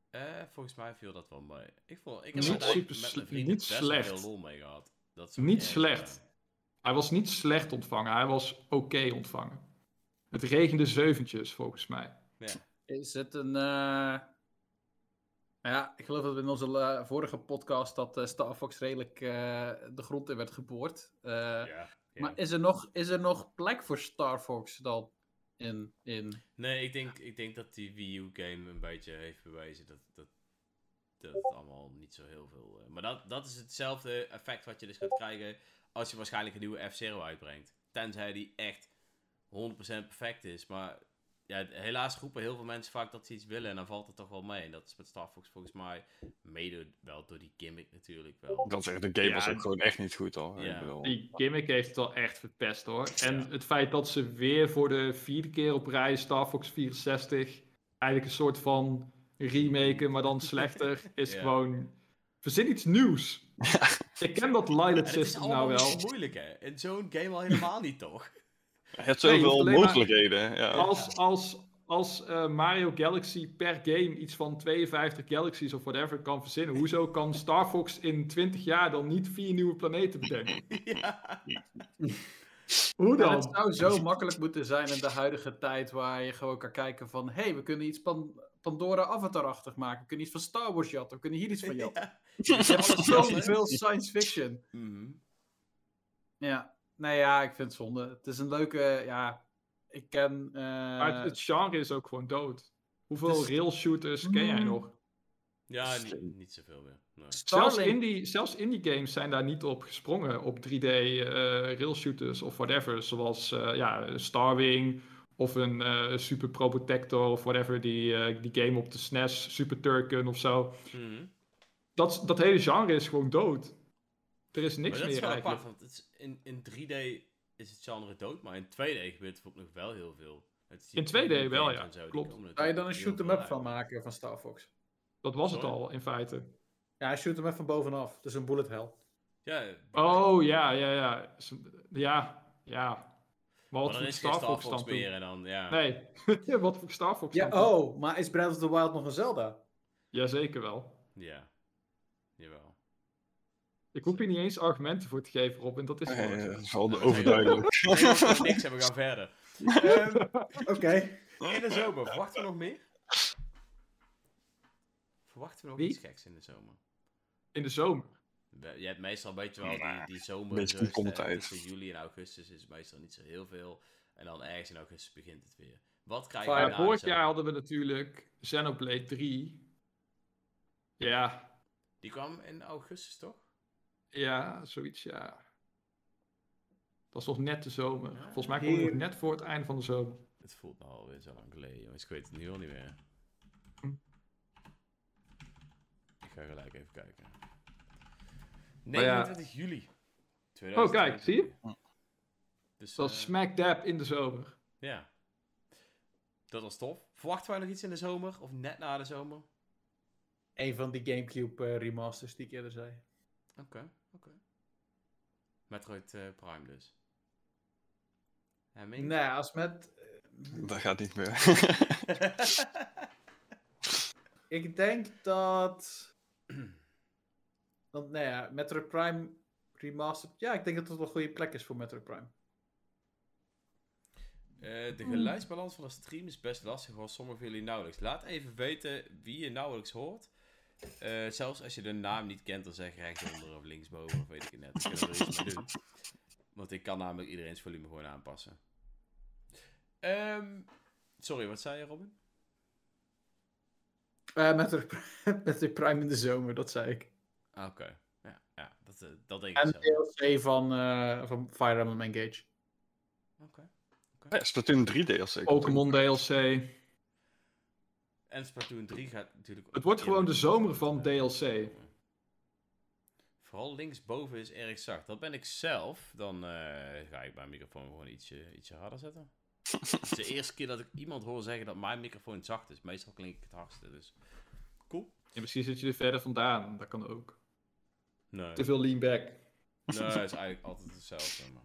Eh, volgens mij viel dat wel mee. Ik, vond, ik heb Niet er super met niet slecht. veel lol mee gehad. Dat is Niet slecht. eh, Hij was niet slecht ontvangen, hij was oké ontvangen. Het regende zeventjes, volgens mij. Is het een. Ja, ik geloof dat in onze vorige podcast dat eh, Star Fox redelijk eh, de grond in werd geboord. Eh, ja, ja. Maar is er, nog, is er nog plek voor Star Fox dan in? in... Nee, ik denk, ik denk dat die Wii U-game een beetje heeft bewezen dat, dat, dat het allemaal niet zo heel veel... maar dat, dat is hetzelfde effect wat je dus gaat krijgen als je waarschijnlijk een nieuwe F-Zero uitbrengt. Tenzij die echt 100% perfect is. Maar ja, helaas roepen heel veel mensen vaak dat ze iets willen en dan valt het toch wel mee. En dat is met Star Fox volgens mij mede wel door die gimmick natuurlijk wel. Dat is echt, de game Ja, was ook gewoon echt niet goed hoor. Ja. Ik bedoel, Die gimmick heeft het wel echt verpest hoor. En Ja. het feit dat ze weer voor de vierde keer op rij Star Fox 64 eigenlijk een soort van remake, maar dan slechter, is Ja. gewoon. Verzin iets nieuws. Ik ken dat Lilith het is system allemaal nou wel. zo moeilijk hè. In zo'n game al helemaal niet toch? Je hebt Nee, je zoveel hoeft alleen maar- mogelijkheden. Ja. Als, als, als eh, Mario Galaxy per game iets van 52 galaxies of whatever kan verzinnen, hoezo kan Star Fox in 20 jaar dan niet vier nieuwe planeten bedenken? ja. Hoe Ja, het dan? zou zo makkelijk moeten zijn in de huidige tijd waar je gewoon kan kijken van... Hé, hey, we kunnen iets Pan Pandora Avatar-achtig maken. We kunnen iets van Star Wars jatten. We kunnen hier iets van jatten. Ja. Je hebt zoveel science fiction. Mhm. Ja, nee ja, ik vind het zonde. Het is een leuke, ja, ik ken... eh, Maar het, het genre is ook gewoon dood. Hoeveel is- rail shooters ken jij Mm. nog? Ja, niet, niet zoveel meer. Nee. Zelfs indie, zelfs indie games zijn daar niet op gesprongen, op 3D eh rail shooters of whatever. Zoals eh, ja, Starwing of een eh, Super Pro Protector of whatever, die, eh, die game op de SNES, Super Turken of zo. Mhm. Dat, dat hele genre is gewoon dood. Er is niks maar dat is meer wel apart, eigenlijk. want het is in, in 3D is het genre dood, maar in 2D gebeurt er ook nog wel heel veel. Het In 2D wel, ja, zo, klopt. Kan je dan een shoot-em-up van maken van Star Fox? Dat was het al, in feite. Ja, shoot-em-up van bovenaf. Dus een bullet hell. Ja, Oh, ja, ja, ja. Ja, ja. Maar wat voor Star Fox dan meer dan, ja. Nee, wat voor Star Fox Ja, dan oh, maar is Breath of the Wild nog een Zelda? Jazeker wel. Ja, jawel. Ik hoef hier niet eens argumenten voor te geven, Rob, en dat is gewoon zo. dat is wel Nee, overduidelijk. Nee, dat is niks en we gaan verder. Ehm, Oké. in de zomer, verwachten we nog meer? Verwachten we nog Wie? iets geks in de zomer? In de zomer. Je hebt meestal, weet je wel, die, die zomer. beetje eh, Tussen juli en augustus is meestal niet zo heel veel. En dan ergens in augustus begint het weer. Wat krijg je na de vorig jaar hadden we natuurlijk Xenoblade 3. Ja, Die kwam in augustus, toch? Ja, zoiets, ja. Dat was nog net de zomer. Ja. Volgens mij kwam het net voor het einde van de zomer. Het voelt nou alweer zo lang geleden, jongens. Ik weet het nu al niet meer. Hm. Ik ga gelijk even kijken. Maar ja. 29 juli. Oh, kijk, zie je? 2022. Dus, Dat eh, is smack dab in de zomer. ja. Dat was tof. Verwachten wij nog iets in de zomer? Of net na de zomer? Een van die Gamecube eh, remasters die ik eerder zei. Oké, oké. Metroid eh, Prime dus. Nee, als met... Dat gaat niet meer. Ik denk dat... Want, nou ja, Metroid Prime Remastered... Ja, ik denk dat het wel een goede plek is voor Metroid Prime. Eh, de geluidsbalans van de stream is best lastig, hoor sommigen van jullie nauwelijks. Laat even weten wie je nauwelijks hoort. Eh, zelfs als je de naam niet kent, dan zeg je rechtsonder of linksboven, of weet ik het net. Er iets mee doen. Want ik kan namelijk iedereen's volume gewoon aanpassen. Ehm, sorry, wat zei je, Robin? Eh Metroid, Prime- Metroid Prime in de zomer, dat zei ik. Ah, Oké, ja, ja dat, eh, dat denk ik En. DLC van, eh, van Fire Emblem Engage. Oké. Ja, Splatoon 3 DLC. Pokémon DLC. En Splatoon 3 gaat natuurlijk... Het wordt gewoon de zomer van DLC. Vooral linksboven is erg zacht. Dat ben ik zelf. Dan eh, ga ik mijn microfoon gewoon ietsje, ietsje harder zetten. Het is de eerste keer dat ik iemand hoor zeggen dat mijn microfoon zacht is. Meestal klink ik het hardste, dus... Cool. En misschien zit je er verder vandaan. Dat kan ook. Nee, Te veel lean back. nee is eigenlijk altijd hetzelfde. Maar...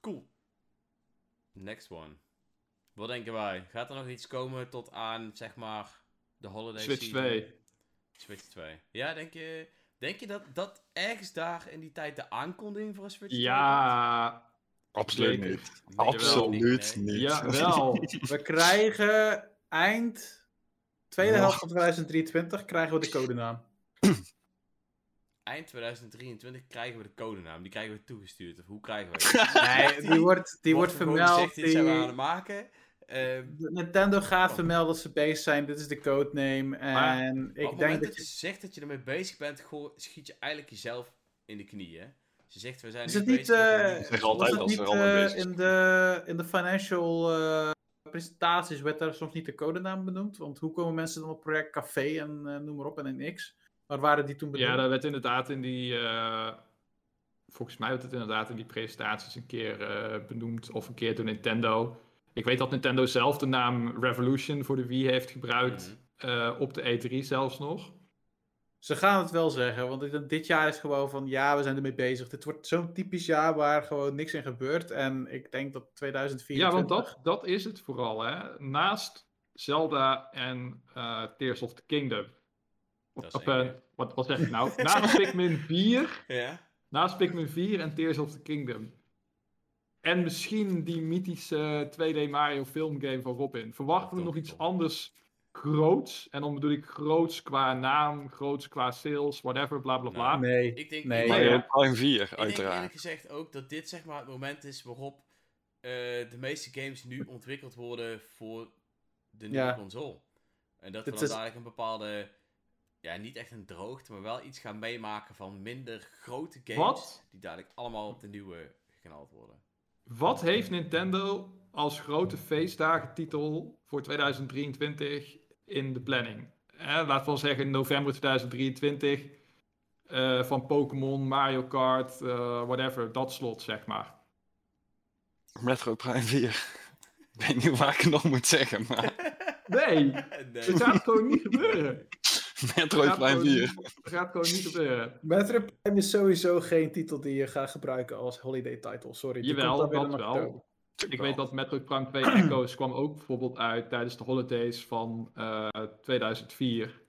Cool. Next one. Wat denken wij? Gaat er nog iets komen tot aan, zeg maar, de holiday Switch season? 2. Switch 2. Ja, denk je, denk je dat, dat ergens daar in die tijd de aankondiging voor een Switch 2 komt? Ja, Absoluut niet. Nee, Absoluut nee. niet. Jawel. We krijgen eind tweede helft van 2023 krijgen we de codenaam. Eind 2023 krijgen we de codenaam. Die krijgen we toegestuurd. Of hoe krijgen we die? Nee, die wordt, die wordt gewoon vermeld. gezegd, dit zijn we aan Die, het maken. Ehm, Nintendo gaat vermelden dat ze bezig zijn. Dit is de codename. Maar En ik denk dat dat je zegt dat je ermee bezig bent, goh, schiet je eigenlijk jezelf in de knieën. Je zegt, we zijn Is het niet, eh, Zeg altijd als ze er eh, in, de, in de financial eh, presentaties werd daar soms niet de codenaam benoemd? Want hoe komen mensen dan op project Café en eh, noem maar op en een X? Waar waren die toen benoemd? Ja, dat werd inderdaad in die. eh, volgens mij werd het inderdaad in die presentaties een keer eh, benoemd. Of een keer door Nintendo. Ik weet dat Nintendo zelf de naam Revolution voor de Wii heeft gebruikt. Mhm. eh, op de E3 zelfs nog. Ze gaan het wel zeggen, want dit- dit jaar is gewoon van ja, we zijn ermee bezig. Dit wordt zo'n typisch jaar waar gewoon niks in gebeurt. En ik denk dat 2024... Ja, want dat, dat is het vooral. Hè? Naast Zelda en eh, Tears of the Kingdom. Eh, wat, wat zeg ik nou? Naast Pikmin 4 Ja? Naast Pikmin 4 en Tears of the Kingdom. En misschien die mythische 2D Mario filmgame van Robin. Verwachten we nog iets anders groots? En dan bedoel ik groots qua naam, groots qua sales, whatever, bla bla bla. Nee, Ik denk, nee. Mario ja. Prime 4, ik denk eerlijk uiteraard. gezegd ook dat dit zeg maar het moment is waarop eh, de meeste games nu ontwikkeld worden voor de nieuwe Ja. console. En dat we dan is- dadelijk een bepaalde, ja niet echt een droogte, maar wel iets gaan meemaken van minder grote games. Wat? Die dadelijk allemaal op de nieuwe geknald worden. Wat heeft Nintendo als grote feestdagentitel voor 2023 in de planning? Eh, laten we wel zeggen november 2023. eh, van Pokémon, Mario Kart, eh, whatever, dat slot zeg maar. Metroid Prime 4. ik weet niet waar ik het nog moet zeggen, maar Nee, nee. het gaat gewoon niet gebeuren. Metroid Prime gewoon 4. niet- Het gaat gewoon niet gebeuren. Metroid Prime is sowieso geen titel die je gaat gebruiken als holiday title. Sorry. die Jawel, dat in wel. Ik weet dat Metroid Prime 2 Echoes kwam ook bijvoorbeeld uit tijdens de holidays van eh, 2004.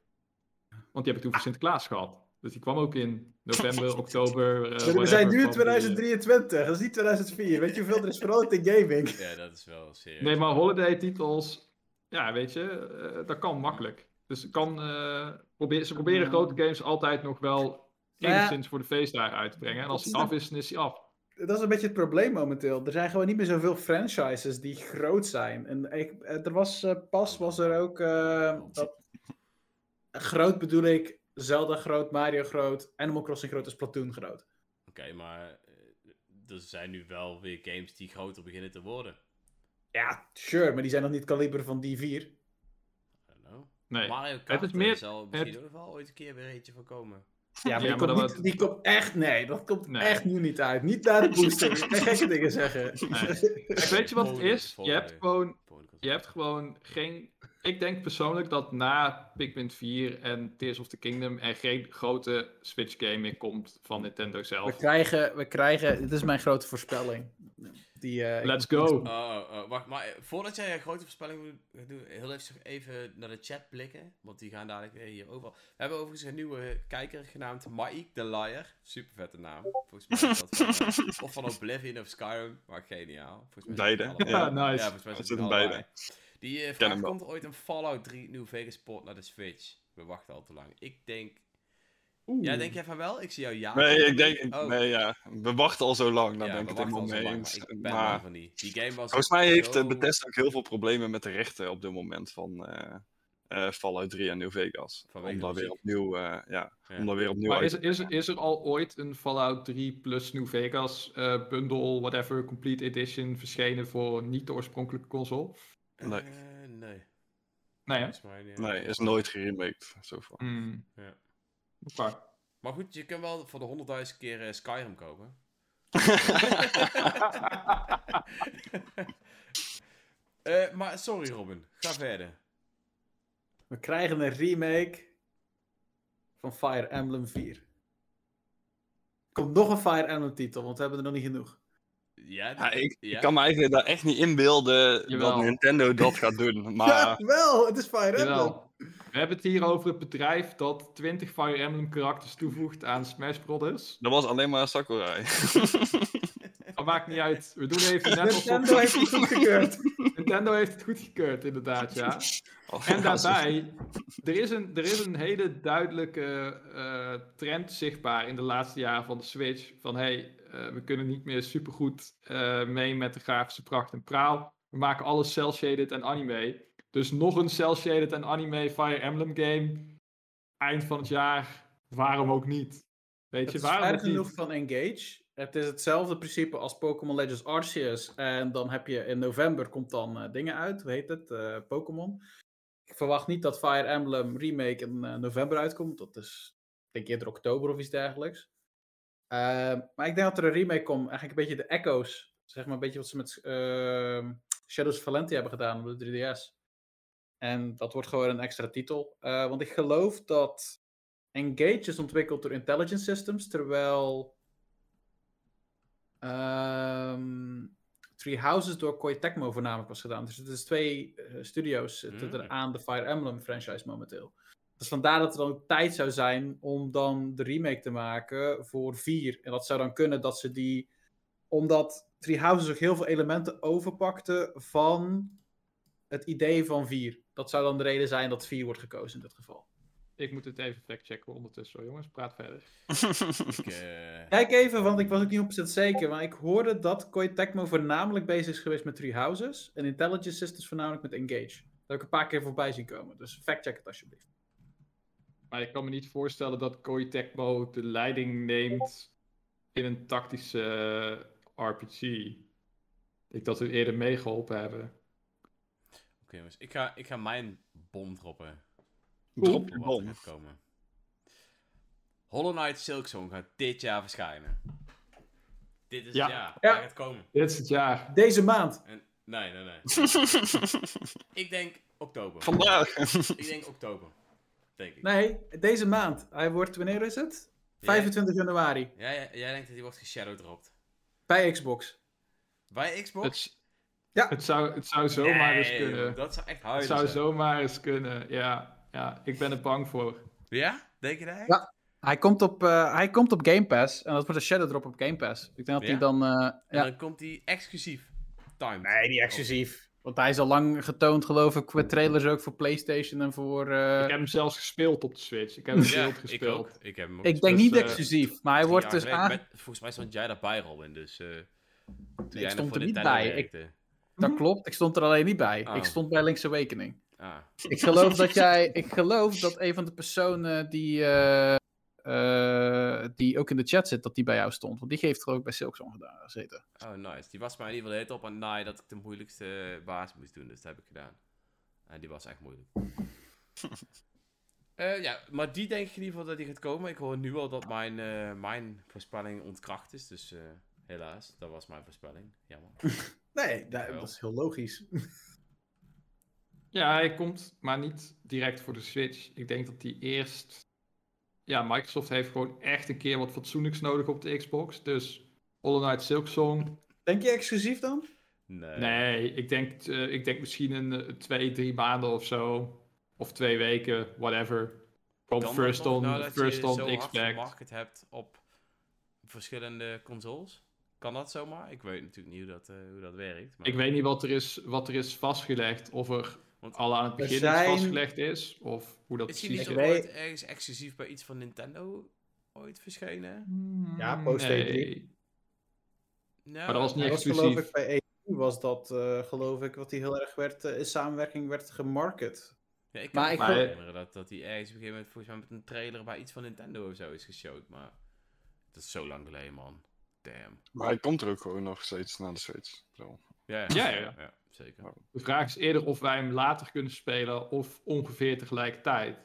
Want die heb ik toen voor Sinterklaas gehad. Dus die kwam ook in november, oktober. eh, we whatever, zijn nu in eh. 2023, dat is niet 2004. Weet je hoeveel er is veranderd in gaming? Ja, dat is wel serieus. Nee, maar holiday titels, ja, weet je, dat kan makkelijk. Dus het kan, eh, probeer, ze proberen Ja. grote games altijd nog wel Maar ja. enigszins voor de feestdagen uit te brengen. En als is af is, dan is die af. Dat is een beetje het probleem momenteel. Er zijn gewoon niet meer zoveel franchises die groot zijn. En ik, eh, er was eh, pas was er ook eh, dat, groot bedoel ik Zelda groot, Mario groot, Animal Crossing groot en Splatoon groot. Oké, maar er zijn nu wel weer games die groter beginnen te worden. Ja, sure, maar die zijn nog niet het kaliber van die vier. Nee. Mario Kart is meer- er zal misschien het- ook wel ooit een keer weer eentje van komen. Ja, maar, Ja, die, maar komt dat niet, was- die komt echt, nee, dat komt Nee. echt nu niet uit. Niet naar de booster. Gekke dingen zeggen. Nee. Weet je wat het is? Je hebt gewoon Je hebt gewoon geen. Ik denk persoonlijk dat na Pikmin 4 en Tears of the Kingdom er geen grote Switch game meer komt van Nintendo We zelf. krijgen, we krijgen, dit is mijn grote voorspelling. Die, eh, Let's go. Oh, oh, oh, wacht, maar eh, voordat jij een grote voorspelling doet, doe, heel even, even naar de chat blikken. Want die gaan dadelijk weer hier overal. We hebben overigens een nieuwe kijker genaamd Mike the Liar. Super vette naam. Volgens mij is dat van, eh, of van Oblivion of Skyrim. Maar geniaal. Volgens mij Beide, Ja, nice. Ja, volgens mij zit het allebei. Die eh, vraagt, komt er ooit een Fallout 3 New Vegas port naar de Switch? We wachten al te lang. Ik denk... Oeh. Ja, denk jij van wel? Ik zie jou ja. Nee, ik denk, Oh. nee, ja. We wachten al zo lang, Ja, ben ik het helemaal mee eens. maar ik ben Maar van die. Die game was volgens mij heeft zo- uh, Bethesda ook heel veel problemen met de rechten op dit moment van eh, eh, Fallout 3 en New Vegas. Vanwege om daar weer opnieuw, eh, ja, Ja. om daar weer opnieuw Maar uit is, is, is er al ooit een Fallout 3 plus New Vegas eh, bundle, whatever, complete edition verschenen voor niet de oorspronkelijke console? Nee. Eh, nee. Nee, hè? Volgens mij niet. Nee, is nooit geremaked. Zo van. Hmm. Ja. Maar goed, je kunt wel voor de honderdduizend keer eh, Skyrim kopen. Eh, maar sorry Robin, ga verder. We krijgen een remake van Fire Emblem 4. Er komt nog een Fire Emblem titel, want we hebben er nog niet genoeg. Ja, Ja, ik, ja? ik kan me eigenlijk daar echt niet inbeelden Jawel. dat Nintendo dat gaat doen. Maar Ja, wel, het is Fire Emblem. We hebben het hier over het bedrijf dat 20 Fire Emblem karakters toevoegt aan Smash Brothers. dat was alleen maar Sakurai. Oh, maakt niet uit. We doen even net alsof... Nintendo heeft het goedgekeurd. Nintendo heeft het goedgekeurd, inderdaad, ja. Oh, En daarbij, er is een, er is een hele duidelijke eh, trend zichtbaar in de laatste jaren van de Switch. Van hey, eh, we kunnen niet meer supergoed eh mee met de grafische pracht en praal. We maken alles cel-shaded en anime. Dus nog een cel-shaded en anime Fire Emblem game. Eind van het jaar, waarom ook niet? Weet Het je, is waarom ver ook genoeg van Engage. Het is hetzelfde principe als Pokémon Legends Arceus. En dan heb je in november komt dan eh, dingen uit. Hoe heet het? Eh, Pokémon. Ik verwacht niet dat Fire Emblem Remake in eh, november uitkomt. Dat is, ik denk eerder oktober of iets dergelijks. Eh, maar ik denk dat er een remake komt. Eigenlijk een beetje de echo's. Zeg maar een beetje wat ze met eh, Shadows of Valentia hebben gedaan op de 3DS. En dat wordt gewoon een extra titel. Eh, want ik geloof dat Engage is ontwikkeld door Intelligent Systems, terwijl ehm Three Houses door Koei Tecmo voornamelijk was gedaan. Dus het is twee eh, studio's zitten er Mm. aan de Fire Emblem franchise momenteel. Dus vandaar dat er dan ook tijd zou zijn om dan de remake te maken voor 4. En dat zou dan kunnen dat ze die... Omdat Three Houses ook heel veel elementen overpakte van het idee van 4. Dat zou dan de reden zijn dat 4 wordt gekozen in dit geval. Ik moet het even factchecken ondertussen, hoor, jongens. Praat verder. Ik, eh, Kijk even, want ik was ook niet 100% zeker. Maar ik hoorde dat Koei Tecmo voornamelijk bezig is geweest met Three Houses. En Intelligent Systems voornamelijk met Engage. Dat heb ik een paar keer voorbij zien komen. Dus factcheck het alsjeblieft. Maar ik kan me niet voorstellen dat Koei Tecmo de leiding neemt in een tactische eh, RPG. Ik denk dat we eerder meegeholpen hebben. Oké jongens, ik ga, ik ga mijn bom droppen. Drop je er bom. komen. Hollow Knight Silksong gaat dit jaar verschijnen. Dit is Ja. het jaar. Ja. Gaat komen. Dit is het jaar. Deze maand. En, nee, nee, nee. ik denk oktober. Vandaag. Ik denk oktober. Denk ik. Nee, deze maand. Hij wordt, wanneer is het? 25 januari. Ja, jij, jij denkt dat hij wordt geshadowdropt. Bij Xbox. Bij Xbox? Het, Ja. het, zou, het zou zomaar eens Nee, kunnen. Dat zou echt Het zou zijn. zomaar eens kunnen. Ja, ja, ik ben er bang voor. Ja? Denk je dat? echt? Ja. Hij komt, op, eh, hij komt op Game Pass. En dat wordt een Shadow Drop op Game Pass. Ik denk dat Ja? hij dan... eh, En ja. dan komt hij exclusief. Timed. Nee, niet exclusief. Want hij is al lang getoond, geloof ik, met trailers ook voor PlayStation en voor. eh, Ik heb hem zelfs gespeeld op de Switch. Ik heb hem Ja, beeld ik gespeeld. ook. Ik heb hem ook ik denk dus, niet eh, exclusief, maar hij wordt dus aan. Met- volgens mij stond jij daarbij, Robin. Dus eh toen jij nog stond er niet Nintendo bij. Ik-. Dat klopt, ik stond er alleen niet bij. Oh. Ik stond bij Link's Awakening. Ah. Ik geloof dat jij. Ik geloof dat een van de personen die. eh, eh, die ook in de chat zit, dat die bij jou stond. Want die heeft geloof ik bij Silksong gedaan gezeten. Oh, nice. Die was mij in ieder geval de tijd op aan naai dat ik de moeilijkste baas moest doen. Dus dat heb ik gedaan. En die was echt moeilijk. Eh, ja, maar die denk ik in ieder geval dat die gaat komen. Ik hoor nu al dat mijn, eh, mijn voorspelling ontkracht is. Dus eh, helaas, dat was mijn voorspelling. Jammer. Nee, dat, is heel logisch. Ja, hij komt, maar niet direct voor de Switch. Ik denk dat die eerst. Ja, Microsoft heeft gewoon echt een keer wat fatsoenlijks nodig op de Xbox. Dus Hollow Knight Silksong. Denk je exclusief dan? Nee. Nee, ik denk, eh, ik denk misschien een eh, twee, drie maanden of zo. Of twee weken, whatever. Komt first on, dat first je on zo hard Xbox. gemarket hebt op verschillende consoles? Kan dat zomaar? Ik weet natuurlijk niet hoe dat, eh, hoe dat werkt. Maar... Ik weet niet wat er is, wat er is vastgelegd. Of er Want- al aan het begin iets vastgelegd is. Of hoe dat Is hij precies niet Ik ook weet- ooit ergens exclusief bij iets van Nintendo ooit verschenen? Ja, Mm, post nee. E3. Nou, Maar dat was niet Hij was exclusief. geloof ik bij EU was dat eh, geloof ik wat hij heel erg werd eh, in samenwerking werd gemarket. Ja, ik kan Maar me ik herinneren dat, dat hij ergens op een gegeven moment volgens mij met een trailer bij iets van Nintendo of zo is geshowd. Maar dat is zo lang geleden, man. Damn. Maar hij komt er ook gewoon nog steeds naar de Switch. Zo. Ja, Ja, ja, ja. zeker. De vraag is eerder of wij hem later kunnen spelen of ongeveer tegelijkertijd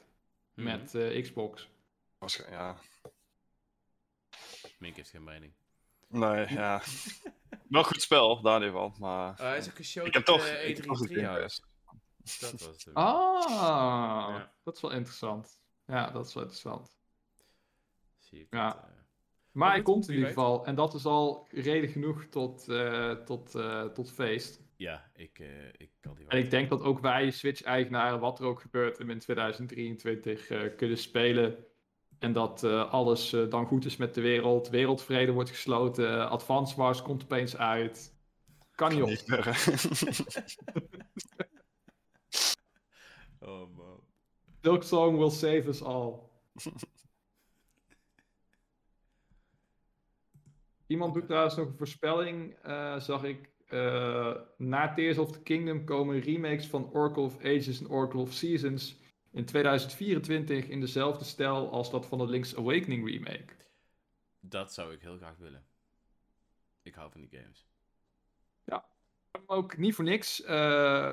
Mhm. met eh, Xbox. Waarschijnlijk, ja. Mink heeft geen mening. Nee, ja. Wel goed spel, daar niet van. Maar Oh, hij is ook geshowd ik heb toch, eh, ik heb toch E3 een Game Treehouse. Pass. Dat was het. Ah, Ja. dat is wel interessant. Ja, dat is wel interessant. Zie ik Ja. eh. Maar hij komt in ieder geval. En dat is al reden genoeg tot, eh, tot, eh, tot feest. Ja, ik, eh, ik kan die En ik denk dat ook wij, Switch-eigenaren, wat er ook gebeurt, hem in 2023 eh, kunnen spelen. En dat eh, alles eh, dan goed is met de wereld. Wereldvrede wordt gesloten. Advance Wars komt opeens uit. Kan niet op. Oh man. Silksong will save us all. Iemand doet trouwens nog een voorspelling, eh, zag ik. eh, na Tears of the Kingdom komen remakes van Oracle of Ages en Oracle of Seasons in 2024 in dezelfde stijl als dat van de Link's Awakening remake. Dat zou ik heel graag willen. Ik hou van die games. Ook niet voor niks. eh,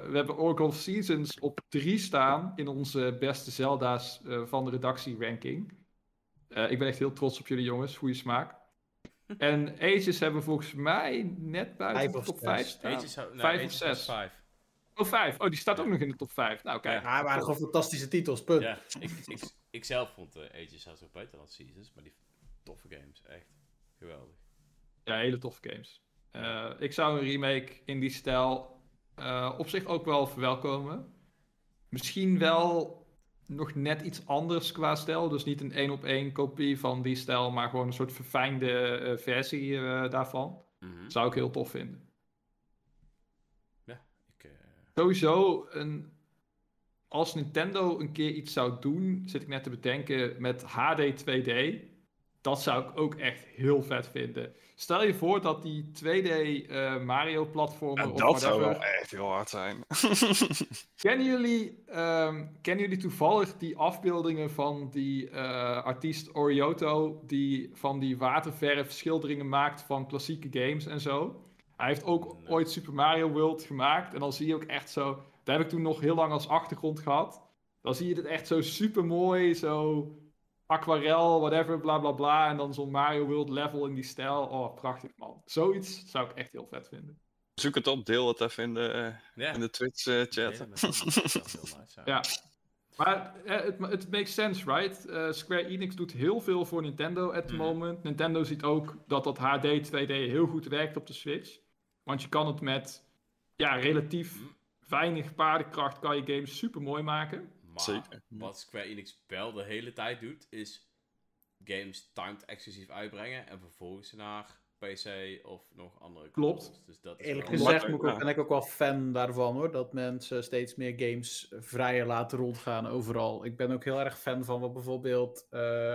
we hebben Oracle of Seasons op 3 staan in onze beste Zelda's van de redactie-ranking. Eh, ik ben echt heel trots op jullie jongens, goede smaak. En Ages hebben volgens mij net buiten Vijf de top zes. 5 staan. Ages nou, vijf of zes. was vijf. Oh, 5. Oh, die staat ook nog in de top 5. Nou, kijk. Ja, waren gewoon fantastische titels, punt. Ja, ik, ik, ik zelf vond uh, Ages zelfs ook beter dan Seasons, maar die toffe games, echt geweldig. Ja, hele toffe games. Eh, ik zou een remake in die stijl eh, op zich ook wel verwelkomen. Misschien wel nog net iets anders qua stijl. Dus niet een één op één kopie van die stijl, maar gewoon een soort verfijnde eh, versie eh, daarvan. Mhm. Zou ik heel tof vinden. Ja, ik, eh, Sowieso, een, als Nintendo een keer iets zou doen, zit ik net te bedenken met HD 2D. Dat zou ik ook echt heel vet vinden. Stel je voor dat die 2D eh, Mario-platformer Ja, of dat zou whatever... wel echt heel hard zijn. Kennen jullie, ehm, kennen jullie toevallig die afbeeldingen van die eh, artiest Orioto, die van die waterverf schilderingen maakt van klassieke games en zo? Hij heeft ook Nee. ooit Super Mario World gemaakt en dan zie je ook echt zo, daar heb ik toen nog heel lang als achtergrond gehad. Dan zie je het echt zo super mooi, zo aquarel, whatever, bla bla bla. En dan zo'n Mario World level in die stijl. Oh, prachtig man. Zoiets zou ik echt heel vet vinden. Zoek het op, deel het even in de, eh, ja, in de. Ja, zou- dat zou heel nice. Ja. Maar eh, het het makes sense, right? Eh, Square Enix doet heel veel voor Nintendo at the Mhm. moment. Nintendo ziet ook dat dat HD 2D heel goed werkt op de Switch. Want je kan het met ja, relatief Mhm. weinig paardenkracht kan je games super mooi maken. Maar Zeker. wat Square Enix wel de hele tijd doet, is games timed exclusief uitbrengen en vervolgens naar PC of nog andere Klopt. consoles. Dus dat is Eerlijk gezegd ik ook- ben ik ook wel fan daarvan hoor. Dat mensen steeds meer games vrijer laten rondgaan overal. Ik ben ook heel erg fan van wat bijvoorbeeld eh,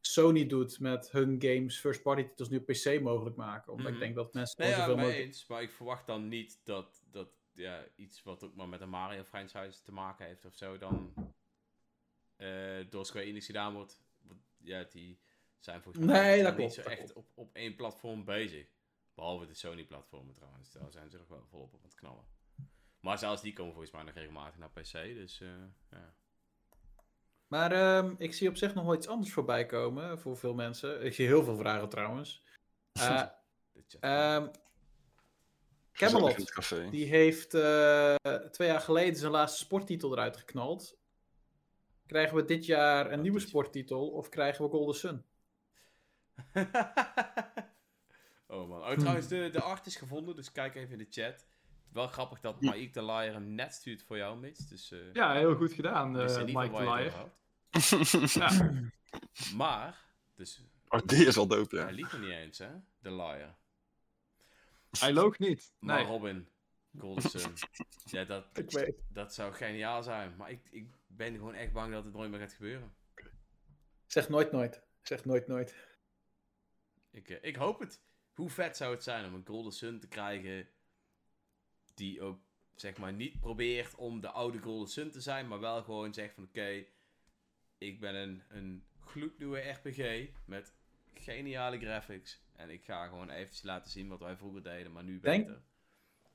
Sony doet met hun games first party titels nu PC mogelijk maken. Omdat Mhm. ik denk dat mensen Nee, ja, zoveel mee mogelijk... eens. Maar ik verwacht dan niet dat, dat ja, iets wat ook maar met een Mario franchise te maken heeft of zo, dan eh, door Square Enix gedaan wordt. Ja, die zijn volgens mij Nee, niet dat zo klopt, dat echt op, op één platform bezig. Behalve de Sony-platformen trouwens. Daar zijn ze nog wel volop op aan het knallen. Maar zelfs die komen volgens mij nog regelmatig naar PC. Dus eh, ja. Maar ehm, ik zie op zich nog wel iets anders voorbij komen voor veel mensen. Ik zie heel veel vragen trouwens. Eh, chat. ehm, Gezellig in Camelot, die heeft eh, twee jaar geleden zijn laatste sporttitel eruit geknald. Krijgen we dit jaar een nieuwe sporttitel of krijgen we Golden Sun? oh man. Oh, trouwens, de, de art is gevonden, dus kijk even in de chat. Wel grappig dat Mike de Liar hem net stuurt voor jou, Mitch. Dus eh Ja, heel goed gedaan, eh, Mike de Liar. Ja. Maar, dus Oh, die is wel dope, ja. hij liep er niet eens, hè? De Liar. Hij loog niet. Maar Nee. Robin, Golden Sun. ja, dat, dat zou geniaal zijn. Maar ik, ik ben gewoon echt bang dat het nooit meer gaat gebeuren. Zeg nooit nooit. Zeg nooit nooit. Ik, eh, ik hoop het. Hoe vet zou het zijn om een Golden Sun te krijgen die ook, zeg maar, niet probeert om de oude Golden Sun te zijn, maar wel gewoon zegt van, oké, ik ben een, een gloednieuwe RPG met geniale graphics en ik ga gewoon eventjes laten zien wat wij vroeger deden, maar nu Denk- beter.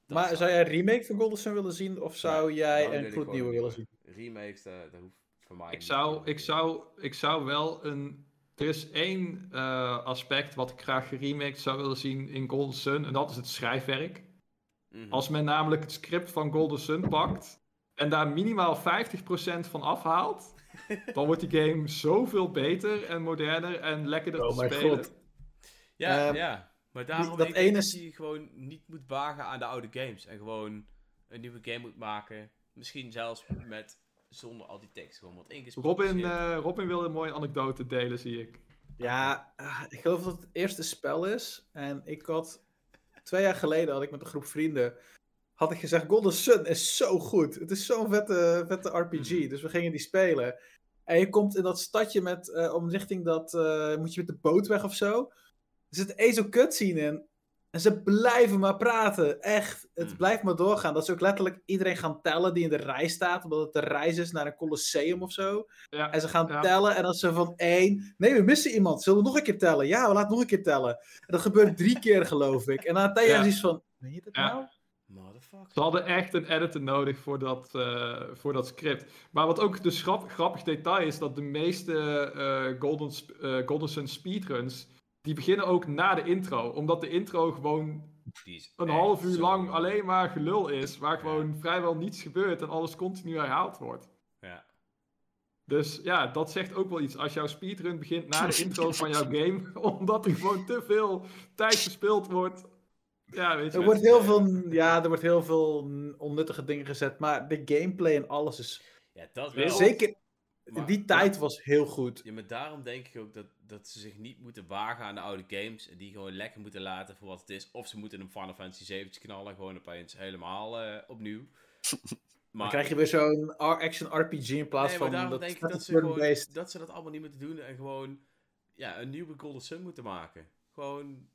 Dat maar zou jij een remake van Golden Sun willen zien of zou Nee, jij een ik gloednieuwe gewoon willen zien? Remakes, dat, dat hoeft voor mij Ik niet. zou, ik, zou, ik zou wel een. Er is één eh, aspect wat ik graag geremaked zou willen zien in Golden Sun. En dat is het schrijfwerk. Mhm. Als men namelijk het script van Golden Sun pakt. En daar minimaal 50% van afhaalt. dan wordt die game zoveel beter en moderner en lekkerder Oh te mijn spelen. god. Ja, Ehm, ja. Maar daarom dat denk ene ik dat je gewoon niet moet wagen aan de oude games. En gewoon een nieuwe game moet maken. Misschien zelfs met zonder al die tekst. Gewoon wat ingesproken Robin, eh, Robin wil een mooie anekdote delen, zie ik. Ja, ah, ik geloof dat het het eerste spel is. En ik had twee jaar geleden had ik met een groep vrienden had ik gezegd Golden Sun is zo goed. Het is zo'n vette, vette RPG. Mhm. Dus we gingen die spelen. En je komt in dat stadje met eh, om richting dat eh, moet je met de boot weg of zo. Er zit één zo'n cutscene in. En ze blijven maar praten. Echt. Het Mhm. blijft maar doorgaan. Dat ze ook letterlijk iedereen gaan tellen die in de rij staat. Omdat het de reis is naar een Colosseum of zo. Ja, En ze gaan Ja. tellen en dan ze van één. Nee, we missen iemand. Zullen we nog een keer tellen? Ja, we laten nog een keer tellen. En dat gebeurt drie keer, geloof ik. En na een tijd Ja. is iets van. Meen je dat nou? Motherfucker. Ze hadden echt een editor nodig voor dat, eh, voor dat script. Maar wat ook dus grap, grappig detail is, dat de meeste eh, Golden, eh, Golden Sun speedruns, die beginnen ook na de intro. Omdat de intro gewoon een half uur lang alleen maar gelul is. Waar gewoon vrijwel niets gebeurt en alles continu herhaald wordt. Ja. Dus ja, dat zegt ook wel iets. Als jouw speedrun begint na de intro van jouw game, omdat er gewoon te veel tijd verspild wordt. Ja, weet je Er wordt heel veel, ja, er wordt heel veel onnuttige dingen gezet. Maar de gameplay en alles is. ja, dat wel. Zeker. Maar- die tijd was heel goed. Ja, maar daarom denk ik ook dat, dat ze zich niet moeten wagen aan de oude games. En die gewoon lekker moeten laten voor wat het is. Of ze moeten een Final Fantasy 7 knallen. Gewoon opeens helemaal eh, opnieuw. Maar, Dan krijg je weer zo'n action RPG in plaats nee, maar van. daarom dat denk ik dat ze, gewoon, dat ze dat allemaal niet moeten doen. En gewoon ja, een nieuwe Golden Sun moeten maken. Gewoon,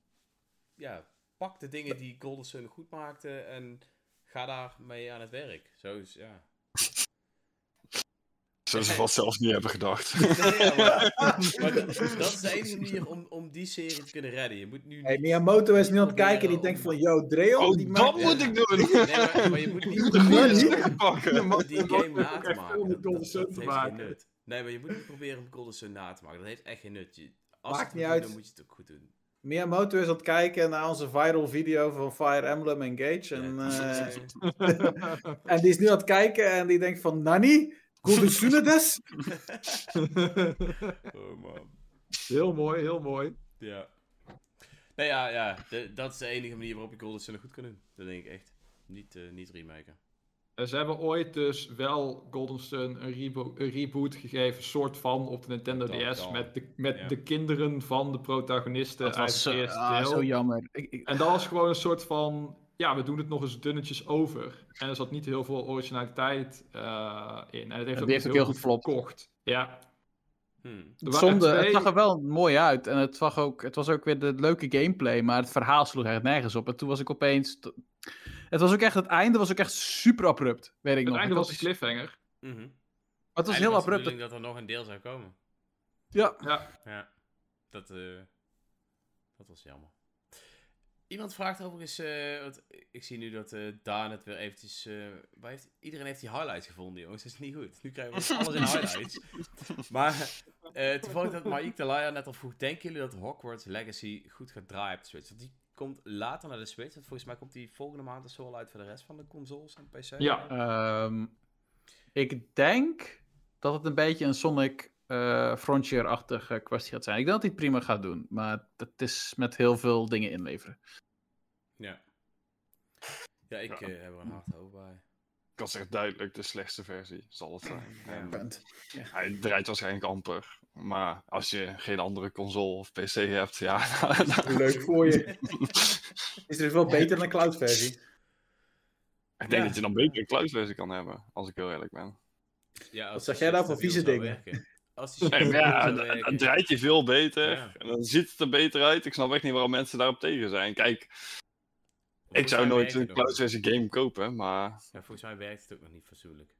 ja, pak de dingen die Golden Sun goed maakte. En ga daarmee aan het werk. Zo is, ja. Zullen ze vast zelf niet hebben gedacht. Nee, ja, maar, maar dat, dat is de enige manier om, om die serie te kunnen redden. Je moet nu Hey, niet- Miyamoto is nu aan het kijken. Die denkt van: Yo, Dreon. Oh, die dat maakt- moet ik doen! Nee, maar, maar je moet niet moet proberen pakken. om die game na te maken. Dat, Golden dat, heeft geen maken. nut. Nee, maar je moet niet proberen om Golden Sun na te maken. Dat heeft echt geen nut. Je, als Maakt je het niet uit. doen, dan moet je het ook goed doen. Miyamoto is aan het kijken naar onze viral video van Fire Emblem Engage. En, eh, en die is nu aan het kijken en die denkt van... Nani? Golden Sunades? oh man. heel mooi, heel mooi. Ja. Nee, ja, ja. de- dat is de enige manier waarop je Golden Sun goed kan doen. Dat denk ik echt. Niet, eh, niet remaken. Eh, Ze hebben ooit dus wel Golden Sun een, rebo- een reboot gegeven, soort van, op de Nintendo Dat DS. Met, de, met Ja. de kinderen van de protagonisten Dat uit was het zo, eerste ah, deel. zo jammer. Ik, ik- En dat was gewoon een soort van, ja, we doen het nog eens dunnetjes over. En er zat niet heel veel originaliteit eh, in. En het heeft ook heeft niet ook heel goed geflopt. verkocht. Ja, Hmm. Zonde, het zag er wel mooi uit. En het, zag ook, het was ook weer de leuke gameplay, maar het verhaal sloeg echt nergens op. En toen was ik opeens... Het was ook echt, het einde was ook echt super abrupt, weet ik Het nog. einde Ik was een cliffhanger. Mhm. Maar het was Eigenlijk heel abrupt. bedoeling dat er nog een deel zou komen. Ja, Ja, Ja. Dat, eh, dat was jammer. Iemand vraagt overigens, eh, want ik zie nu dat eh Daan het weer eventjes... eh, waar heeft, iedereen heeft die highlights gevonden, jongens. Dat is niet goed. Nu krijgen we alles in highlights. maar eh toevallig dat Maik de Laia net al vroeg... Denken jullie dat Hogwarts Legacy goed gaat draaien op Switch? Want die komt later naar de Switch. Want volgens mij komt die volgende maand dus al uit voor de rest van de consoles en PC. ja. Ehm, ik denk dat het een beetje een Sonic eh, Frontier-achtige kwestie gaat zijn. Ik denk dat hij het prima gaat doen, maar het is met heel veel dingen inleveren. Ja. Ja, ik Ja. eh, heb er een hard hoofd bij. Dat is echt duidelijk de slechtste versie, zal het zijn. Punt. hij draait waarschijnlijk amper. Maar als je geen andere console of PC hebt, ja. Leuk voor je. Is dus wel beter dan een cloud versie. ik denk Ja. dat je dan beter een cloudversie kan hebben, als ik heel eerlijk ben. Ja, als zeg jij nou shit voor vieze dingen? Als die Nee, ja, dan- draait je veel beter. Ja. En dan ziet het er beter uit. Ik snap echt niet waarom mensen daarop tegen zijn. Kijk, ik zou nooit een cloudversie game kopen, maar Ja, volgens mij werkt het ook nog niet fatsoenlijk.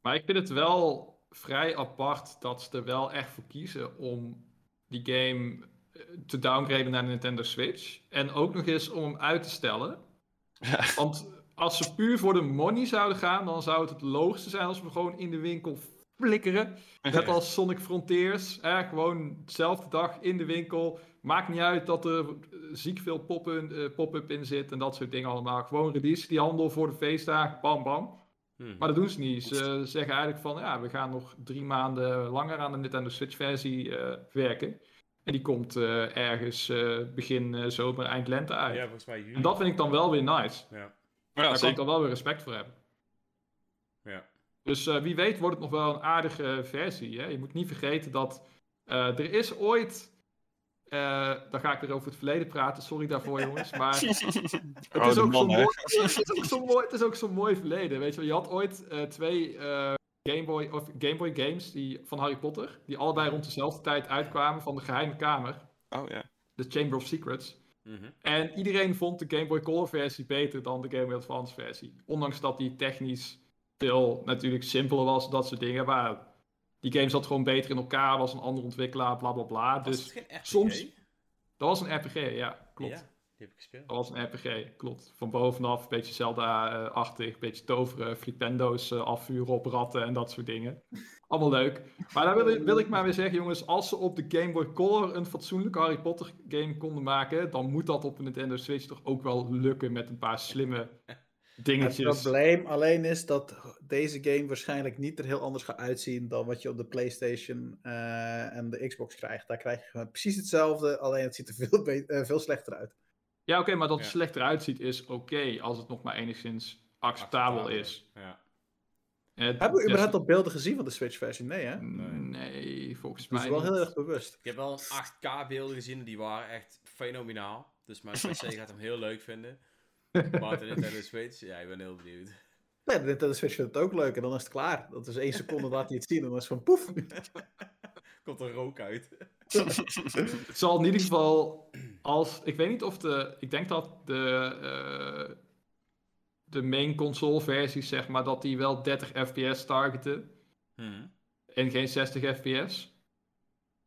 Maar ik vind het wel vrij apart dat ze er wel echt voor kiezen om die game eh, te downgraden naar de Nintendo Switch. En ook nog eens om hem uit te stellen. Ja. Want als ze puur voor de money zouden gaan, dan zou het het logischste zijn als we gewoon in de winkel flikkeren. Net als Sonic Frontiers. Gewoon dezelfde dag in de winkel. Maakt niet uit dat er eh, ziek veel pop-up eh, pop-up in zit en dat soort dingen allemaal. Gewoon release die handel voor de feestdagen. Bam, bam. Hm. Maar dat doen ze niet. Ze zeggen eigenlijk van ja, we gaan nog drie maanden langer aan de Nintendo Switch versie eh, werken. En die komt eh, ergens eh, begin eh, zomer, eind lente uit. Ja, volgens mij juli. En dat vind ik dan wel weer nice. Ja, maar ja, Daar kan ik dan wel weer respect voor hebben. ja. Dus eh, wie weet wordt het nog wel een aardige versie. Hè? Je moet niet vergeten dat eh, er is ooit... eh dan ga ik weer over het verleden praten, sorry daarvoor jongens. Maar het is, ook man, hè? mooi, het, is ook zo'n mooi, het is ook zo'n mooi verleden. Weet je, wel. je had ooit eh, twee eh, Game, Boy, of Game Boy games die, van Harry Potter, die allebei rond dezelfde tijd uitkwamen van de geheime kamer, Oh ja. de Chamber of Secrets. Mhm. En iedereen vond de Game Boy Color versie beter dan de Game Boy Advance versie. Ondanks dat die technisch veel natuurlijk simpeler was, dat soort dingen. Maar die game zat gewoon beter in elkaar, was een andere ontwikkelaar, bla bla bla. Was Dus geen RPG? soms- dat was een RPG, ja, klopt. Ja, die heb ik gespeeld. Dat was een RPG, klopt. Van bovenaf, een beetje Zelda-achtig, een beetje toveren, flipendo's eh, afvuren op ratten en dat soort dingen. Allemaal leuk. Maar daar wil ik, wil ik maar weer zeggen, jongens, als ze op de Game Boy Color een fatsoenlijke Harry Potter game konden maken, dan moet dat op een Nintendo Switch toch ook wel lukken met een paar slimme Het dingetjes. probleem alleen is dat deze game waarschijnlijk niet er heel anders gaat uitzien dan wat je op de PlayStation eh, en de Xbox krijgt. Daar krijg je precies hetzelfde, alleen het ziet er veel, eh, veel slechter uit. Ja, oké, maar dat het Ja. slecht eruit ziet is oké, als het nog maar enigszins acceptabel is. Ja. Eh, Hebben we überhaupt al beelden gezien van de Switch-versie? Nee, hè? Nee, volgens Dat is mij wel heel erg bewust. Ik heb wel 8K beelden gezien en die waren echt fenomenaal. Dus mijn PC gaat hem heel leuk vinden. Maar de Nintendo Switch, ja, ik ben heel benieuwd. Nee, de Nintendo Switch vindt het ook leuk en dan is het klaar. Dat is één seconde laat hij het zien en dan is het van poef. Komt er rook uit. Het zal in ieder geval als. Ik weet niet of de. Ik denk dat de. eh, de main console versies, zeg maar, dat die wel 30 fps targeten. Mhm. En geen 60 fps.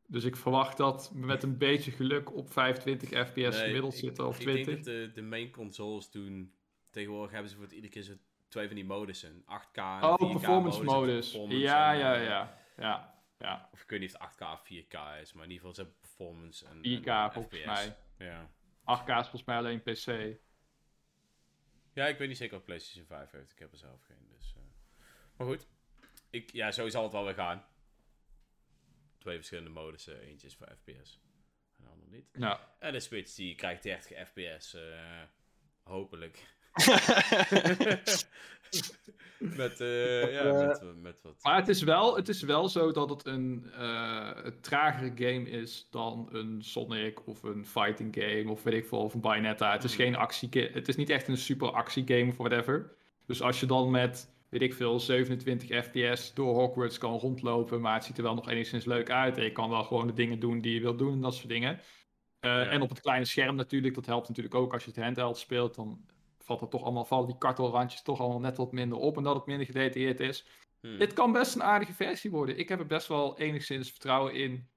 Dus ik verwacht dat we met een beetje geluk op 25 fps Nee, gemiddeld ik- zitten. Of ik 20. denk dat de, de main consoles doen... Tegenwoordig hebben ze voor het iedere keer zo twee van die modussen. 8K en oh, 4K performance modus. performance Ja, en, ja, eh, ja. Ja, ja. Of ik weet niet of het 8K of 4K is, maar in ieder geval ze hebben performance en, 4K en volgens FPS. mij. Ja. 8K is volgens mij alleen PC. ja, ik weet niet zeker of PlayStation 5 heeft. Ik heb er zelf geen, dus... eh. Maar goed. Ik, ja, zo zal het wel weer gaan. Twee verschillende modussen. Eentje is voor FPS. En de ander niet. Nou, En de Switch die krijgt 30 fps. eh, hopelijk. met, eh, ja, eh, met, met wat... Maar het is wel, het is wel zo dat het een eh, een tragere game is dan een Sonic of een fighting game of weet ik veel, of een Bayonetta. Het is Hmm. geen actie, het is niet echt een super actiegame of whatever. Dus als je dan met, weet ik veel, 27 fps door Hogwarts kan rondlopen, maar het ziet er wel nog enigszins leuk uit en je kan wel gewoon de dingen doen die je wilt doen en dat soort dingen. Eh, Ja. En op het kleine scherm natuurlijk, dat helpt natuurlijk ook als je het handheld speelt, dan valt er toch allemaal, vallen die kartelrandjes toch allemaal net wat minder op en dat het minder gedetailleerd is. Hmm. Dit kan best een aardige versie worden. Ik heb er best wel enigszins vertrouwen in.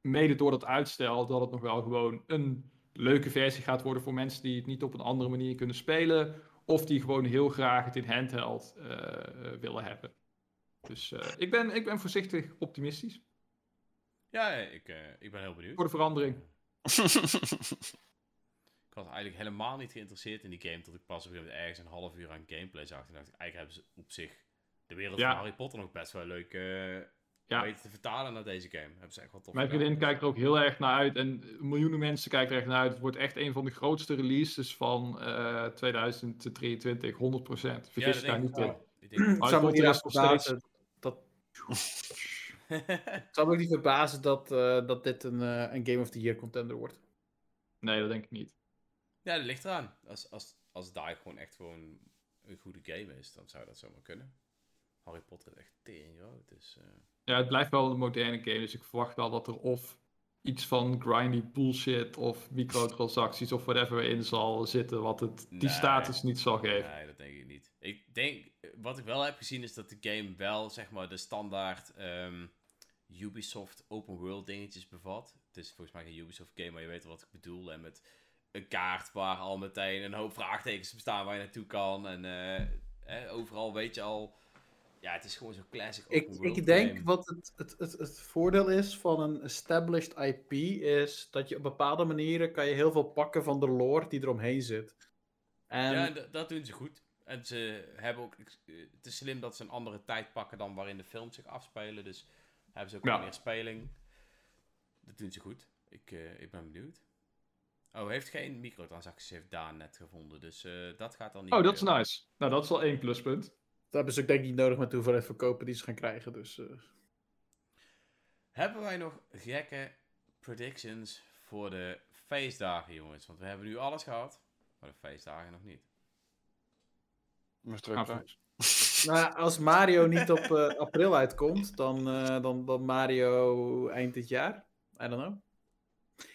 Mede door dat uitstel, dat het nog wel gewoon een leuke versie gaat worden voor mensen die het niet op een andere manier kunnen spelen. Of die gewoon heel graag het in handheld eh, eh, willen hebben. Dus eh, ik, ben, ik ben voorzichtig optimistisch Ja, ik, ik ben heel benieuwd. voor de verandering. Ik was eigenlijk helemaal niet geïnteresseerd in die game. Tot ik pas op een ergens een half uur aan gameplay zag. Toen dacht ik, eigenlijk hebben ze op zich de wereld Ja. van Harry Potter nog best wel leuk Ja. weten te vertalen naar deze game. Hebben ze echt wel tof Mijn vriendin kijkt er ook heel erg naar uit. En miljoenen mensen kijken er echt naar uit. Het wordt echt een van de grootste releases van eh 2023. 100%. Ja, Vergis dat je daar niet ik in. wel. Ik denk Het dat- zou me niet verbazen dat... Het zou me niet verbazen dat, eh, dat dit een, eh, een Game of the Year contender wordt. Nee, dat denk ik niet. ja, dat ligt eraan. Als, als, als Die gewoon echt gewoon een goede game is, dan zou dat zomaar kunnen. Harry Potter is echt tering groot. Dus, eh, Ja, het blijft wel een moderne game, dus ik verwacht wel dat er of iets van grindy bullshit of microtransacties of whatever in zal zitten, wat het die Nee. status niet zal geven. Nee, dat denk ik niet. Ik denk, wat ik wel heb gezien is dat de game wel, zeg maar, de standaard ehm, Ubisoft open world dingetjes bevat. Het is volgens mij geen Ubisoft game, maar je weet wat ik bedoel. En met een kaart waar al meteen een hoop vraagtekens bestaan waar je naartoe kan. En eh, overal weet je al, ja, het is gewoon zo'n classic open Ik, world ik denk game. wat het, het, het, het voordeel is van een established IP is dat je op bepaalde manieren kan je heel veel pakken van de lore die eromheen zit. En Ja, dat doen ze goed. En ze hebben ook, eh, het is slim dat ze een andere tijd pakken dan waarin de films zich afspelen. Dus hebben ze ook Ja. meer speling. Dat doen ze goed. Ik, eh, ik ben benieuwd. Oh, heeft geen microtransacties, heeft Daan net gevonden. Dus eh, dat gaat dan niet Oh, dat is nice. Nou, dat is wel één pluspunt. Hebben ze ook denk ik niet nodig met de hoeveelheid verkopen die ze gaan krijgen. Dus, eh. Hebben wij nog gekke predictions voor de feestdagen, jongens? Want we hebben nu alles gehad, maar de feestdagen nog niet. Maar terug, Ga hè? Nou, als Mario niet op eh, april uitkomt, dan, eh, dan, dan Mario eind dit jaar. I don't know.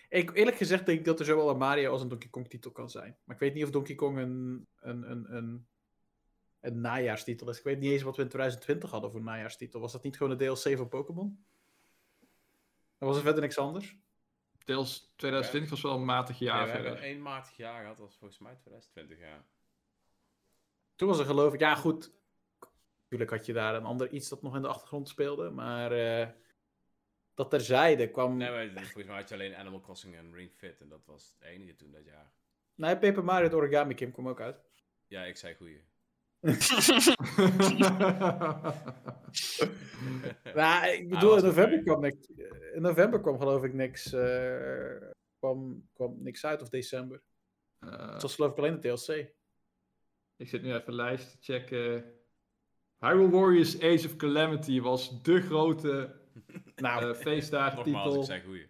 Ik, eerlijk gezegd denk ik dat er zowel een Mario als een Donkey Kong titel kan zijn. Maar ik weet niet of Donkey Kong een, een, een, een, een najaarstitel is. Ik weet niet eens wat we in 2020 hadden voor een najaarstitel. Was dat niet gewoon de DLC van Pokémon? Dan was er verder niks anders. Deels 2020 was wel een matig Ja, jaar we hebben verder. één matig jaar gehad, dat was volgens mij 2020, ja. Toen was er geloof ik, ja goed. Natuurlijk had je daar een ander iets dat nog in de achtergrond speelde. Maar eh, dat terzijde kwam... Nee, maar volgens mij had je alleen Animal Crossing en Ring Fit en dat was het enige toen dat jaar. Nee, Paper Mario de Origami Kim kwam ook uit. Ja, ik zei goeie. Nou, ik bedoel, in november kwam niks. In november kwam geloof ik niks. eh, kwam, kwam niks uit of december. Eh, Het was geloof ik alleen de DLC. ik zit nu even een lijst te checken. Hyrule Warriors Age of Calamity was de grote Nou, eh feestdagen Nogmaals, ik zei goeie.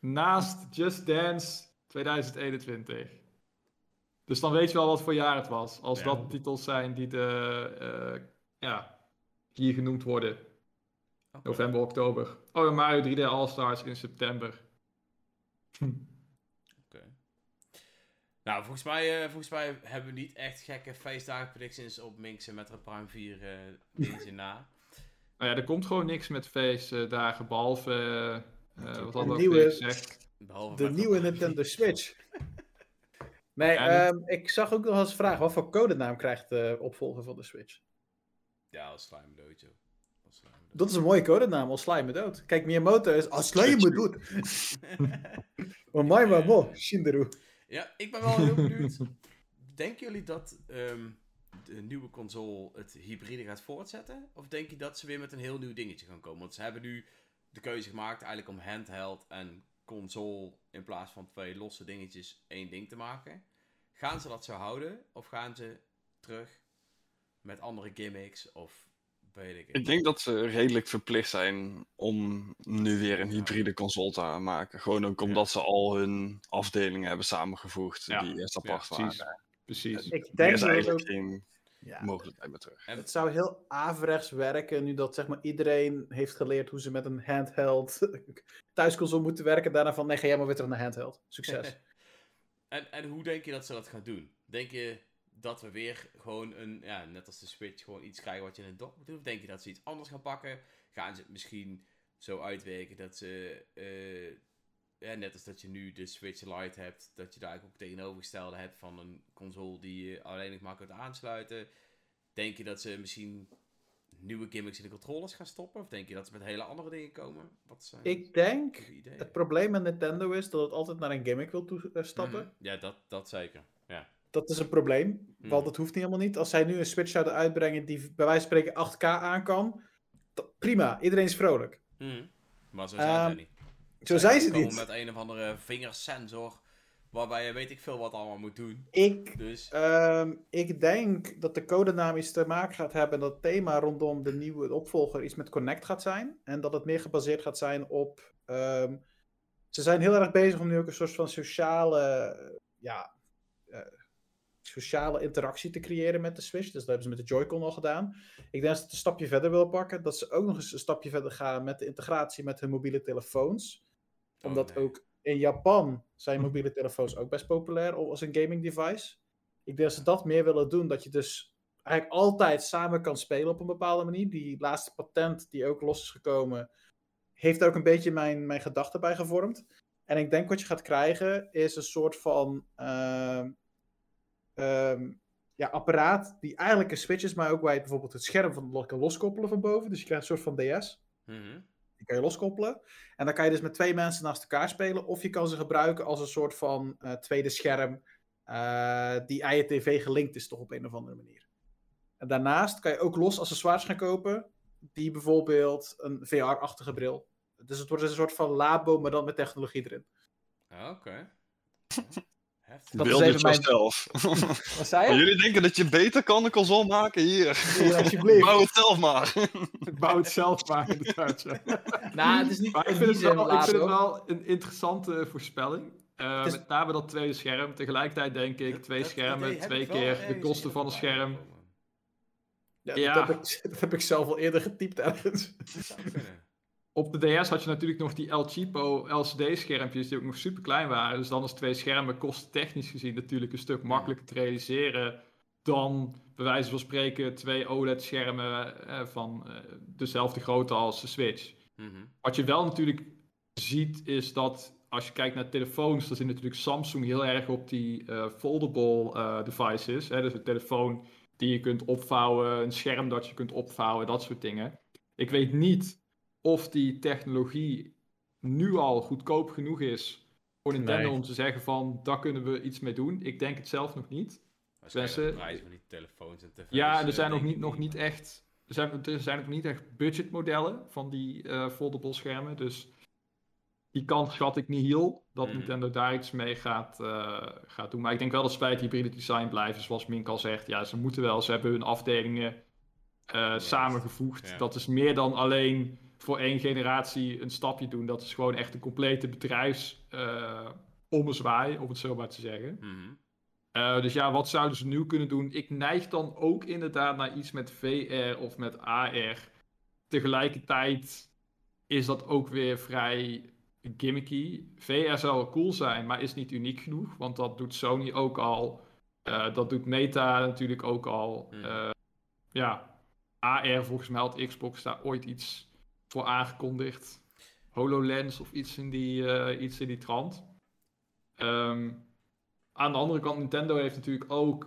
Naast Just Dance 2021. Dus dan weet je wel wat voor jaar het was. Als Ja. dat titels zijn die de, eh, ja, hier genoemd worden. November, oktober. Oh, en Mario 3D All-Stars in september. Oké. Nou, volgens mij, eh, volgens mij hebben we niet echt gekke feestdagen predictions op Minx en Metro Prime 4 eh dingetje na. Nou ja, er komt gewoon niks met feestdagen, behalve... eh, eh, wat hadden we ook nieuwe- weer gezegd? Behalve de nieuwe Nintendo 4. Switch. Nee, Ja, ehm, ik zag ook nog als vraag: wat voor codenaam krijgt de opvolger van de Switch? Ja, als slime slime dood. Dat is een mooie codenaam, als sla je me dood. Kijk, Miyamoto is als sla je me dood. Oh my mo, Shinderu. Ja, ik ben wel heel benieuwd. Denken jullie dat ehm, de nieuwe console het hybride gaat voortzetten? Of denk je dat ze weer met een heel nieuw dingetje gaan komen? Want ze hebben nu de keuze gemaakt eigenlijk om handheld en console in plaats van twee losse dingetjes één ding te maken. Gaan ze dat zo houden? Of gaan ze terug met andere gimmicks? Of weet ik het? Ik denk dat ze redelijk verplicht zijn om nu weer een hybride console te maken. Gewoon ook omdat ze al hun afdelingen hebben samengevoegd Ja, die eerst ja, apart precies. waren. Precies. Ik Er denk is eigenlijk ook... geen Ja. mogelijkheid meer terug. En- Het zou heel averechts werken nu dat zeg maar, iedereen heeft geleerd hoe ze met een handheld thuisconsole moeten werken. Daarna van, nee, ga jij maar weer terug naar handheld. Succes. En, en hoe denk je dat ze dat gaan doen? Denk je dat we weer gewoon een, ja, net als de Switch, gewoon iets krijgen wat je in een dock moet doen? Of denk je dat ze iets anders gaan pakken? Gaan ze het misschien zo uitwerken dat ze, eh, ja, net als dat je nu de Switch Lite hebt, dat je daar ook tegenovergestelde hebt van een console die je alleen nog maar kunt aansluiten? Denk je dat ze misschien nieuwe gimmicks in de controllers gaan stoppen? Of denk je dat ze met hele andere dingen komen? Wat zijn Ik denk, ideeën? het probleem met Nintendo is dat het altijd naar een gimmick wil eh, stappen. Mhm. Ja, dat, dat zeker. Ja. Dat is een probleem, want Mhm. dat hoeft niet helemaal niet. Als zij nu een Switch zouden uitbrengen die bij wijze van spreken 8K aan kan, dat- prima, iedereen is vrolijk. Mhm. Maar zo zijn Ehm, ze niet. Zo zijn ze niet. met een of andere vingersensor. Waarbij je weet ik veel wat allemaal moet doen. Ik, Dus. ehm, ik denk dat de codenaam iets te maken gaat hebben. Dat het thema rondom de nieuwe opvolger iets met Connect gaat zijn. En dat het meer gebaseerd gaat zijn op. ehm, ze zijn heel erg bezig om nu ook een soort van sociale. Ja, eh, sociale interactie te creëren met de Switch. Dus dat hebben ze met de Joy-Con al gedaan. Ik denk dat ze het een stapje verder willen pakken. Dat ze ook nog eens een stapje verder gaan met de integratie met hun mobiele telefoons. Oh, Omdat nee. ook in Japan zijn mobiele telefoons ook best populair als een gaming device. Ik denk dat ze dat meer willen doen. Dat je dus eigenlijk altijd samen kan spelen op een bepaalde manier. Die laatste patent die ook los is gekomen, heeft daar ook een beetje mijn, mijn gedachten bij gevormd. En ik denk wat je gaat krijgen is een soort van ehm, ehm, ja, apparaat die eigenlijk een switch is, maar ook waar je bijvoorbeeld het scherm van kan loskoppelen van boven. Dus je krijgt een soort van DS. Mhm. Kan je loskoppelen. En dan kan je dus met twee mensen naast elkaar spelen. Of je kan ze gebruiken als een soort van eh, tweede scherm. eh, die aan je tv gelinkt is, toch op een of andere manier. En daarnaast kan je ook los accessoires gaan kopen. Die bijvoorbeeld een VR-achtige bril. Dus het wordt een soort van labo, maar dan met technologie erin. Ah, Oké. Dat is Beeld even het mijn- zelf. Wat zei je? Jullie denken dat je beter kan een console maken? Hier, Hier, alsjeblieft. bouw het zelf maar. Bouw het zelf maar inderdaad. ja. Nou, het is niet Maar ik vind, het wel, ik vind het wel een interessante voorspelling. Eh, Het is- Met name dat tweede scherm. Tegelijkertijd denk ik, twee dat schermen, twee keer de kosten in van een scherm. Ja, Ja. Dat, heb ik, dat heb ik zelf al eerder getypt ergens. Dat zou kunnen. Op de DS had je natuurlijk nog die El Cheapo LCD-schermpjes die ook nog super klein waren. Dus dan is twee schermen kost technisch gezien natuurlijk een stuk makkelijker te realiseren dan bij wijze van spreken twee OLED-schermen eh, van eh, dezelfde grootte als de Switch. Mhm. Wat je wel natuurlijk ziet is dat als je kijkt naar telefoons, dan zit natuurlijk Samsung heel erg op die eh, foldable eh, devices. Hè? Dus een telefoon die je kunt opvouwen, een scherm dat je kunt opvouwen, dat soort dingen. Ik weet niet of die technologie nu al goedkoop genoeg is voor Nintendo Nee. om te zeggen van, daar kunnen we iets mee doen. Ik denk het zelf nog niet. Mensen- de prijzen van die telefoons en tv's. Ja, en er eh, zijn nog niet, nog niet echt. Er zijn, er zijn ook niet echt budgetmodellen van die eh foldable schermen. Dus die kant schat ik niet heel. Dat Mhm. Nintendo daar iets mee gaat, eh, gaat doen. Maar ik denk wel dat ze bij het hybride design blijven. Zoals Mink al zegt. Ja, ze moeten wel. Ze hebben hun afdelingen eh, samengevoegd. Ja. Dat is meer dan alleen voor één generatie een stapje doen. Dat is gewoon echt een complete bedrijfs eh ommezwaai, om het zo maar te zeggen. Mhm. Eh, dus ja, wat zouden ze nu kunnen doen? Ik neig dan ook inderdaad naar iets met VR of met AR. Tegelijkertijd is dat ook weer vrij gimmicky. VR zou wel cool zijn, maar is niet uniek genoeg. Want dat doet Sony ook al. Eh, dat doet Meta natuurlijk ook al. Eh, ja, AR volgens mij had Xbox daar ooit iets voor aangekondigd. HoloLens of iets in die, eh, iets in die trant. Ehm, aan de andere kant, Nintendo heeft natuurlijk ook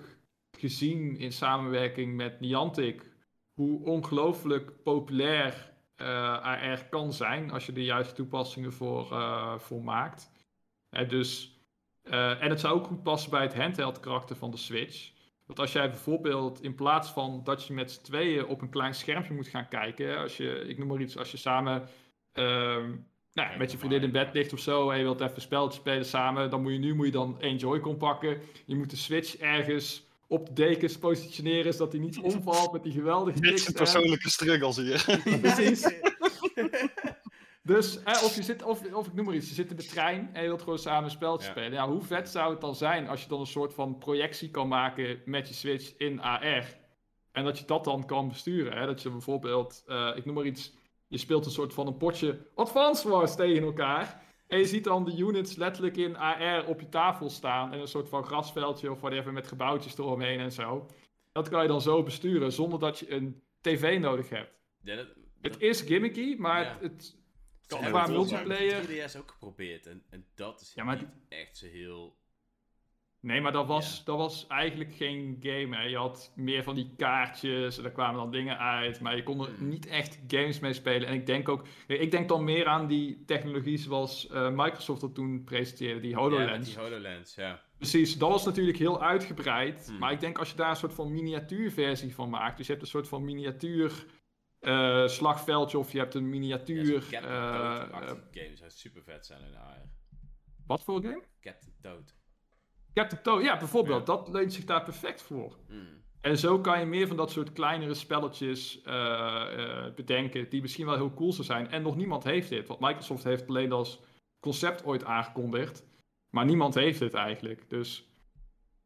gezien in samenwerking met Niantic hoe ongelooflijk populair eh AR kan zijn als je de juiste toepassingen voor, eh, voor maakt. Hè, dus, en het zou ook goed passen bij het handheld karakter van de Switch. Want als jij bijvoorbeeld in plaats van dat je met z'n tweeën op een klein schermpje moet gaan kijken, als je, ik noem maar iets, als je samen ehm, nou, met je vriendin in bed ligt of zo en je wilt even een spelletje spelen samen, dan moet je nu moet je dan één Joy-Con pakken. Je moet de Switch ergens op de dekens positioneren, zodat hij niet omvalt met die geweldige Dit is een persoonlijke struggles hier. Precies. Dus, of, je zit, of, of ik noem maar iets, je zit in de trein en je wilt gewoon samen een spelletje Ja. spelen. Ja, hoe vet zou het dan zijn als je dan een soort van projectie kan maken met je Switch in AR? En dat je dat dan kan besturen. Hè? Dat je bijvoorbeeld, eh, ik noem maar iets, je speelt een soort van een potje Advance Wars tegen elkaar. En je ziet dan de units letterlijk in AR op je tafel staan. En een soort van grasveldje of whatever met gebouwtjes eromheen en zo. Dat kan je dan zo besturen zonder dat je een tv nodig hebt. Ja, dat, Het is gimmicky, maar Ja. het, kan qua multiplayer. op de 3DS ook geprobeerd. En, en dat is Ja, maar niet echt zo heel... Nee, maar dat was, Ja. dat was eigenlijk geen game. Hè. Je had meer van die kaartjes en daar kwamen dan dingen uit. Maar je kon er Hmm. niet echt games mee spelen. En ik denk ook, ik denk dan meer aan die technologie zoals eh, Microsoft dat toen presenteerde, die Ja, HoloLens. met die HoloLens, ja. Precies, dat was natuurlijk heel uitgebreid. Hmm. Maar ik denk als je daar een soort van miniatuurversie van maakt. Dus je hebt een soort van miniatuur eh, slagveldje of je hebt een Ja, miniatuur. zo'n Captain eh, Toad-achtige game zou super vet zijn in AR. wat voor game? Captain Toad. Captain Toad, ja, bijvoorbeeld. Ja. Dat leunt zich daar perfect voor. Mm. En zo kan je meer van dat soort kleinere spelletjes bedenken, die misschien wel heel cool zou zijn. En nog niemand heeft dit. Want Microsoft heeft alleen als concept ooit aangekondigd. Maar niemand heeft het eigenlijk. Dus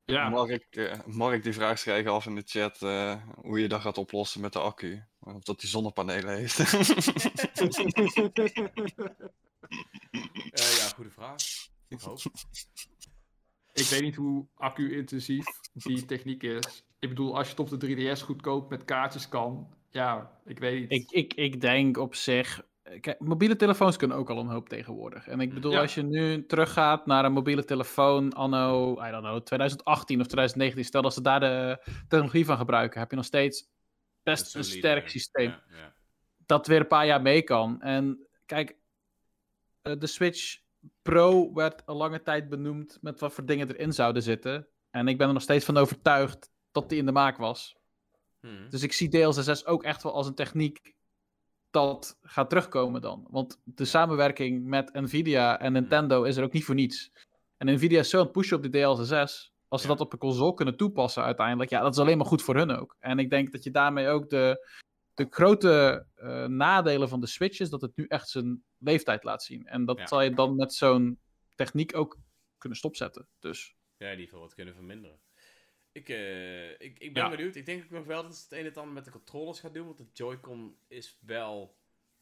ja, Mark, eh, Mark die vraagt zich eigenlijk af in de chat eh, hoe je dat gaat oplossen met de accu. Of dat hij zonnepanelen heeft. Eh, ja, goede vraag. Ik hoop. ik weet niet hoe accu-intensief die techniek is. Ik bedoel, als je het op de 3DS goedkoop met kaartjes kan. Ja, ik weet niet. Ik, ik, ik denk op zich. Kijk, mobiele telefoons kunnen ook al een hoop tegenwoordig. En ik bedoel, Ja. als je nu teruggaat naar een mobiele telefoon anno, I don't know, 2018 of 2019, stel dat ze daar de technologie van gebruiken, heb je nog steeds best een sterk systeem Ja, ja. dat weer een paar jaar mee kan. En kijk, eh, de Switch Pro werd een lange tijd benoemd met wat voor dingen erin zouden zitten. En ik ben er nog steeds van overtuigd dat die in de maak was. Hm. Dus ik zie DLSS ook echt wel als een techniek dat gaat terugkomen dan. Want de samenwerking met Nvidia en Nintendo is er ook niet voor niets. En Nvidia is zo aan het pushen op die DLSS. Als ze Ja. dat op een console kunnen toepassen uiteindelijk, ja, dat is alleen maar goed voor hun ook. En ik denk dat je daarmee ook de, de grote eh, nadelen van de Switch is dat het nu echt zijn leeftijd laat zien. En dat Ja. zal je dan met zo'n techniek ook kunnen stopzetten. Dus Ja, in ieder geval wat kunnen verminderen. Ik, eh, ik, ik ben Ja. benieuwd. Ik denk ook nog wel dat ze het een en ander met de controllers gaat doen. Want de Joy-Con is wel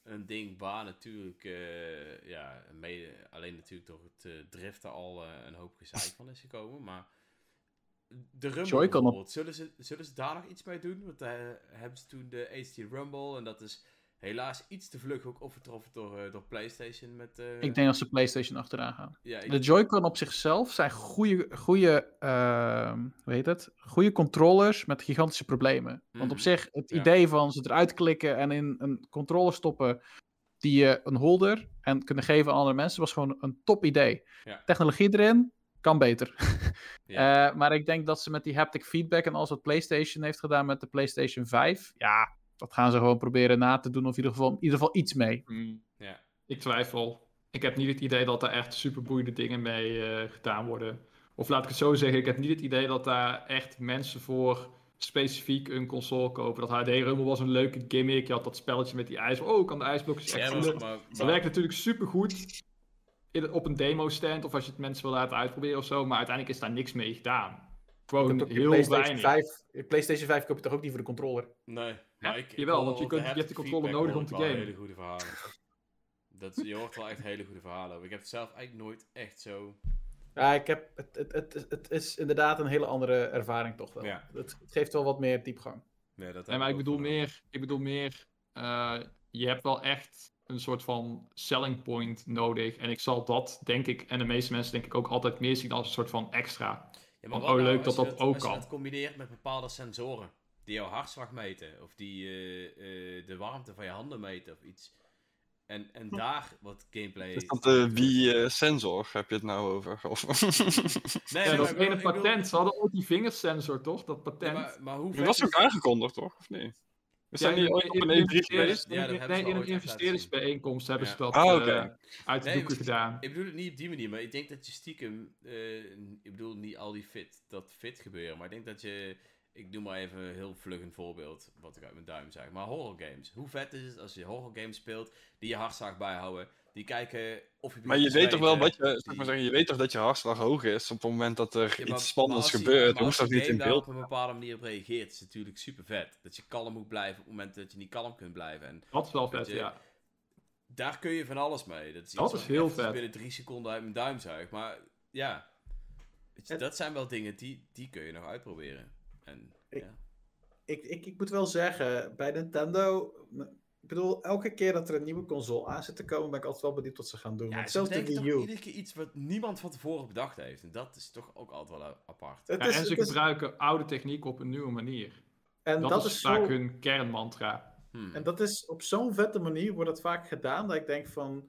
een ding waar natuurlijk, eh, ja, mede, alleen natuurlijk door het eh, driften al een hoop gezeik van is gekomen. Maar de Rumble bijvoorbeeld, zullen ze, zullen ze daar nog iets mee doen? Want daar hebben ze toen de HD Rumble en dat is helaas iets te vlug ook overtroffen door, eh, door PlayStation met... eh, ik denk dat ze PlayStation achteraan gaan. ja, ik- De Joy-Con op zichzelf zijn goede, goede, ehm, hoe heet het? Goede controllers met gigantische problemen. Want op Mhm. zich, het Ja. idee van ze eruit klikken en in een controller stoppen die je een holder en kunnen geven aan andere mensen, was gewoon een top idee. Ja. Technologie erin, kan beter. Eh, maar ik denk dat ze met die haptic feedback en alles wat PlayStation heeft gedaan met de PlayStation 5, ja, dat gaan ze gewoon proberen na te doen of in ieder geval, in ieder geval iets mee. Hmm, ja. ik twijfel. Ik heb niet het idee dat daar echt super boeiende dingen mee eh, gedaan worden. Of laat ik het zo zeggen, ik heb niet het idee dat daar echt mensen voor specifiek een console kopen. Dat HD Rumble was een leuke gimmick. Je had dat spelletje met die ijs. Oh, ik kan de ijsblokjes Ja, echt maar- voelen. maar- Dat werkt natuurlijk super goed op een demo stand of als je het mensen wil laten uitproberen of zo. Maar uiteindelijk is daar niks mee gedaan. Gewoon je heel PlayStation weinig. 5, je PlayStation 5 koop je toch ook niet voor de controller? Nee, maar ik, jawel, want je kunt- je hebt de controller nodig om te gamen. hele goede verhalen. Dat, je hoort wel echt hele goede verhalen. over. Ik heb het zelf eigenlijk nooit echt zo... Ja, ik heb, het, het, het, het is inderdaad een hele andere ervaring toch wel. Ja. Het, het geeft wel wat meer diepgang. Nee, dat Nee, maar ik bedoel meer, ik bedoel meer eh, je hebt wel echt een soort van selling point nodig. En ik zal dat, denk ik, en de meeste mensen denk ik ook altijd meer zien als een soort van extra. Ja, wat oh, nou leuk als dat je dat ook Als je kan. dat combineert met bepaalde sensoren. Die jouw hartslag meten. Of die eh, eh, de warmte van je handen meten of iets. En, en daar wat gameplay... Is dat de Wii-sensor? Heb je het nou over? Of... Nee, Ja, dat maar is bedoel- patent. Ze hadden ook die vingersensor, toch? Dat patent. maar, maar hoe was ook aangekondigd, toch? Of nee? We zijn in- ooit op in- een in- E3 geweest? Ja, dat hebben nee, ze in een hebben dat Ah, eh, uit de Nee, doeken gedaan. Ik bedoel het niet op die manier, maar ik denk dat je stiekem... eh, ik bedoel niet al die fit, dat fit gebeuren, maar ik denk dat je... Ik doe maar even een heel vlug een voorbeeld, wat ik uit mijn duim zeg. Maar horror games. Hoe vet is het als je horror games speelt, die je hartslag bijhouden, die kijken of je... Maar je weet toch wel wat je, zeg maar zeggen, je weet toch dat je hartslag hoog is op het moment dat er Ja, maar- iets spannends maar gebeurt. Je hoeft dat niet in beeld. op een bepaalde manier op reageert, is natuurlijk super vet. Dat je kalm moet blijven op het moment dat je niet kalm kunt blijven. En Dat is wel vet, je, ja. daar kun je van alles mee. Dat is, Dat iets is heel vet. binnen drie seconden uit mijn duim zuig. Maar ja, Weet je, Het- dat zijn wel dingen die, die kun je nog uitproberen. En, Ik- ja. Ik, ik, ik moet wel zeggen, bij Nintendo... Ik bedoel, elke keer dat er een nieuwe console aan zit te komen, ben ik altijd wel benieuwd wat ze gaan doen. Ja, Want ze zelfs de Wii toch U. iedere keer iets wat niemand van tevoren bedacht heeft. En dat is toch ook altijd wel eh, apart. Het Ja, is, en ze is- gebruiken oude techniek op een nieuwe manier. en dat, dat is is vaak zo... hun kernmantra. Hmm. En dat is op zo'n vette manier wordt het vaak gedaan dat ik denk van.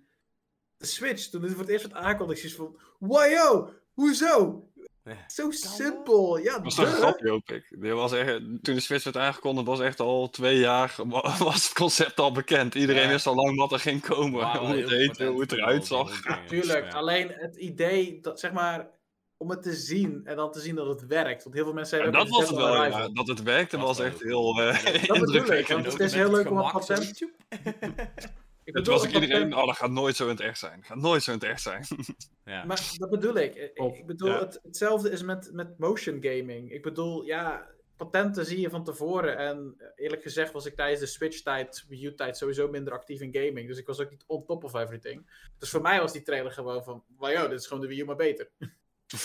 De Switch, toen dit voor het eerst werd aangekondigd, is van. Wow, hoezo? Ja. Zo simpel. Ja, Dat was een grapje, hoop ik. Was echt, toen de Switch werd aangekondigd, was echt al twee jaar wa- was het concept al bekend. Iedereen Ja. wist al lang wat er ging komen, Wauw, hoe het heette, hoe het eruit zag. rondgingen. Tuurlijk, Ja. alleen het idee dat zeg maar. Om het te zien en dan te zien dat het werkt. Want heel veel mensen En zeiden. dat was het wel, ja. Dat het werkte Dat was echt heel eh, Dat indrukwekkend. het is heel leuk om een patent-. Ik Het was ook iedereen, patent- oh dat gaat nooit zo in het echt zijn. Gaat nooit zo in het echt zijn. Ja. Maar dat bedoel ik. Ik- Ik bedoel, ja. het, hetzelfde is met, met motion gaming. Ik bedoel, ja, patenten zie je van tevoren. En eh, eerlijk gezegd was ik tijdens de Switch-tijd, Wii U-tijd, sowieso minder actief in gaming. Dus ik was ook niet on top of everything. Dus voor mij was die trailer gewoon van, wow, dit is gewoon de Wii U, maar beter.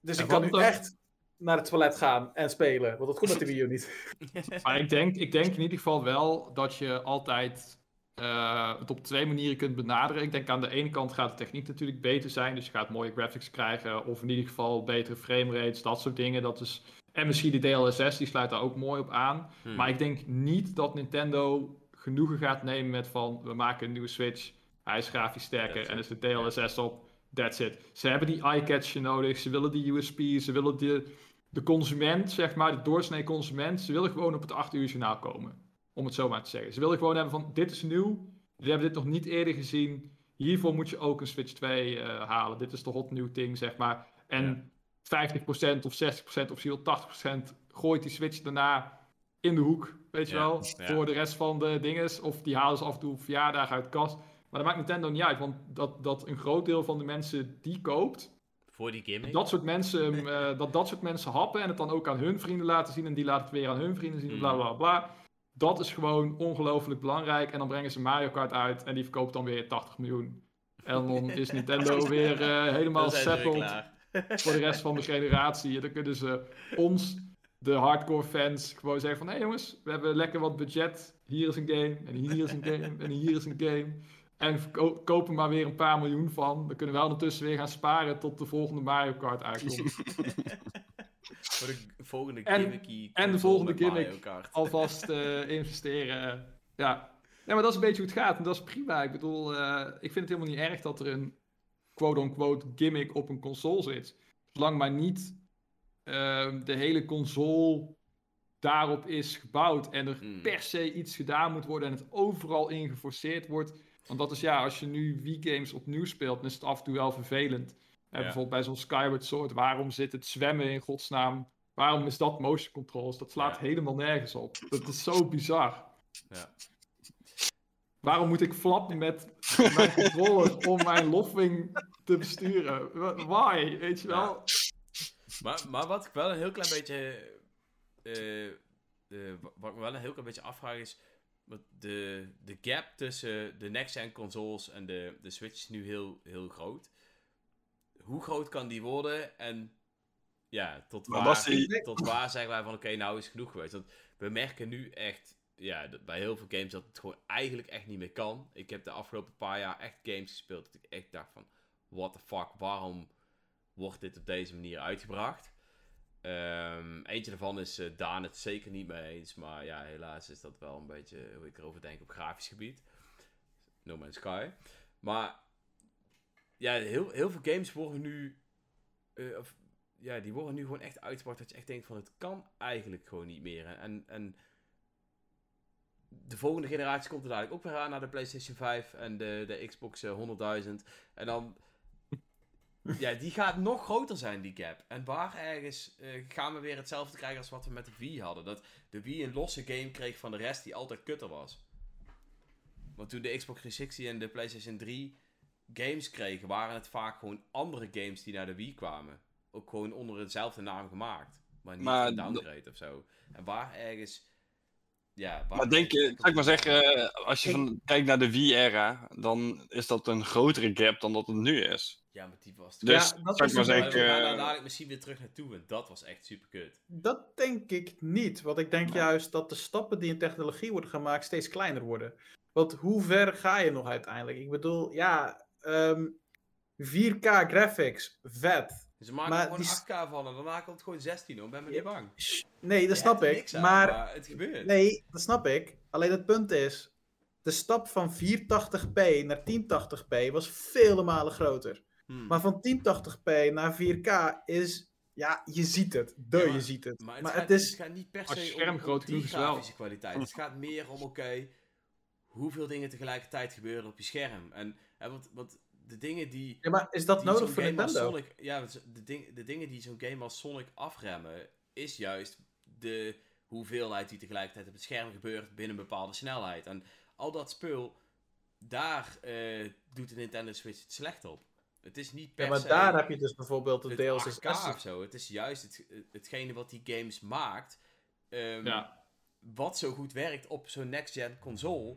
Dus ik kan nu dan- echt naar het toilet gaan en spelen. Want dat kon met de Wii U niet. Maar ik denk, ik denk in ieder geval wel dat je altijd eh, het op twee manieren kunt benaderen. Ik denk aan de ene kant gaat de techniek natuurlijk beter zijn. Dus je gaat mooie graphics krijgen. Of in ieder geval betere framerates, dat soort dingen. Dat is... En misschien de DLSS, die sluit daar ook mooi op aan. Hmm. Maar ik denk niet dat Nintendo genoegen gaat nemen met van... we maken een nieuwe Switch, hij is grafisch sterker en er zit DLSS op. That's it. Ze hebben die eye-catcher nodig, ze willen die USP, ze willen de, de consument, zeg maar, de doorsnee consument... ze willen gewoon op het 8 uur journaal komen. Om het zo maar te zeggen. Ze willen gewoon hebben van, dit is nieuw, jullie hebben dit nog niet eerder gezien... hiervoor moet je ook een Switch 2 eh, halen. Dit is de hot new thing, zeg maar. En 50% of 60% of misschien wel 80% gooit die Switch daarna in de hoek, weet je Ja, wel, ja. voor de rest van de dinges. Of die halen ze af en toe verjaardag uit de kast. Maar dat maakt Nintendo niet uit, want dat, dat een groot deel van de mensen die koopt, Voor die gimmick. dat soort mensen, eh, dat dat soort mensen happen en het dan ook aan hun vrienden laten zien en die laten het weer aan hun vrienden zien, Mm. bla bla bla. Dat is gewoon ongelooflijk belangrijk. En dan brengen ze Mario Kart uit en die verkoopt dan weer 80 miljoen. En dan is Nintendo weer eh, helemaal settled voor de rest van de generatie. En dan kunnen ze ons, de hardcore fans, gewoon zeggen van... Hé hey jongens, we hebben lekker wat budget. Hier is een game, en hier is een game, en hier is een game. En kopen maar weer een paar miljoen van. Dan kunnen we ondertussen weer gaan sparen tot de volgende Mario Kart uitkomt. Voor de volgende En- gimmicky en de volgende gimmick. Alvast eh, investeren. Ja. ja, maar dat is een beetje hoe het gaat. En dat is prima. Ik bedoel, eh, ik vind het helemaal niet erg dat er een quote-unquote gimmick op een console zit. Zolang maar niet ehm, de hele console daarop is gebouwd en er Mm. per se iets gedaan moet worden en het overal in geforceerd wordt. Want dat is ja, als je nu Wii-games opnieuw speelt, dan is het af en toe wel vervelend. En Ja. bijvoorbeeld bij zo'n Skyward Sword, waarom zit het zwemmen in godsnaam? Waarom is dat motion controls? Dat slaat Ja. helemaal nergens op. Dat is zo bizar. Ja. Waarom moet ik flappen met mijn controller om mijn loffing te besturen? Why? Weet je wel? Maar, maar wat ik wel een heel klein beetje. eh, eh, wa- wat ik me wel een heel klein beetje afvraag is. De, de gap tussen de next-gen consoles en de, de Switch is nu heel, heel groot. Hoe groot kan die worden? En ja, tot Maar waar, die- tot waar zeggen wij van oké, nou is genoeg geweest. Want we merken nu echt, ja, dat bij heel veel games dat het gewoon eigenlijk echt niet meer kan. Ik heb de afgelopen paar jaar echt games gespeeld dat ik echt dacht van, what the fuck, waarom wordt dit op deze manier uitgebracht? Ehm, eentje daarvan is eh, Daan het zeker niet mee eens, maar ja, helaas is dat wel een beetje hoe ik erover denk op grafisch gebied. No Man's Sky. Maar ja, heel, heel veel games worden nu, eh, of, ja, die worden nu gewoon echt uitgebracht dat je echt denkt van het kan eigenlijk gewoon niet meer. En, en de volgende generatie komt er dadelijk ook weer aan naar de PlayStation 5 en de, de Xbox eh, 100.000. En dan ja, die gaat nog groter zijn, die gap. En waar ergens eh, gaan we weer hetzelfde krijgen als wat we met de Wii hadden. Dat de Wii een losse game kreeg van de rest die altijd kutter was. Want toen de Xbox 360 en de PlayStation 3 games kregen, waren het vaak gewoon andere games die naar de Wii kwamen. Ook gewoon onder dezelfde naam gemaakt. Maar niet Maar een downgrade of zo. En waar ergens... Ja, waar Maar denk je, ergens- zou ik maar zeggen, eh, als je van, kijkt naar de Wii-era, dan is dat een grotere gap dan dat het nu is. Ja, maar die was... Dus Ja, dat is ik maar Maar zeggen, we gaan daar eh, dadelijk misschien weer terug naartoe, en dat was echt super kut. Dat denk ik niet. Want ik denk juist dat de stappen die in technologie worden gemaakt steeds kleiner worden. Want hoe ver ga je nog uiteindelijk? Ik bedoel, ja, ehm, 4K graphics, vet. Ze maken Maar er gewoon die 8K van en daarna komt het gewoon 16 hoor, ben me niet bang. Nee, dat Je snap ik. aan, maar het gebeurt. Nee, dat snap ik. Alleen het punt is, de stap van 480p naar 1080p was vele malen groter. Hmm. Maar van 1080p naar 4K is, ja, je ziet het. De, Ja, maar- je ziet het. Maar het, Maar gaat, het is, het gaat niet per se scherm om, om groot die genoeg is wel. grafische kwaliteit. Het gaat meer om, oké, hoeveel dingen tegelijkertijd gebeuren op je scherm. En, en want, want de dingen die... ja, maar is dat nodig voor Nintendo? Sonic, ja, de, ding, de dingen die zo'n game als Sonic afremmen, is juist de hoeveelheid die tegelijkertijd op het scherm gebeurt binnen een bepaalde snelheid. En al dat spul, daar eh, doet de Nintendo Switch het slecht op. Het is niet per Ja, maar se daar heb je dus bijvoorbeeld de het DLSS. 8K of zo. Het is juist het, hetgene wat die games maakt, ehm, Ja. wat zo goed werkt op zo'n next-gen console,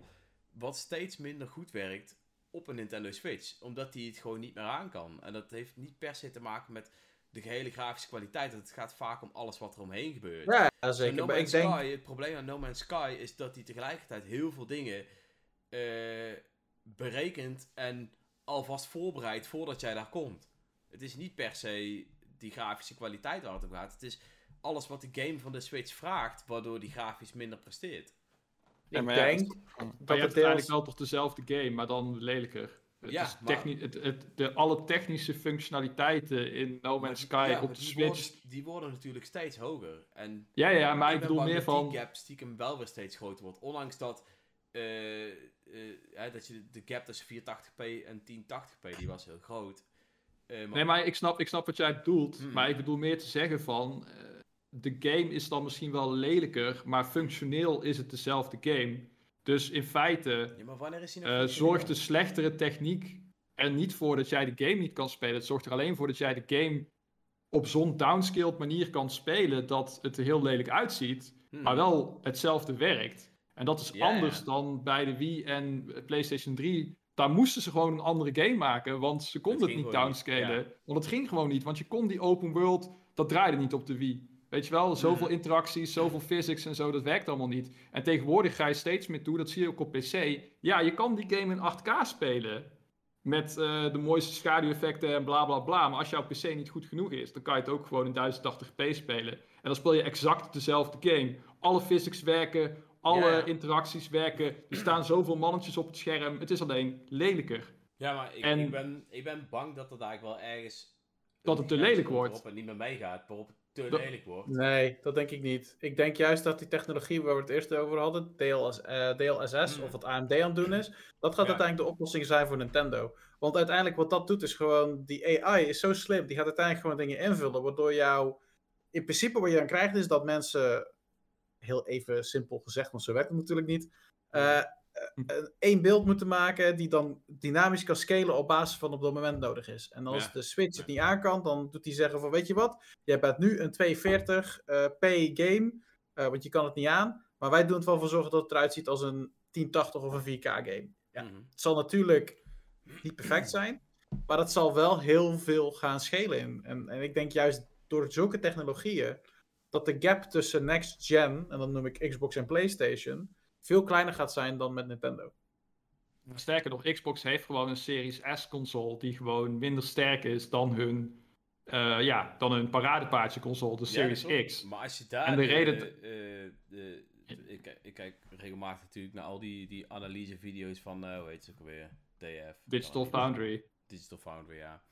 wat steeds minder goed werkt op een Nintendo Switch. Omdat die het gewoon niet meer aan kan. En dat heeft niet per se te maken met de gehele grafische kwaliteit. Het gaat vaak om alles wat er omheen gebeurt. Ja, zeker. No Maar Man's ik denk, Sky, het probleem aan No Man's Sky is dat hij tegelijkertijd heel veel dingen eh, berekent en alvast voorbereidt voordat jij daar komt. Het is niet per se die grafische kwaliteit waar het om gaat. Het is alles wat de game van de Switch vraagt, waardoor die grafisch minder presteert. Ja, ik ja, denk dat je hebt het uiteindelijk deels... wel toch dezelfde game, maar dan lelijker. Het Ja, is maar- techni- het, het, de, alle technische functionaliteiten in No Man's Sky Ja, op de die Switch. Worden, die worden natuurlijk steeds hoger. En Ja, ja, maar ik bedoel meer dat van... die gap stiekem wel weer steeds groter wordt. Ondanks dat eh, eh, dat je de gap tussen 480p en 1080p, die was heel groot. Eh, maar Nee, maar ik snap, ik snap wat jij bedoelt. Mm. Maar ik bedoel meer te zeggen van... de game is dan misschien wel lelijker, maar functioneel is het dezelfde game. Dus in feite Ja, maar is nou zorgt de slechtere techniek er niet voor dat jij de game niet kan spelen. Het zorgt er alleen voor dat jij de game op zo'n downscaled manier kan spelen dat het er heel lelijk uitziet, maar wel hetzelfde werkt. En dat is Ja, anders ja. dan bij de Wii en PlayStation 3. Daar moesten ze gewoon een andere game maken, want ze konden het, niet downscalen. Want het ging gewoon niet, want je kon die open world, dat draaide niet op de Wii. Weet je wel, zoveel interacties, zoveel physics en zo, dat werkt allemaal niet. En tegenwoordig ga je steeds meer toe, dat zie je ook op PC. Ja, je kan die game in 8K spelen. Met eh, de mooiste schaduweffecten en bla bla bla. Maar als jouw PC niet goed genoeg is, dan kan je het ook gewoon in 1080p spelen. En dan speel je exact dezelfde game. Alle physics werken, alle Ja. interacties werken. Er staan zoveel mannetjes op het scherm. Het is alleen lelijker. Ja, maar ik, En- ik, ben, ik ben bang dat het eigenlijk wel ergens... Dat het te lelijk wordt. Waarop het niet meer meegaat, waarop het te Dat- lelijk wordt. Nee, dat denk ik niet. Ik denk juist dat die technologie waar we het eerst over hadden, DLS, eh, DLSS, Hmm. of wat AMD aan het doen is, dat gaat Ja. uiteindelijk de oplossing zijn voor Nintendo. Want uiteindelijk wat dat doet is gewoon, die AI is zo slim, die gaat uiteindelijk gewoon dingen invullen, waardoor jou, in principe wat je dan krijgt is dat mensen, heel even simpel gezegd, want zo werkt het natuurlijk niet, eh, eh, één beeld moeten maken die dan dynamisch kan scalen op basis van op dat moment nodig is. En als Ja. de Switch het niet aan kan, dan doet hij zeggen van, weet je wat, Jij bent nu een 240p game, eh, want je kan het niet aan. Maar wij doen het wel voor zorgen dat het eruit ziet als een 1080 of een 4K game. Ja. Mhm. Het zal natuurlijk niet perfect zijn, maar het zal wel heel veel gaan schelen. En, en ik denk juist door zulke technologieën, dat de gap tussen next gen, en dan noem ik Xbox en PlayStation, veel kleiner gaat zijn dan met Nintendo. Sterker nog, Xbox heeft gewoon een Series S console die gewoon minder sterk is dan hun, eh, ja, dan hun paradepaardje console, de Series. X. Maar als je daar... En de reden- eh, de- ik, ik kijk regelmatig natuurlijk naar al die, die analysevideo's van, eh hoe heet ze ook alweer? DF. Digital Foundry. Digital Foundry, ja.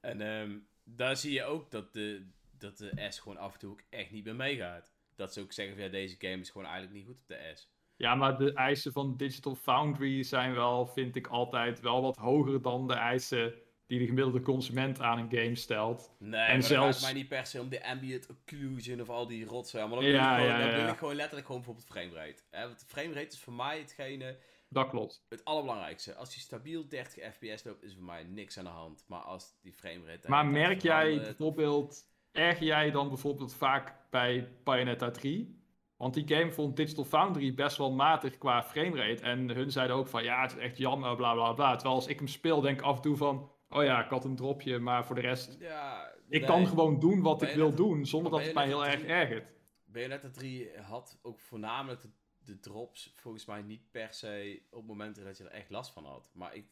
En ehm, daar zie je ook dat de, dat de S gewoon af en toe ook echt niet meer meegaat. Dat ze ook zeggen van ja, deze game is gewoon eigenlijk niet goed op de S. Ja, maar de eisen van Digital Foundry zijn wel, vind ik altijd, wel wat hoger dan de eisen die de gemiddelde consument aan een game stelt. Nee, En maar zelfs- het mij niet per se om de ambient occlusion of al die rotzooi. Maar dan wil, Ja, ik, gewoon, ja, dan wil ik gewoon letterlijk gewoon bijvoorbeeld framerate. Hè, want framerate is voor mij hetgene, Dat klopt. het allerbelangrijkste. Als je stabiel 30 fps loopt, is voor mij niks aan de hand. Maar als die framerate... Maar de merk jij verandert, bijvoorbeeld, erg jij dan bijvoorbeeld vaak bij Bayonetta 3? Want die game vond Digital Foundry best wel matig qua framerate. En hun zeiden ook van, ja, het is echt jammer, bla bla bla. Terwijl als ik hem speel, denk ik af en toe van, oh ja, ik had een dropje, maar voor de rest... Ja, Ik nee. kan gewoon doen wat ik wil doen, zonder dat het mij heel erg 3 ergert. Bayonetta 3 had ook voornamelijk de, de drops volgens mij niet per se op momenten dat je er echt last van had. Maar ik...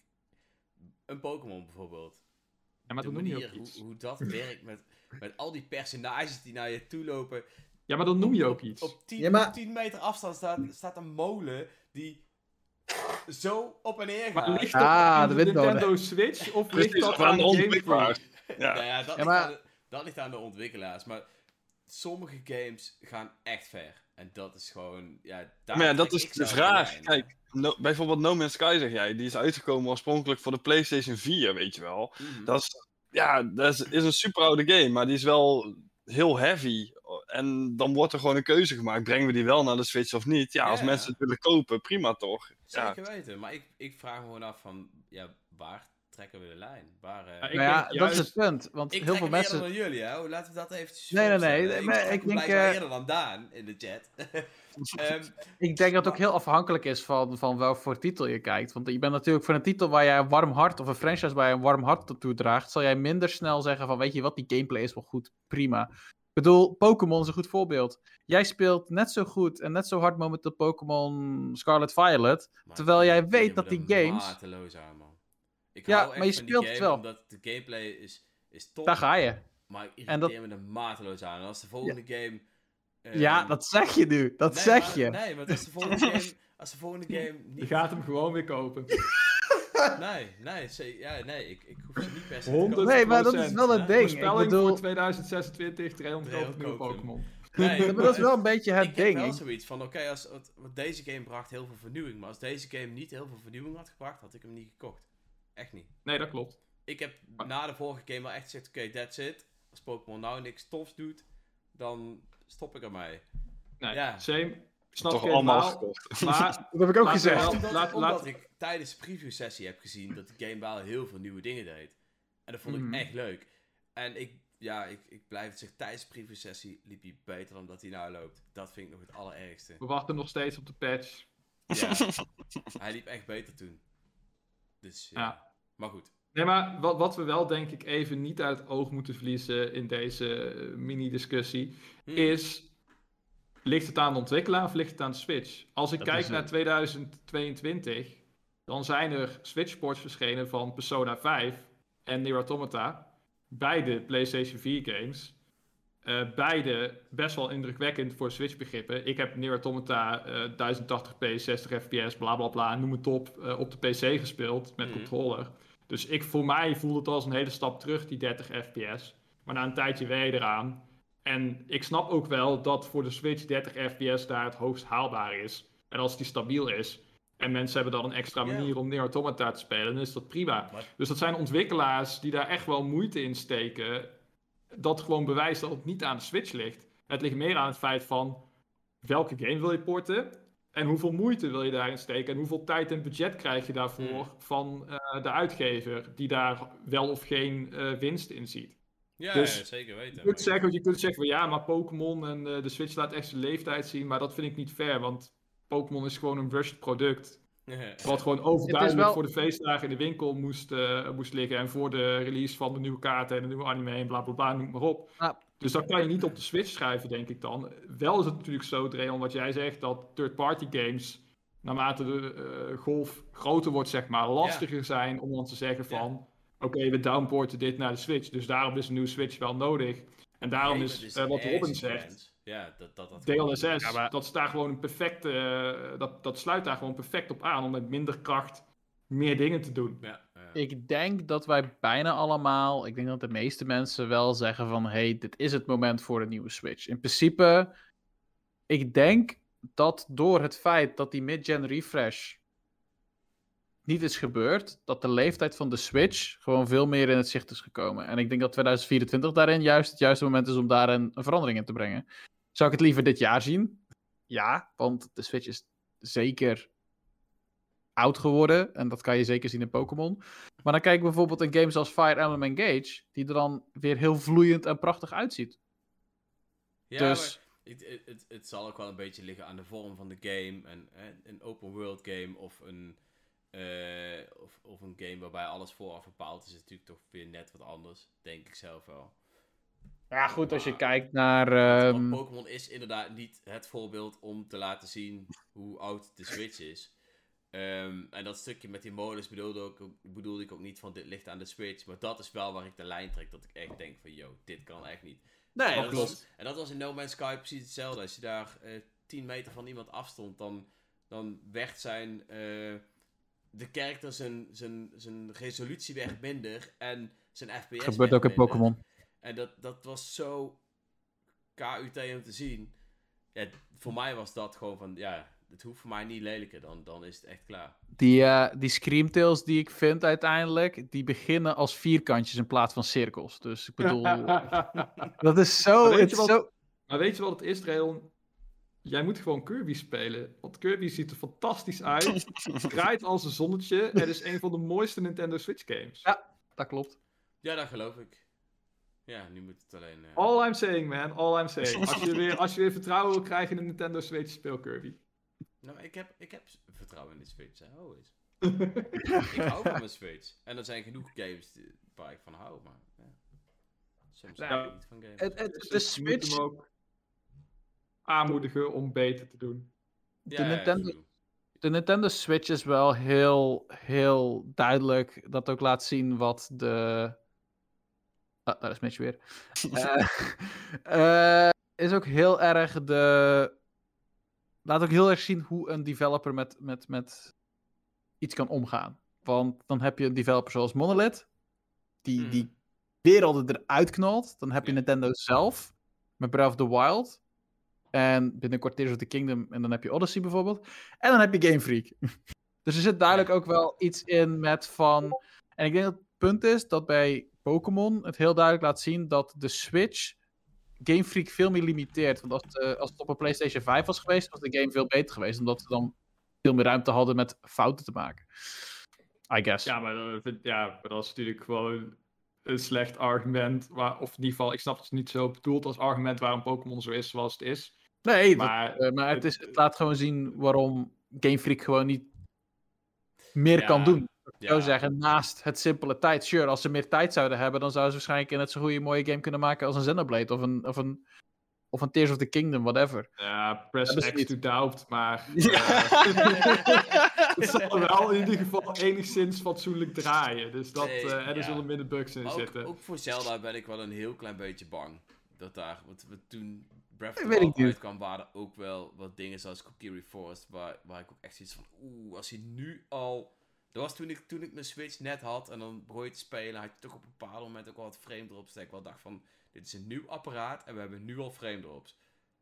Een Pokémon bijvoorbeeld. Ja, maar de manier hoe, hoe dat werkt met, met al die personages die naar je toe lopen. Ja, maar dan noem je ook iets. Op 10, Ja, maar- op 10 meter afstand staat, staat een molen die zo op en neer gaat. Maar ligt dat Ah, de. Nintendo Switch of ligt dat aan de de ontwikkelaar. GameCube? Ja. Nou ja, dat, Ja, ligt maar- aan de, dat ligt aan de ontwikkelaars. Maar sommige games gaan echt ver. En dat is gewoon... Ja, daar Maar ja, dat is ik de vraag. Kijk, no- bijvoorbeeld No Man's Sky zeg jij, die is uitgekomen oorspronkelijk voor de PlayStation 4, weet je wel. Mhm. Dat is, ja, dat is, is een super oude game, maar die is wel heel heavy. En dan wordt er gewoon een keuze gemaakt. Brengen we die wel naar de Switch of niet? Ja, als Ja. mensen het willen kopen, prima toch? Ja. Zeker weten. Maar ik, ik vraag me gewoon af van... Ja, waar trekken we de lijn? Waar... eh, Ja, ik Nou ja, dat is het punt. Want ik heel veel mensen... dan jullie, hè? Laten we dat eventjes Nee, nee, nee, maar ik, denk, eh, eerder dan Daan in de chat. Ehm, Ik denk dat het ook heel afhankelijk is van, van welk voor titel je kijkt. Want je bent natuurlijk voor een titel waar jij een warm hart, of een franchise waar je een warm hart toe draagt, zal jij minder snel zeggen van, weet je wat, die gameplay is wel goed, prima. Ik bedoel, Pokémon is een goed voorbeeld. Jij speelt net zo goed en net zo hard momenteel Pokémon Scarlet Violet. maar Terwijl jij weet dat die games- mateloos aan, man. Ik Ja, hou echt maar je speelt het wel. Omdat de gameplay is, is top. Daar ga je. Maar ik En dat- irriteer me er mateloos aan. En als de volgende game... ehm, ja, dat zeg je nu. Dat nee, zeg maar- je. Nee, maar als de volgende game... Als de volgende game Je gaat hem gewoon weer kopen. Nee, nee, ze- ja, nee ik, ik hoef ze niet per se te 100 kopen. Nee, maar dat is wel een Ja, ding. Ik Voorspelling bedoel, voor 2026, 300 300 nieuwe. Pokémon. Nee, maar dat is wel een beetje het ik heb ding. wel zoiets van, oké, als het- want deze game bracht heel veel vernieuwing. Maar als deze game niet heel veel vernieuwing had gebracht, had ik hem niet gekocht. Echt niet. Nee, dat klopt. Ik heb na de vorige game wel echt gezegd, oké, that's it. Als Pokémon nou niks tofs doet, dan stop ik ermee. Nee, Ja. same. Snap Toch ik allemaal helemaal. gekocht. Maar Dat heb ik ook gezegd. wel- Omdat, laat- omdat laat- ik tijdens de preview sessie heb gezien dat de game wel heel veel nieuwe dingen deed. En dat vond Mhm. ik echt leuk. En ik, ja, ik, ik blijf het zeggen, tijdens de preview sessie liep hij beter dan dat hij nou loopt. Dat vind ik nog het allerergste. we wachten nog steeds op de patch. Ja, hij liep echt beter toen. Dus ja. Ja. Maar goed. Nee, maar wat, wat we wel denk ik even niet uit het oog moeten verliezen in deze eh, mini-discussie, Hm. is... Ligt het aan de ontwikkelaar of ligt het aan de Switch? Als ik Dat kijk naar het. 2022, dan zijn er Switch-ports verschenen van Persona 5 en Nier Automata. Beide PlayStation 4 games. Eh, beide best wel indrukwekkend voor Switch-begrippen. Ik heb Nier Automata eh 1080p, 60 fps, bla bla bla, noem het op, eh, op de PC gespeeld met Mhm. controller. Dus ik, voor mij voelde het als een hele stap terug, die 30 fps. Maar na een tijdje je eraan. En ik snap ook wel dat voor de Switch 30 fps daar het hoogst haalbaar is. En als die stabiel is, en mensen hebben dan een extra manier om Nier Automata te spelen, dan is dat prima. Dus dat zijn ontwikkelaars die daar echt wel moeite in steken. Dat gewoon bewijst dat het niet aan de Switch ligt. Het ligt meer aan het feit van welke game wil je porten en hoeveel moeite wil je daarin steken en hoeveel tijd en budget krijg je daarvoor Hmm. van eh, de uitgever die daar wel of geen eh, winst in ziet. Ja, Dus ja, zeker weten. Je kunt zeggen, je kunt zeggen van ja, maar Pokémon en eh, de Switch laat echt zijn leeftijd zien, maar dat vind ik niet fair, want Pokémon is gewoon een rushed product. Wat gewoon overduidelijk wel- voor de feestdagen in de winkel moest, eh, moest liggen. En voor de release van de nieuwe kaarten en de nieuwe anime en bla bla bla, noem maar op. Ah. Dus dat kan je niet op de Switch schrijven, denk ik dan. Wel is het natuurlijk zo, Dreon, wat jij zegt, dat third-party games, naarmate de eh, golf groter wordt, zeg maar, lastiger zijn om dan te zeggen Ja. van... Oké, we downporten dit naar de Switch, dus daarom is een nieuwe Switch wel nodig. En daarom Nee, is, het eh, wat Robin zegt. Ja, dat dat. dat DLSS, Ja, maar- dat, is daar gewoon een perfecte, eh, dat, dat sluit daar gewoon perfect op aan om met minder kracht meer dingen te doen. Ja. Ik denk dat wij bijna allemaal, ik denk dat de meeste mensen wel zeggen van, hey, dit is het moment voor een nieuwe Switch. In principe, ik denk dat door het feit dat die mid-gen refresh niet is gebeurd, dat de leeftijd van de Switch gewoon veel meer in het zicht is gekomen. En ik denk dat 2024 daarin juist het juiste moment is om daar een, een verandering in te brengen. Zou ik het liever dit jaar zien? Ja, want de Switch is zeker oud geworden. En dat kan je zeker zien in Pokémon. Maar dan kijk ik bijvoorbeeld in games als Fire Emblem Engage, die er dan weer heel vloeiend en prachtig uitziet. Ja, dus- het, het, het, zal ook wel een beetje liggen aan de vorm van de game. En hè, een open world game of een, eh, of, of een game waarbij alles vooraf bepaald is, is natuurlijk toch weer net wat anders. Denk ik zelf wel. Ja, goed, als je Maar- kijkt naar. Ehm, Pokémon is inderdaad niet het voorbeeld om te laten zien hoe oud de Switch is. Ehm, en dat stukje met die molens bedoelde, ook, bedoelde ik ook niet van dit ligt aan de Switch. Maar dat is wel waar ik de lijn trek. Dat ik echt denk van, yo, dit kan echt niet. nee, En dat klopt. was, en dat was in No Man's Sky precies hetzelfde. Als je daar eh 10 meter van iemand afstond, dan, dan werd zijn. eh, de character zijn, zijn, zijn resolutie werd minder en zijn FPS. Gebeurt werd ook in. Pokémon. En dat, dat was zo KUT om te zien. Ja, voor mij was dat gewoon van, ja, het hoeft voor mij niet lelijker, dan, dan is het echt klaar. Die, eh die Screamtails die ik vind uiteindelijk, die beginnen als vierkantjes in plaats van cirkels. Dus ik bedoel, dat is zo. Maar weet Het je wat- zo Maar weet je wat het is, Dreon? Jij moet gewoon Kirby spelen. Want Kirby ziet er fantastisch uit. draait als een zonnetje. En is een van de mooiste Nintendo Switch games. dat klopt. Ja, dat geloof ik. Ja, nu moet het alleen... eh, All I'm saying, man. All I'm saying. Als je weer, als je weer vertrouwen wil krijgen in de Nintendo Switch, speel Kirby. Nou, ik heb, ik heb vertrouwen in de Switch, hè. Always. ik hou van mijn Switch. En er zijn genoeg games die- waar ik van hou, maar... Ja. Soms hou ik niet van games. Het, het, Dus de moet Switch, hem ook aanmoedigen om beter te doen. de Ja, Nintendo- de Nintendo Switch is wel heel, heel duidelijk. Dat ook laat zien wat de. Ah, daar is Mitch weer. Eh, eh, is ook heel erg de. Laat ook heel erg zien hoe een developer met, met, met iets kan omgaan. Want dan heb je een developer zoals Monolith, die, Mhm. die werelden eruit knalt. Dan heb je. Nintendo zelf, met Breath of the Wild, En binnenkort Tears of the Kingdom. En dan heb je Odyssey bijvoorbeeld. En dan heb je Game Freak. dus er zit duidelijk ook wel iets in met van... En ik denk dat het punt is dat bij Pokémon het heel duidelijk laat zien dat de Switch Game Freak veel meer limiteert. Want als, het, als het op een PlayStation 5 was geweest, was de game veel beter geweest. Omdat we dan veel meer ruimte hadden met fouten te maken. I guess. Ja, maar, vind- ja, maar dat is natuurlijk gewoon een slecht argument. Waar, of in ieder geval, ik snap het niet zo bedoeld als argument waarom Pokémon zo is zoals het is. nee, dat- Maar eh, maar het, is, het laat gewoon zien waarom Game Freak gewoon niet meer kan doen. Ik zou Ja. zeggen, naast het simpele tijd. Sure, als ze meer tijd zouden hebben, dan zouden ze waarschijnlijk een net zo goede mooie game kunnen maken als een Xenoblade of een, of een, of een Tears of the Kingdom, whatever. ja, press X niet. to doubt, maar Ja. eh, het zal wel in ieder geval enigszins fatsoenlijk draaien. Dus dat, Nee, eh, en er ja. zullen minder bugs in ook, zitten. ook voor Zelda ben ik wel een heel klein beetje bang. Dat daar, want we toen Breath of Ik the Wild uitkwam, waren er ook wel wat dingen zoals Kokiri Forest, waar, waar ik ook echt zoiets van, oeh, als je nu al... Dat was toen ik, toen ik mijn Switch net had en dan begon je te spelen, had je toch op een bepaald moment ook wel wat frame drops. Dat ik wel dacht van, dit is een nieuw apparaat en we hebben nu al frame drops.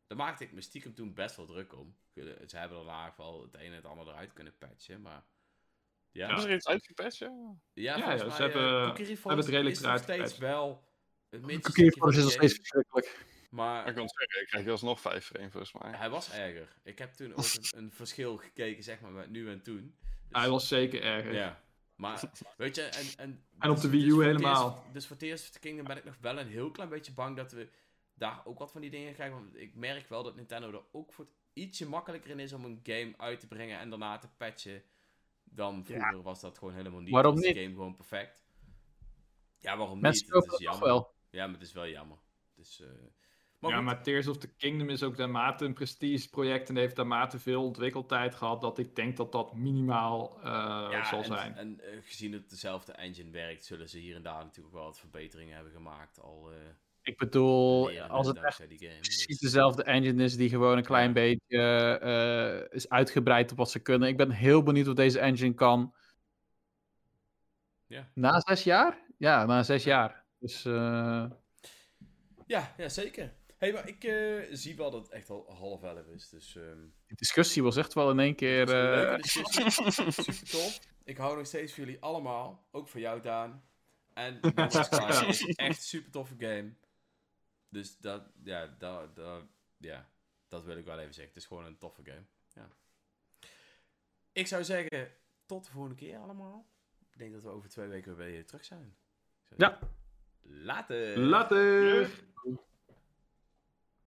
Daar maakte ik me stiekem toen best wel druk om. Ze hebben daarna wel het een en het ander eruit kunnen patchen, maar... Ja, Hebben ze er iets uitgepatcht? Ja. ja, Ja, mij, ze eh, hebben- hebben het redelijk is nog eruit steeds wel Cookie Force is nog steeds verschrikkelijk. Maar Ik kan zeggen, ik krijg je alsnog 5 frame volgens mij. hij was erger. Ik heb toen ook een, een verschil gekeken, zeg maar, met nu en toen. Dus, Hij was zeker erger. Ja. Maar, weet je, en... En, En op dus- de Wii dus U voor helemaal. Dus voor of the Kingdom ben ik nog wel een heel klein beetje bang dat we daar ook wat van die dingen krijgen. Want ik merk wel dat Nintendo er ook voor het ietsje makkelijker in is om een game uit te brengen en daarna te patchen. Dan vroeger was dat gewoon helemaal niet. Waarom is de niet? game gewoon perfect. Ja, waarom Mensen niet? Het is jammer. wel. Ja, maar het is wel jammer. Dus, eh, maar ja, goed. maar Tears of the Kingdom is ook daarmate een prestigeproject en heeft daarmate veel ontwikkeltijd gehad dat ik denk dat dat minimaal eh, zal en, zijn. En eh, gezien het dezelfde engine werkt, zullen ze hier en daar natuurlijk wel wat verbeteringen hebben gemaakt. Al eh Ik bedoel, als het echt dankzij die game. precies Dus, dezelfde engine is die gewoon een klein Ja. beetje is uitgebreid op wat ze kunnen. Ik ben heel benieuwd wat deze engine kan. Ja. Na zes jaar? Ja, na zes jaar. Dus ja, ja, zeker. Hey, maar ik eh, zie wel dat het echt al half elf is. Dus ehm, die discussie was echt wel in één keer. eh, discussie. Super tof. Ik hou nog steeds van jullie allemaal. Ook van jou, Daan. En is echt een super toffe game. Dus dat, ja, dat, dat, ja, dat wil ik wel even zeggen. Het is gewoon een toffe game. Ja. Ik zou zeggen, tot de volgende keer allemaal. Ik denk dat we over twee weken weer bij je terug zijn. Ja. Later. Later!